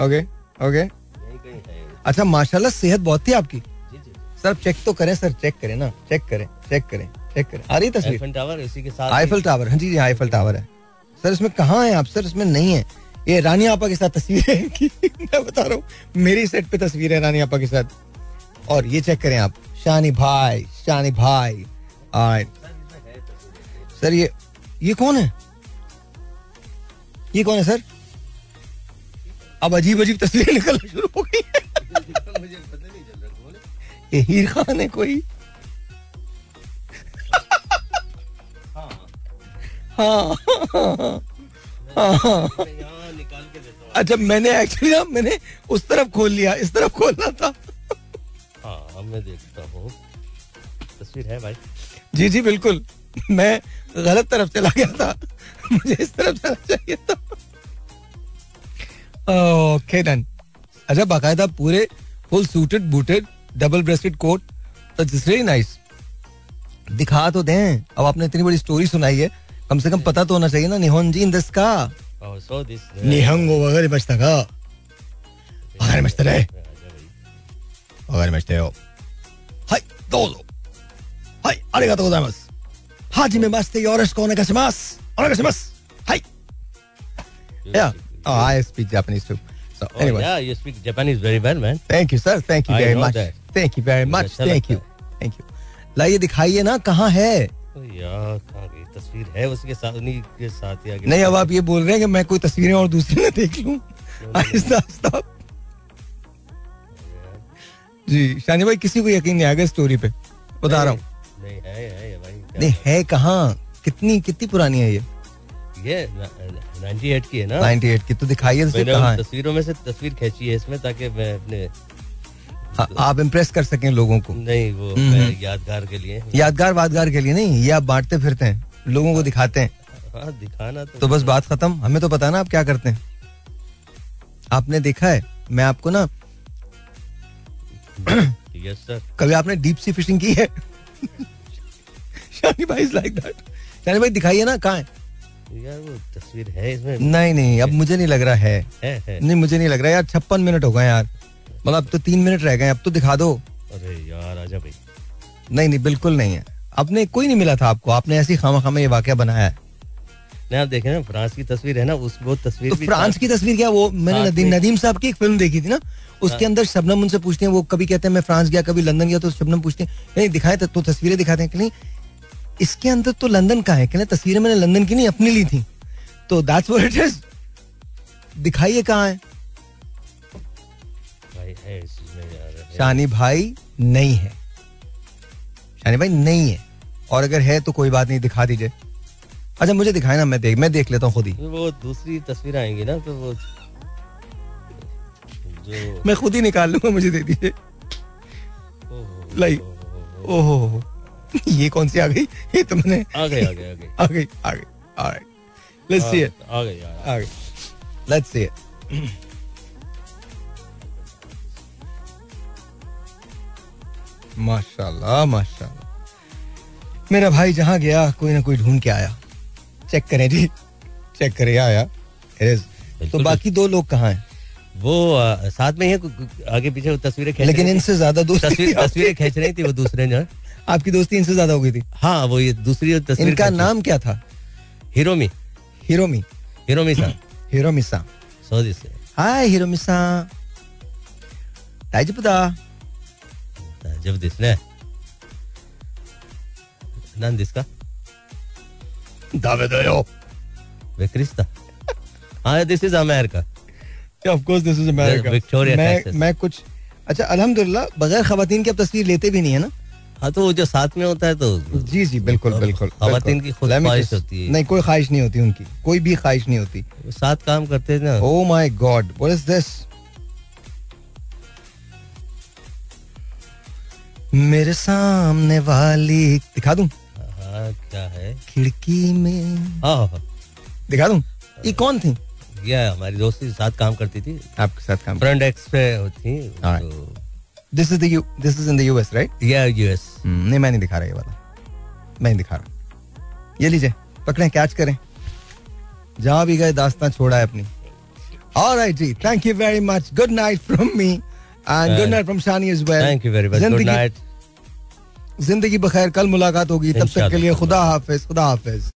Speaker 1: ओके ओके
Speaker 2: है
Speaker 1: अच्छा माशाल्लाह सेहत बहुत थी आपकी। सर चेक तो करें सर चेक करें ना। चेक करें चेक करें चेक करें। आ रही तस्वीर?
Speaker 2: एलिफेंट टावर इसी के साथ
Speaker 1: आईफल टावर हाँ जी जी आईफल टावर है। सर, इसमें कहाँ है आप सर, इसमें नहीं है ये रानी आपा के साथ तस्वीर है। <laughs> मैं बता रहा हूँ, मेरी सेट पे तस्वीर है रानी आपा के साथ और ये चेक करें आप, शानी भाई शानी भाई. सर, ये ये कौन है ये कौन है, सर अब अजीब अजीब तस्वीरें <laughs> निकलना शुरू हो गई? <laughs> ये हीर खान है कोई अच्छा मैंने एक्चुअली ना मैंने उस तरफ़ खोल लिया इस तरफ़ खोलना था।
Speaker 2: हाँ मैं देखता हूँ। तस्वीर है भाई।
Speaker 1: जी जी बिल्कुल। मैं गलत तरफ़ चला गया था। मुझे इस तरफ़ चला चाहिए था। ओके डन अच्छा बाकायदा पूरे full suited booted double breasted coat it's really nice दिखा तो दें अब आपने इतनी बड़ी स्टोरी सुनाई है। कम से कम पता तो होना चाहिए ना निहोन जी इन दिस का
Speaker 2: Oh.
Speaker 1: निहंगो वगैरह बचता का वगैरह बचता रहे। वगैरह बचते हो हाय दोजो हाय आरिगातो गोजाइमास हाजी में मस्ते योरश को ओनेगाशिमास ओनेगाशिमास हाय Yeah. Oh, I speak Japanese too. So
Speaker 2: Oh,
Speaker 1: anyway,
Speaker 2: yeah, you speak Japanese very well, man.
Speaker 1: thank you, sir. Thank you
Speaker 2: I
Speaker 1: very
Speaker 2: know
Speaker 1: much.
Speaker 2: that.
Speaker 1: Thank you very much.
Speaker 2: अच्छा
Speaker 1: Thank
Speaker 2: लगता
Speaker 1: you. Thank you. लाइए दिखाइए ना कहाँ है
Speaker 2: तो यार कहाँ गई तस्वीर है उसके साथ उन्हीं के साथ ही आगे
Speaker 1: नहीं अब आप ये बोल रहे हैं कि मैं कोई तस्वीरें और दूसरी ना देख लूँ? <laughs> आहिस्ता आहिस्ता। जी शानी भाई किसी को यकीन नहीं आएगा स्टोरी पे? बता रहा हूँ।
Speaker 2: नहीं है है भाई
Speaker 1: नहीं है कहाँ? कितनी कितनी पुरानी है ये?
Speaker 2: ये नाइन्टी एट की है ना?
Speaker 1: 98 की तो दिखाइए
Speaker 2: तस्वीरों में से तस्वीर खींची है इसमें ताकि मैं अपने
Speaker 1: हाँ, आप इम्प्रेस कर सकें लोगों को।
Speaker 2: नहीं वो
Speaker 1: हम्म।
Speaker 2: यादगार के लिए।
Speaker 1: यादगार वादगार के लिए नहीं ये आप बांटते फिरते हैं। लोगों को दिखाते हैं।
Speaker 2: हाँ दिखाना तो
Speaker 1: तो बस बात खत्म। हमें तो पता है ना आप क्या करते हैं। आपने देखा है मैं आपको ना
Speaker 2: यस सर
Speaker 1: कभी आपने डीप सी फिशिंग की है? शानी भाई इज़ लाइक दैट शानी भाई दिखाइए ना कहाँ है?
Speaker 2: यार वो तस्वीर है इसमें।
Speaker 1: नहीं नहीं अब मुझे नहीं लग रहा है।
Speaker 2: है है।
Speaker 1: नहीं मुझे नहीं लग रहा यार छप्पन मिनट हो गए यार। मतलब अब तो तीन मिनट रह गए अब तो दिखा दो।
Speaker 2: अरे यार आजा भाई।
Speaker 1: नहीं नहीं बिल्कुल नहीं है। आपने कोई नहीं मिला था आपको। आपने ऐसी खामा खामा ये वाक्य बनाया है।
Speaker 2: नहीं आप देखें ना फ्रांस की तस्वीर है ना उस वो तस्वीर
Speaker 1: तो फ्रांस की तस्वीर क्या वो मैंने
Speaker 2: साथ
Speaker 1: नदीम नदीम साहब की एक फ़िल्म देखी थी ना उसके अंदर शबनम उनसे पूछते हैं वो कभी कहते हैं मैं फ्रांस गया कभी लंदन गया तो शबनम पूछते हैं नहीं दिखाए तो, तो तस्वीरें दिखाते हैं कि नहीं? इसके अंदर तो लंदन का है कि तस्वीरें मैंने लंदन की नहीं अपनी ली थी। तो दैट्स व्हाट इट इज़ दिखाइए कहाँ है।
Speaker 2: है है।
Speaker 1: शानी भाई नहीं है। शानी भाई नहीं है। और अगर है तो कोई बात नहीं दिखा दीजिए। अच्छा मुझे दिखाए ना मैं देख मैं देख लेता हूँ खुद ही।
Speaker 2: वो दूसरी तस्वीर आएँगी ना तो वो जो
Speaker 1: मैं खुद ही निकाल लूँगा मुझे दे दीजिए।
Speaker 2: ओहो,
Speaker 1: लाई।
Speaker 2: ओहो,
Speaker 1: ये कौन सी आ गई? ये तो मैंने
Speaker 2: आ गए आ गए आ
Speaker 1: गई। आ गई ऑलराइट लेट्स सी इट
Speaker 2: आ यार
Speaker 1: आ गई लेट्स सी इट माशाल्लाह माशाल्लाह। मेरा भाई जहाँ गया कोई ना कोई ढूंढ के आया। चेक करें जी। चेक करें आया तो बाकी दो लोग कहाँ हैं?
Speaker 2: वो आ, साथ में ही है, आगे पीछे वो तस्वीरें खींच
Speaker 1: लेकिन इनसे ज़्यादा दोस्ती
Speaker 2: तस्वीर तस्वीरें खींच रही थी वो दूसरे जो
Speaker 1: आपकी दोस्ती इनसे ज़्यादा हो गई थी।
Speaker 2: हाँ वो ये दूसरी तस्वीर
Speaker 1: इनका नाम क्या था?
Speaker 2: हिरोमी।
Speaker 1: हिरोमी।
Speaker 2: हिरोमी सा <clears throat>
Speaker 1: हिरोमी सा
Speaker 2: सऊदी से
Speaker 1: हाय हिरोमी सा दाइजपुदा
Speaker 2: जब दिसने नाम दिसका
Speaker 1: दावे दो
Speaker 2: विक्रिस्ता हाँ this is America
Speaker 1: of course this is America
Speaker 2: Victoria,
Speaker 1: मैं. मैं कुछ अच्छा अल्हम्दुलिल्लाह बगैर खवातीन की आप तस्वीर लेते भी नहीं है ना?
Speaker 2: हाँ तो वो जो साथ में होता है तो
Speaker 1: जी जी बिल्कुल बिल्कुल
Speaker 2: खवातीन की खुद ख्वाहिश होती है।
Speaker 1: नहीं कोई ख्वाहिश नहीं होती उनकी। कोई भी ख्वाहिश नहीं होती।
Speaker 2: साथ काम करते हैं ना।
Speaker 1: ओ my God what is this मेरे सामने वाली दिखा दूँ?
Speaker 2: क्या है?
Speaker 1: खिड़की में।
Speaker 2: हाँ हाँ
Speaker 1: दिखा दूँ? ये कौन थी?
Speaker 2: ये हमारी दोस्ती साथ काम करती थी।
Speaker 1: आपके साथ काम
Speaker 2: फ्रंट एक्स पे थी तो
Speaker 1: this is the this is in the US right
Speaker 2: ये यूएस
Speaker 1: नहीं मैं नहीं दिखा रहा ये वाला। मैं नहीं दिखा रहा। ये लीजिए पकड़ें कैच करें। जहाँ भी गए दास्तां छोड़ा है अपनी। Alright ji thank you very much good night from me and
Speaker 2: good
Speaker 1: night from Shani as well
Speaker 2: thank you very much good night
Speaker 1: ज़िंदगी बखैर कल मुलाकात होगी तब तक के लिए खुदा हाफिज खुदा हाफिज।